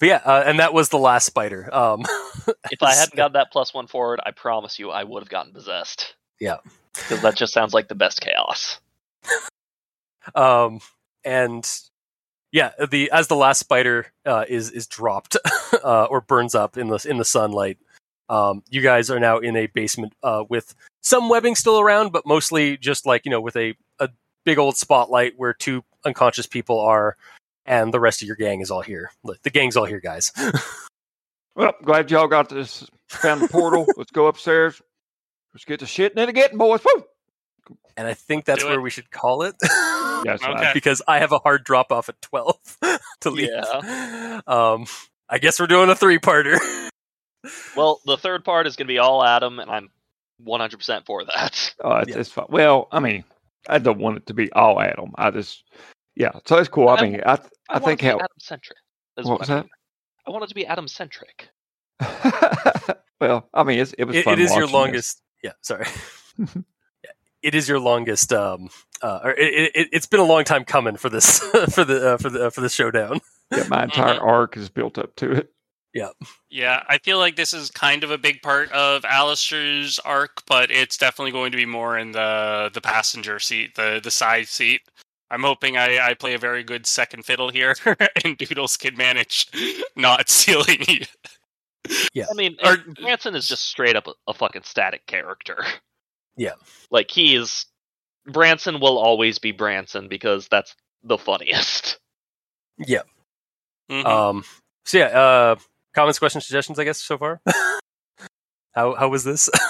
but yeah, uh, and that was the last spider. Um, if I hadn't got that plus one forward, I promise you I would have gotten possessed. Yeah. Because that just sounds like the best chaos. um, and yeah, the as the last spider uh, is is dropped uh, or burns up in the in the sunlight. Um, you guys are now in a basement uh, with some webbing still around, but mostly just like you know with a, a big old spotlight where two unconscious people are, and the rest of your gang is all here. The gang's all here, guys. Well, glad y'all got this. Found the portal. Let's go upstairs. Let's get the shit in it again, boys. Woo! And I think that's Do where it. we should call it. Yes, Okay. Because I have a hard drop off at 12 to leave. Yeah. Um, I guess we're doing a three parter. Well, the third part is going to be all Adam, and I'm 100% for that. Oh, it's, Yeah. it's fine. Well, I mean, I don't want it to be all Adam. I just, yeah. So it's cool. I I- mean, I I, want think it how Adam centric. what was that? I want it to be Adam centric. well, I mean, it's, it was It- fun. it is your watching this. longest. Yeah, sorry. Yeah, it is your longest. Um, uh, or it, it, it's been a long time coming for this for the uh, for the uh, for the showdown. Yeah, my entire Mm-hmm. arc is built up to it. Yeah, yeah I feel like this is kind of a big part of Allister's arc, but it's definitely going to be more in the the passenger seat, the the side seat. I'm hoping I, I play a very good second fiddle here, and Doodles can manage not stealing you. I mean, Or- and is just straight up a, a fucking static character. Yeah. Like, he is. Branson will always be Branson because that's the funniest. Yeah. Mhm. Um. So yeah. Uh. Comments, questions, suggestions. I guess so far. how how was this?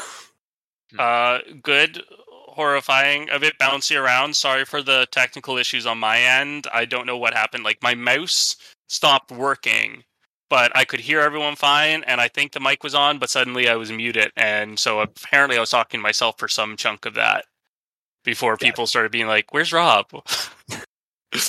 Uh, good, horrifying, a bit bouncy around. Sorry for the technical issues on my end. I don't know what happened. Like my mouse stopped working, but I could hear everyone fine, and I think the mic was on, but suddenly I was muted, and so apparently I was talking to myself for some chunk of that before Yeah. people started being like, "Where's Rob?"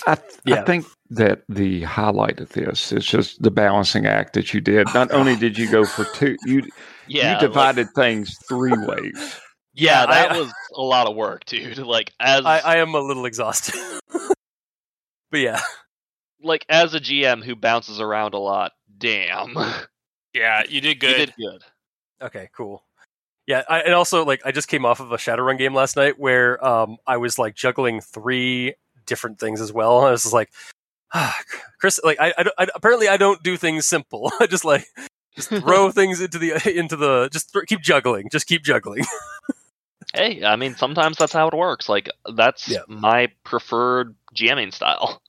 I, Yeah. I think that the highlight of this is just the balancing act that you did. Not only did you go for two, you Yeah. you like- divided things three ways. yeah, Yeah, that I- was a lot of work, dude. Like, as. I, I am a little exhausted. but yeah. like as a GM who bounces around a lot, damn, yeah, you did you good. did good. Okay, cool. Yeah, I, and also like I just came off of a Shadowrun game last night where um I was like juggling three different things as well. I was just like, ah, Chris, like I, I, I apparently I don't do things simple. I just like just throw things into the into the just th- keep juggling, just keep juggling. Hey, I mean, sometimes that's how it works. Like that's Yeah. my preferred jamming style.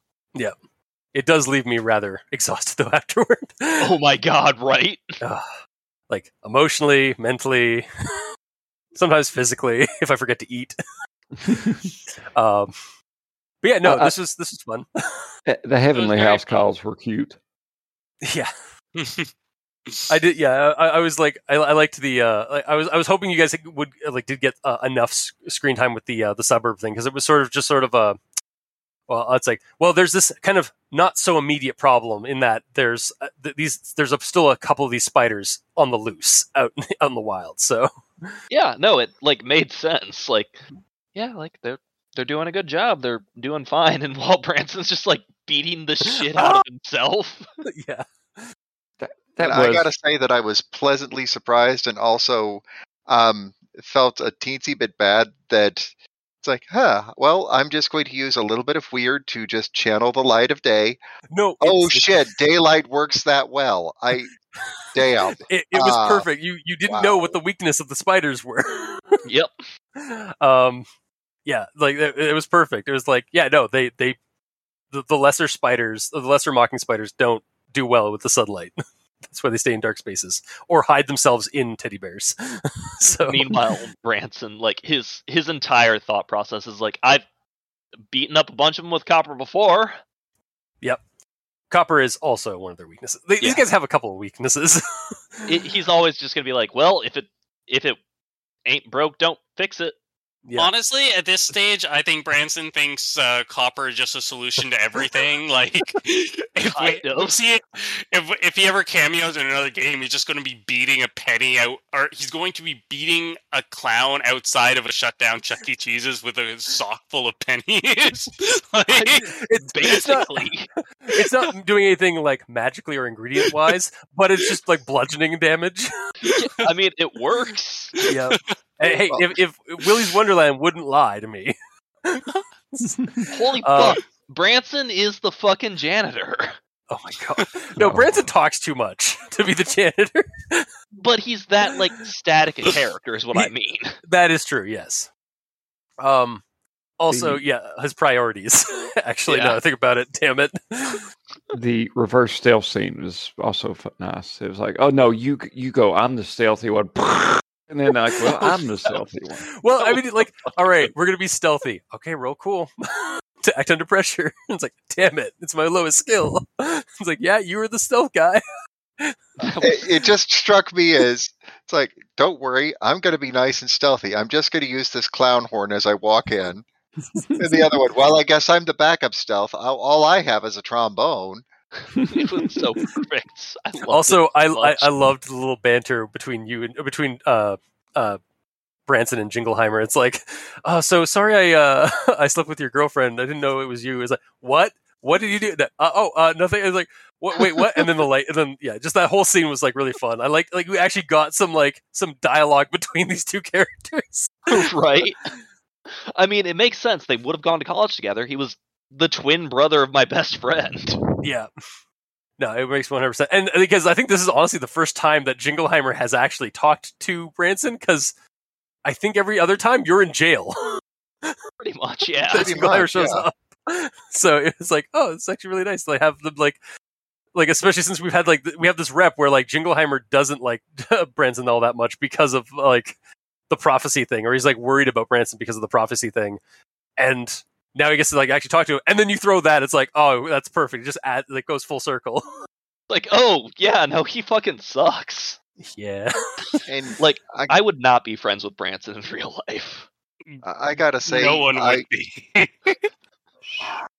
It does leave me rather exhausted though afterward. Oh my god, right? Ah, like emotionally, mentally, sometimes physically if I forget to eat. um, but yeah, no, Uh, this was this was fun. The Heavenly House cool. calls were cute. yeah. I did, yeah. I, I was like, I, I liked the. Uh, I was, I was hoping you guys would uh, like did get uh, enough s- screen time with the uh, the suburb thing because it was sort of just sort of a. Well, it's like, well, there's this kind of not so immediate problem in that there's uh, th- these there's a, still a couple of these spiders on the loose out on the wild. So Yeah, no, it like made sense. Like, yeah, like they're they're doing a good job. They're doing fine, and walt Branson's just like beating the shit out of himself. yeah, That and was I gotta say that I was pleasantly surprised and also um, felt a teensy bit bad that it's like, huh, well, I'm just going to use a little bit of weird to just channel the light of day. no. Oh it's- shit, daylight works that well. I damn. It, it was Ah, perfect. You you didn't know what the weakness of the spiders were. yep. um yeah like it, it was perfect it was like yeah no they they the, the lesser spiders the lesser mocking spiders don't do well with the sunlight that's why they stay in dark spaces or hide themselves in teddy bears so Meanwhile, Branson, like his his entire thought process is like, I've beaten up a bunch of them with copper before. Yep. Copper is also one of their weaknesses they, Yeah. these guys have a couple of weaknesses It, he's always just gonna be like, well, if it if it ain't broke, don't fix it. Yeah Honestly, at this stage, I think Branson thinks uh, copper is just a solution to everything. like, if we Kind of. see it, if if he ever cameos in another game, he's just going to be beating a penny out, or he's going to be beating a clown outside of a shutdown Chuck E. Cheese's with a sock full of pennies. like, it's, it's not, Basically, it's not doing anything like magically or ingredient wise but it's just like bludgeoning damage I mean, it works. yeah hey, hey if, if Willy's Wonderland wouldn't lie to me Holy Uh, fuck! Branson is the fucking janitor, Oh my god. No, No. Branson talks too much to be the janitor. but he's that like static a character, is what I mean. that is true, yes. Um Also, The- yeah, his priorities. Actually, Yeah. now that I think about it, damn it. the reverse stealth scene was also nice. It was like, oh no, you you go. I'm the stealthy one. And then like, well, I'm the stealthy one. Well, I mean, like, all right, we're gonna be stealthy. Okay, real cool. to act under pressure. It's like, damn it, it's my lowest skill. It's like, yeah, you were the stealth guy. it, it just struck me as it's like, don't worry, I'm going to be nice and stealthy. I'm just going to use this clown horn as I walk in. And the other one, well, I guess I'm the backup stealth. All, all I have is a trombone. it was so perfect. I also, I, I. I loved the little banter between you and between uh uh Branson and Jingleheimer. It's like, oh, so sorry, I uh I slept with your girlfriend. I didn't know it was you. It's like, what? What did you do? Uh, oh, uh, nothing. It's like, what, wait, what? And then the light, and then yeah, just that whole scene was like really fun. I like like we actually got some like some dialogue between these two characters. right? I mean, it makes sense. They would have gone to college together. He was the twin brother of my best friend. Yeah. No, it makes one hundred percent, and uh, because I think this is honestly the first time that Jingleheimer has actually talked to Branson. Because I think every other time you're in jail, Pretty much, yeah. that Pretty Jingleheimer much, shows yeah. up. So it was like, oh, it's actually really nice. to have them like, like especially since we've had like th- we have this rep where like Jingleheimer doesn't like Branson all that much because of like the prophecy thing, or he's like worried about Branson because of the prophecy thing, and now he gets to like actually talk to him, and then you throw that, it's like, oh, that's perfect. It just add like goes full circle. Like, oh, yeah, no, he fucking sucks. yeah. And Like, I- I would not be friends with Branson in real life. I, I gotta say, no one I, would be.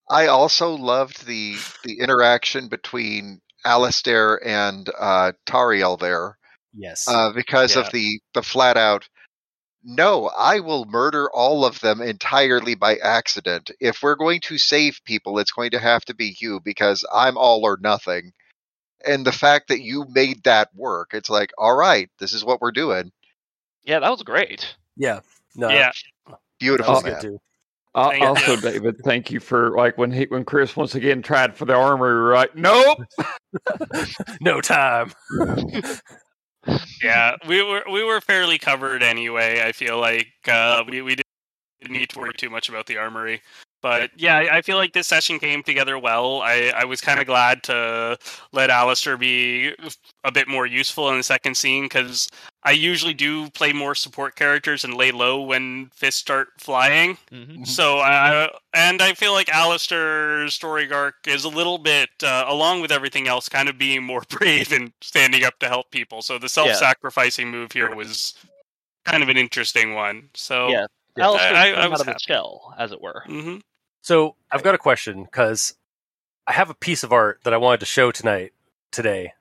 I also loved the the interaction between Allister and uh, Tariel there. Yes. uh, because Yeah. of the the flat out no i will murder all of them entirely by accident if we're going to save people it's going to have to be you because i'm all or nothing and the fact that you made that work it's like all right this is what we're doing Yeah, that was great. yeah. No. yeah, beautiful was man. Uh, also, David, thank you for like when he when Chris once again tried for the armory, right? nope. No time. yeah. We were we were fairly covered anyway. I feel like uh, we we didn't need to worry too much about the armory. But yeah, I I feel like this session came together well. I, I was kind of glad to let Allister be a bit more useful in the second scene because I usually do play more support characters and lay low when fists start flying. hmm So I and I feel like Allister's story arc is a little bit, uh, along with everything else, kind of being more brave and standing up to help people. So the self-sacrificing move here was kind of an interesting one. So Yeah. Yeah, Allister I- I came out was of his happy. shell, as it were. hmm So I've got a question because I have a piece of art that I wanted to show tonight today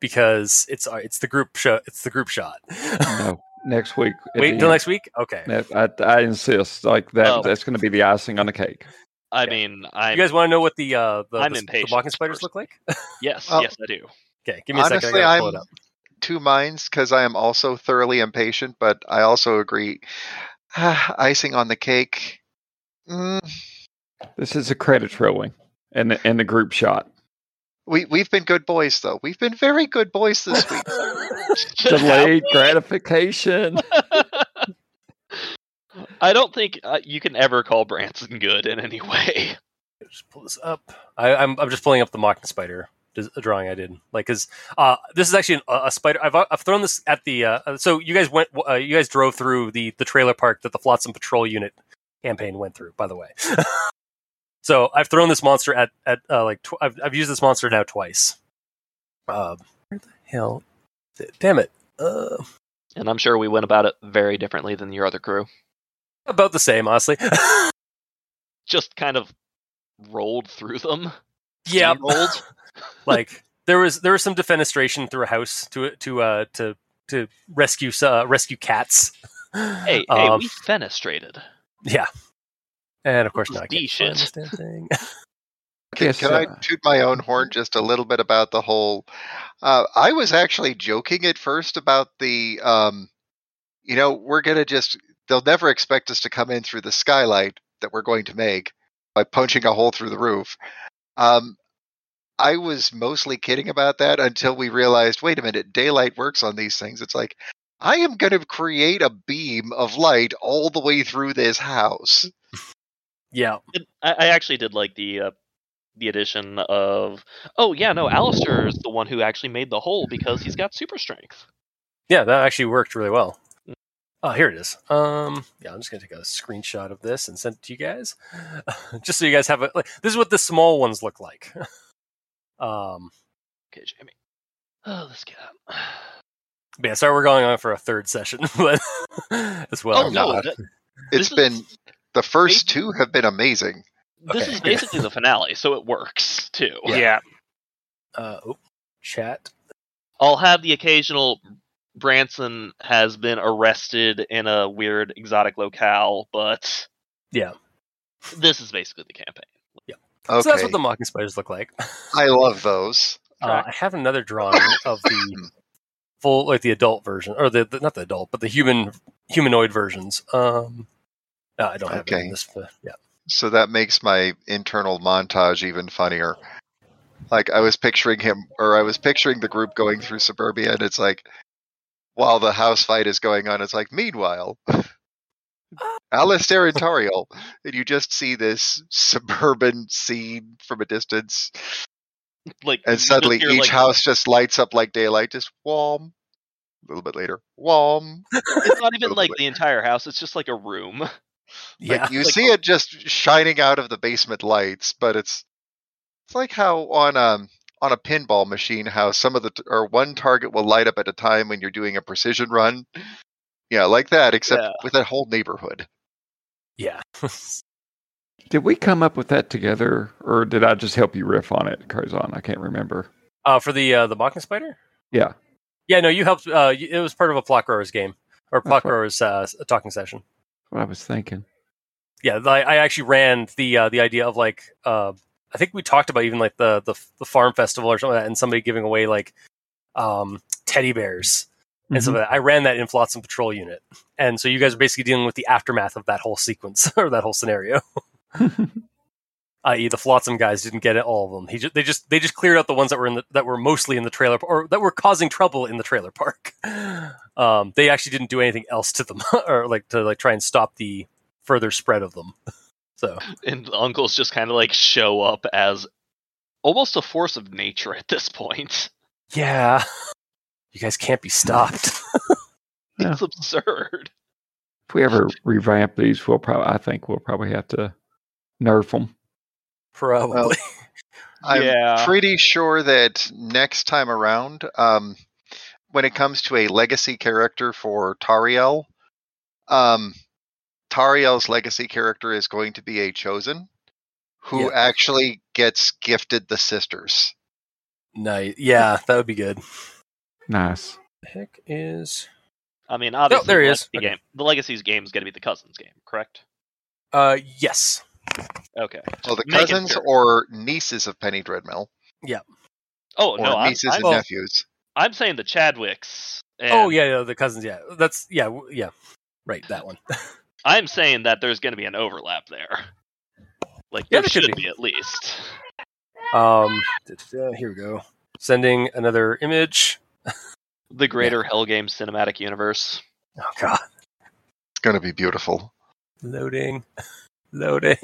because it's uh, it's the group show It's the group shot. No, next week. Wait the until end. next week. Okay. I, I insist. Like that. Oh. That's going to be the icing on the cake. I Yeah. mean, I'm, You guys want to know what the uh the, I'm the, the impatient blocking spiders first. look like? yes, Oh. yes, I do. Okay, give me a second. Honestly gotta pull i'm it up. two minds because i am also thoroughly impatient but i also agree icing on the cake mm, This is a credits rolling and the, and the group shot. we, we've been good boys though we've been very good boys this week Delayed gratification. I don't think uh, you can ever call Branson good in any way. just pull this up. I, I'm I'm just pulling up the mocking spider des- drawing I did. Like, cause uh, this is actually a, a spider. I've I've thrown this at the. Uh, so you guys went. Uh, you guys drove through the the trailer park that the Flotsam Patrol Unit campaign went through. By the way. so I've thrown this monster at at uh, like tw- I've I've used this monster now twice. Uh, where the hell? Damn it. Uh, And I'm sure we went about it very differently than your other crew. about the same, honestly. Just kind of rolled through them. yeah. Steamrolled. like there was there was some defenestration through a house to to uh to to rescue uh, rescue cats. Hey, hey, Um, we fenestrated. yeah, and of course now I D can't find shit. this damn thing. Can, can I toot my own horn just a little bit about the whole? Uh, I was actually joking at first about the, um, you know, we're gonna just they'll never expect us to come in through the skylight that we're going to make by punching a hole through the roof. Um, I was mostly kidding about that until we realized, wait a minute, daylight works on these things. It's like I am going to create a beam of light all the way through this house. Yeah. It- I, I actually did like the uh, the addition of. Oh yeah, no, Allister is the one who actually made the hole because he's got super strength. Yeah, that actually worked really well. Oh, here it is. Um, yeah, I'm just gonna take a screenshot of this and send it to you guys, just so you guys have a. Like, this is what the small ones look like. um, Okay, Jamie. Oh, let's get out. but yeah, sorry we're going on for a third session, but as well. Oh no, God. th- It's This is- been the first Basically- two have been amazing. this Okay. is basically the finale, so it works too. Yeah. Uh, oh, chat. I'll have the occasional Branson has been arrested in a weird exotic locale, but Yeah. this is basically the campaign. Yeah. Okay, So that's what the mocking spiders look like. I love those. Uh, I have another drawing of the full, like the adult version, or the, the not the adult, but the human humanoid versions. Um, no, I don't have Okay. this. uh, yeah, So that makes my internal montage even funnier. Like I was picturing him, or I was picturing the group going through suburbia, and it's like, while the house fight is going on, it's like, meanwhile, Allister and Tariel, and you just see this suburban scene from a distance, Like and suddenly hear, each like, house just lights up like daylight, just whom. A little bit later, whom. It's not even like bit. the entire house; it's just like a room. Yeah. Like you Like- see it just shining out of the basement lights, but it's it's like how on um on a pinball machine, how some of the t- or one target will light up at a time when you're doing a precision run. Yeah, like that, except Yeah. with a whole neighborhood. yeah. Did we come up with that together, or did I just help you riff on it, Crazon? I can't remember. uh, for the uh, the mocking spider. Yeah, Yeah, no, you helped. Uh, it was part of a plot growers game or plot growers uh, talking session. What I was thinking. Yeah, I, I actually ran the uh, the idea of like uh, I think we talked about even like the, the the farm festival or something like that, and somebody giving away like um, teddy bears and stuff like that. I ran that in Flotsam Patrol unit, and so you guys are basically dealing with the aftermath of that whole sequence or that whole scenario. i.e., the Flotsam guys didn't get it, all of them. He just, they just they just cleared out the ones that were in the, that were mostly in the trailer or that were causing trouble in the trailer park. Um, they actually didn't do anything else to them or like to like try and stop the further spread of them. So and the uncles just kind of like show up as almost a force of nature at this point. yeah, you guys can't be stopped. Yeah. It's absurd. If we ever revamp these, we'll probably. I think we'll probably have to nerf them. Probably. I'm Yeah. pretty sure that next time around, um, when it comes to a legacy character for Tariel, um, Tariel's legacy character is going to be a chosen who Yeah. actually gets gifted the sisters. nice. Yeah, that would be good. Nice. The heck is I mean, obviously, there the is. Legacy Okay. game, the Legacy's game is going to be the Cousins game, correct? uh yes. Okay. Well, the cousins sure. or nieces of Penny Dreadmill, Yeah. Oh or no, I'm, nieces I'm, and nephews. I'm saying the Chadwicks. And Oh yeah, yeah, the cousins. Yeah, that's yeah, yeah. Right, that one. I'm saying that there's going to be an overlap there. Like Yeah, there there should be. be at least. Um, uh, here we go. Sending another image. The greater Hell Game cinematic universe. Oh god, It's going to be beautiful. loading, loading.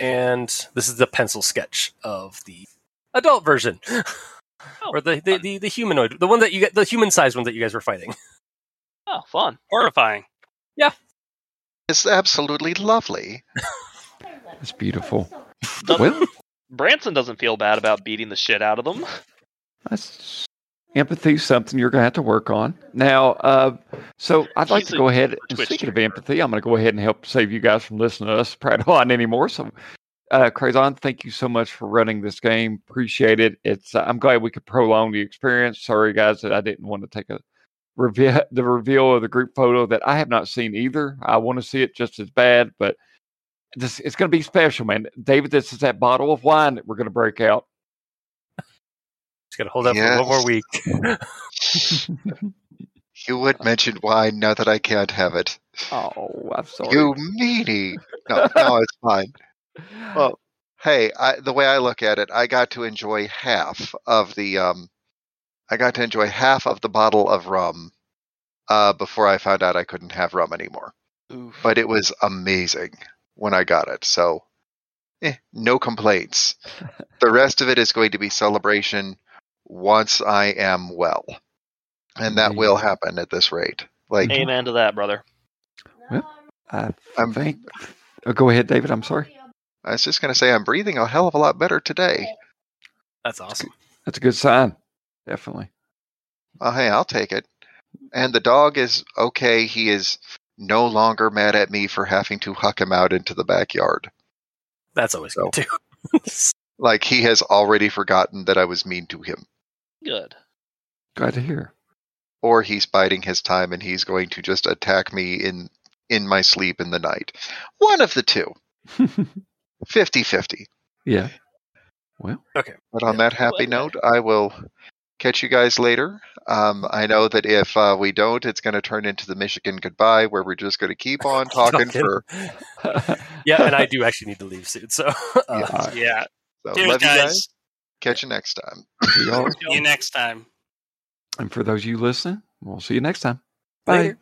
And this is the pencil sketch of the adult version, oh, or the the, the the humanoid, the one that you get, the human sized one that you guys were fighting. Oh, fun. Horrifying. Yeah, it's absolutely lovely. It's beautiful. Doesn't- Branson doesn't feel bad about beating the shit out of them. that's empathy. is Something you're going to have to work on. Now, uh, so I'd like He's to go ahead. Twitch Speaking of empathy, I'm going to go ahead and help save you guys from listening to us prattle on anymore. So, uh, Crazon, thank you so much for running this game. Appreciate it. It's. Uh, I'm glad we could prolong the experience. Sorry, guys, that I didn't want to take a reveal the reveal of the group photo that I have not seen either. I want to see it just as bad, but this it's going to be special, man. David, this is that bottle of wine that we're going to break out. Just gotta hold up for one more week. You would mention wine now that I can't have it. Oh, I'm sorry. You meanie. No, no, it's fine. Well, hey, I, the way I look at it, I got to enjoy half of the um, I got to enjoy half of the bottle of rum uh, before I found out I couldn't have rum anymore. Oof. But it was amazing. when I got it. So, eh, no complaints. the rest of it is going to be celebration once I am well, and that Indeed. will happen at this rate. Like Amen to that, brother. I I'm- think. Oh, go ahead, David. I'm sorry. I was just going to say, I'm breathing a hell of a lot better today. That's awesome. That's a good sign. Definitely. Oh, hey, I'll take it. And the dog is okay. He is no longer mad at me for having to huck him out into the backyard. That's always So- good too. Like he has already forgotten that I was mean to him. Good. Glad to hear. Or he's biding his time and he's going to just attack me in in my sleep in the night. One of the two. 50-50. yeah. Well, Okay. But on Yeah. that happy note, I will catch you guys later. Um, I know that if uh, we don't, it's going to turn into the Michigan goodbye, where we're just going to keep on talking for. yeah, and I do actually need to leave soon. So uh, uh, Yeah. So Cheers, love you guys. Guys. Catch you next time. see y'all. See you next time. And for those of you listening, we'll see you next time. Bye. later.